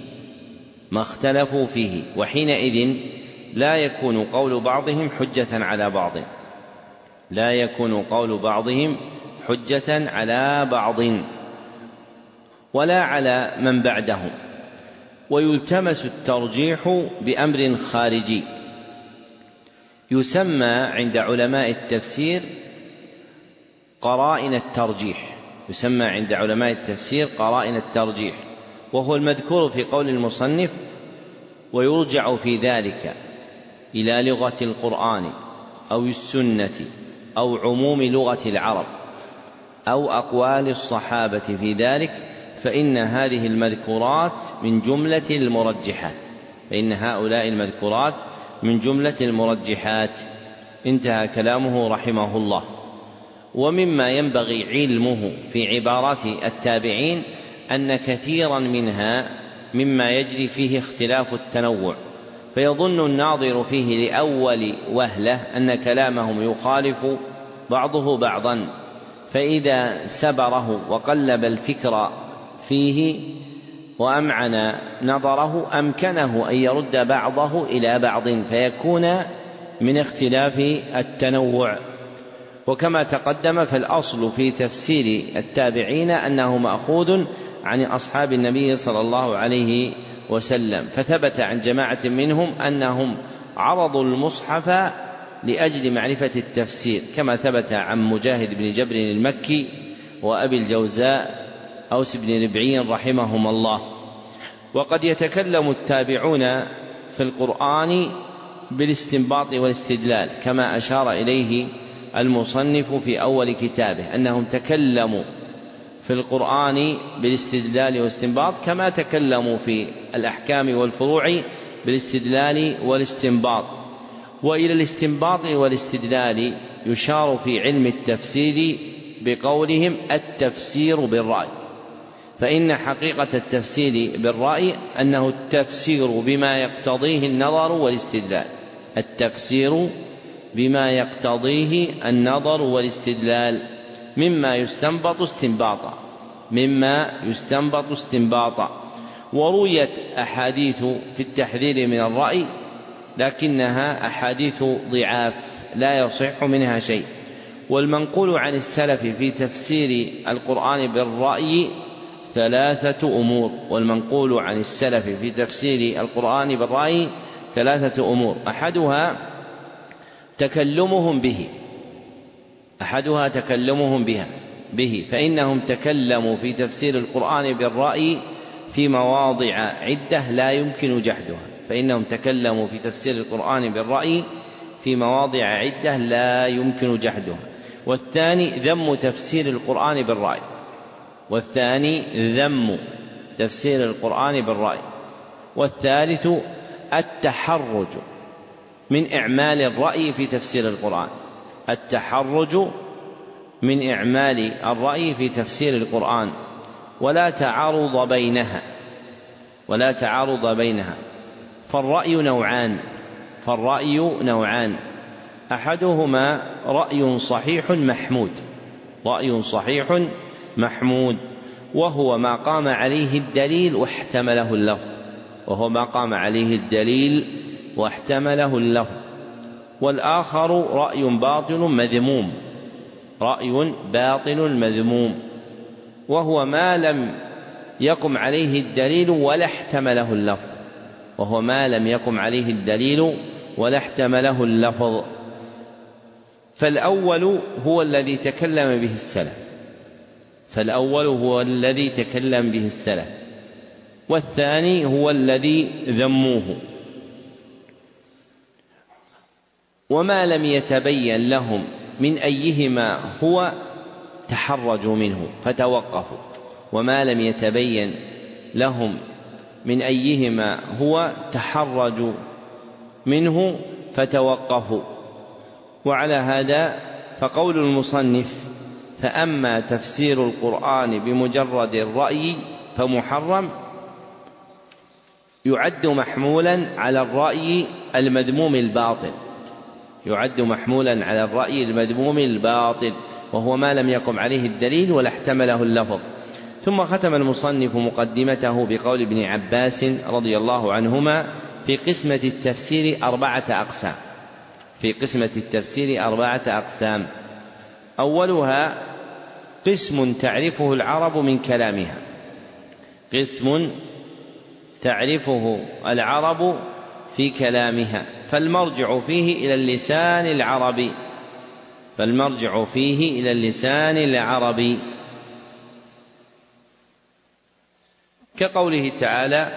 ما اختلفوا فيه وحينئذ لا يكون قول بعضهم حجة على بعض. لا يكون قول بعضهم حجة على بعض. ولا على من بعدهم. ويلتمس الترجيح بأمر خارجي. يسمى عند علماء التفسير قرائن الترجيح. يسمى عند علماء التفسير قرائن الترجيح. وهو المذكور في قول المصنف ويرجع في ذلك. إلى لغة القرآن أو السنة أو عموم لغة العرب أو أقوال الصحابة في ذلك فإن هذه المذكورات من جملة المرجحات. فإن هؤلاء المذكورات من جملة المرجحات. انتهى كلامه رحمه الله. ومما ينبغي علمه في عبارات التابعين أن كثيرا منها مما يجري فيه اختلاف التنوع. فيظن الناظر فيه لأول وهلة أن كلامهم يخالف بعضه بعضا فإذا سبره وقلب الفكر فيه وأمعن نظره أمكنه أن يرد بعضه إلى بعض فيكون من اختلاف التنوع. وكما تقدم فالأصل في تفسير التابعين أنه مأخوذ عن أصحاب النبي صلى الله عليه وسلم. فثبت عن جماعة منهم أنهم عرضوا المصحف لأجل معرفة التفسير كما ثبت عن مجاهد بن جبر المكي وأبي الجوزاء أوس بن ربعي رحمهما الله. وقد يتكلم التابعون في القرآن بالاستنباط والاستدلال كما أشار إليه المصنف في أول كتابه أنهم تكلموا في القرآن بالاستدلال والاستنباط كما تكلموا في الأحكام والفروع بالاستدلال والاستنباط. وإلى الاستنباط والاستدلال يشار في علم التفسير بقولهم التفسير بالرأي. فإن حقيقة التفسير بالرأي أنه التفسير بما يقتضيه النظر والاستدلال. التفسير بما يقتضيه النظر والاستدلال. مما يستنبط استنباطا. مما يستنبط استنباطا. ورويت أحاديث في التحذير من الرأي لكنها أحاديث ضعاف لا يصح منها شيء. والمنقول عن السلف في تفسير القرآن بالرأي ثلاثة أمور. والمنقول عن السلف في تفسير القرآن بالرأي ثلاثة أمور. أحدها تكلمهم به. أحدها تكلمهم بها به فإنهم تكلموا في تفسير القرآن بالرأي في مواضع عدة لا يمكن جحدها فإنهم تكلموا في تفسير القرآن بالرأي في مواضع عدة لا يمكن جحدها. والثاني ذم تفسير القرآن بالرأي. والثاني ذم تفسير القرآن بالرأي. والثالث التحرج من إعمال الرأي في تفسير القرآن. التحرج من إعمال الرأي في تفسير القرآن ولا تعارض بينها ولا تعارض بينها. فالرأي نوعان فالرأي نوعان. أحدهما رأي صحيح محمود رأي صحيح محمود وهو ما قام عليه الدليل واحتمله اللفظ وهو ما قام عليه الدليل واحتمله اللفظ. والآخر رأي باطل مذموم. رأي باطل مذموم. وهو ما لم يقم عليه الدليل ولا احتمله اللفظ. وهو ما لم يقم عليه الدليل ولا احتمله اللفظ. فالأول هو الذي تكلم به السلف. فالأول هو الذي تكلم به السلف. والثاني هو الذي ذموه. وما لم يتبين لهم من أيهما هو تحرجوا منه فتوقفوا. وما لم يتبين لهم من أيهما هو تحرجوا منه فتوقفوا. وعلى هذا فقول المصنف فأما تفسير القرآن بمجرد الرأي فمحرم يعد محمولا على الرأي المذموم الباطل. يعد محمولا على الرأي المذموم الباطل وهو ما لم يقم عليه الدليل ولا احتمله اللفظ. ثم ختم المصنف مقدمته بقول ابن عباس رضي الله عنهما في قسمة التفسير أربعة أقسام. في قسمة التفسير أربعة أقسام. أولها قسم تعرفه العرب من كلامها. قسم تعرفه العرب في كلامها. فالمرجع فيه إلى اللسان العربي. فالمرجع فيه إلى اللسان العربي. كقوله تعالى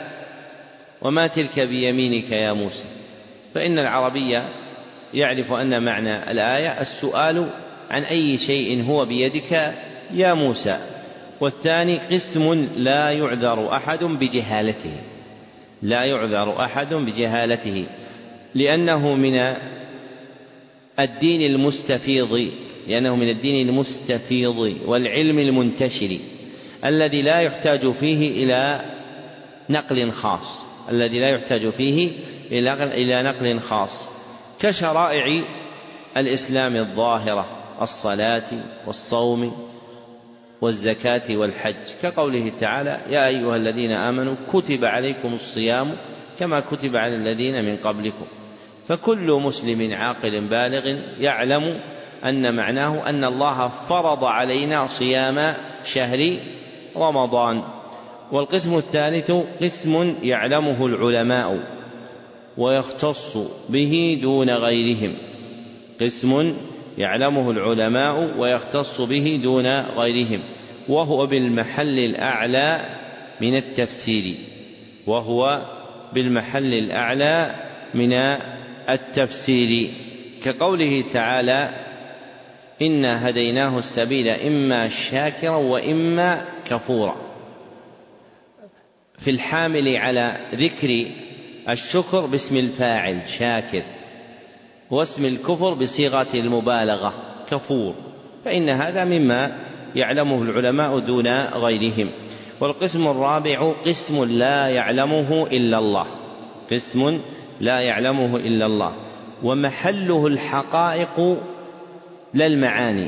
وما تلك بيمينك يا موسى. فإن العربية يعرف أن معنى الآية السؤال عن أي شيء هو بيدك يا موسى. والثاني قسم لا يعذر أحد بجهالته. لا يعذر أحد بجهالته لأنه من الدين المستفيض لأنه من الدين المستفيض والعلم المنتشر الذي لا يحتاج فيه إلى نقل خاص الذي لا يحتاج فيه إلى نقل خاص كشرائع الإسلام الظاهرة الصلاة والصوم والزكاة والحج. كقوله تعالى يا أيها الذين آمنوا كتب عليكم الصيام كما كتب على الذين من قبلكم. فكل مسلم عاقل بالغ يعلم أن معناه أن الله فرض علينا صيام شهر رمضان. والقسم الثالث قسم يعلمه العلماء ويختص به دون غيرهم. قسم يعلمه العلماء ويختص به دون غيرهم وهو بالمحل الأعلى من التفسير وهو بالمحل الأعلى من التفسير. كقوله تعالى إنا هديناه السبيل إما شاكرا وإما كفورا في الحامل على ذكر الشكر باسم الفاعل شاكر. واسم الكفر بصيغة المبالغة كفور. فإن هذا مما يعلمه العلماء دون غيرهم. والقسم الرابع قسم لا يعلمه إلا الله. قسم لا يعلمه إلا الله. ومحله الحقائق لا المعاني.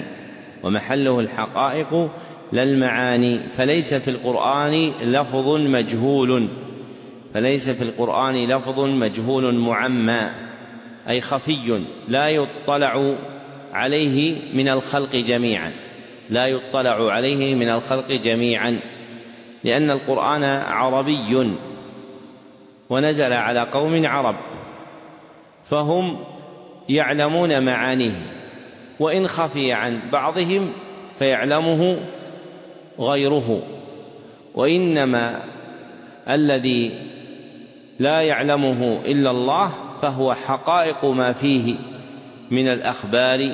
ومحله الحقائق لا المعاني. فليس في القرآن لفظ مجهول. فليس في القرآن لفظ مجهول معمى أي خفي لا يطلع عليه من الخلق جميعا. لا يطلع عليه من الخلق جميعا. لأن القرآن عربي ونزل على قوم عرب فهم يعلمون معانيه. وإن خفي عن بعضهم فيعلمه غيره. وإنما الذي لا يعلمه إلا الله فهو حقائق ما فيه من الأخبار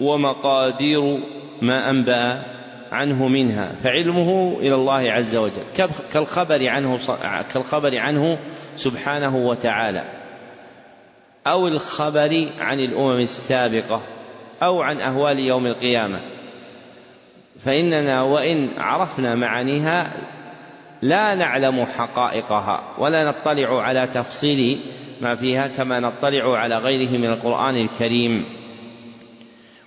ومقادير ما أنبأ عنه منها فعلمه إلى الله عز وجل كالخبر عنه كالخبر عنه سبحانه وتعالى أو الخبر عن الأمم السابقة أو عن أهوال يوم القيامة. فإننا وإن عرفنا معانيها لا نعلم حقائقها ولا نطلع على تفصيل ما فيها كما نطلع على غيره من القرآن الكريم.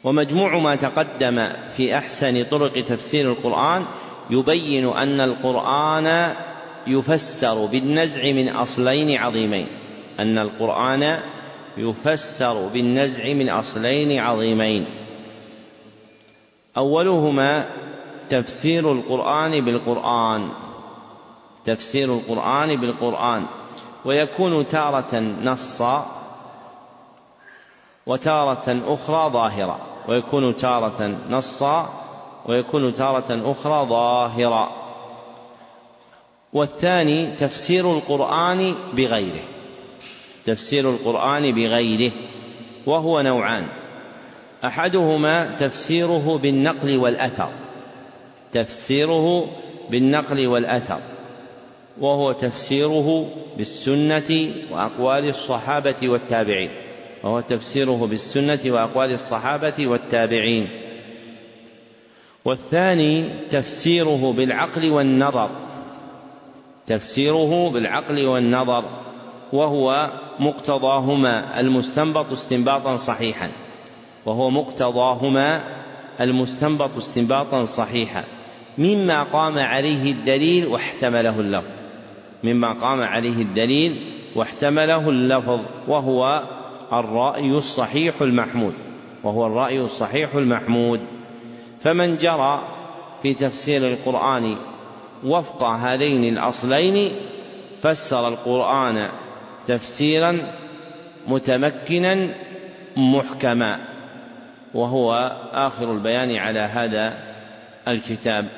ومجموع ما تقدم في أحسن طرق تفسير القرآن يبين أن القرآن يفسر بالنزع من أصلين عظيمين. أن القرآن يفسر بالنزع من أصلين عظيمين. أولهما تفسير القرآن بالقرآن. تفسير القرآن بالقرآن. ويكون تارة نصا وتارة أخرى ظاهرة. ويكون تارة نصا ويكون تارة أخرى ظاهرة. والثاني تفسير القرآن بغيره. تفسير القرآن بغيره. وهو نوعان. أحدهما تفسيره بالنقل والأثر. تفسيره بالنقل والأثر. وهو تفسيره بالسنة وأقوال الصحابة والتابعين. وهو تفسيره بالسنة وأقوال الصحابة والتابعين. والثاني تفسيره بالعقل والنظر. تفسيره بالعقل والنظر. وهو مقتضاهما المستنبط استنباطا صحيحا. وهو مقتضاهما المستنبط استنباطا صحيحا. مما قام عليه الدليل واحتمله اللفظ. مما قام عليه الدليل واحتمله اللفظ وهو الرأي الصحيح المحمود وهو الرأي الصحيح المحمود. فمن جرى في تفسير القرآن وفق هذين الأصلين فسر القرآن تفسيرا متمكنا محكما وهو آخر البيان على هذا الكتاب.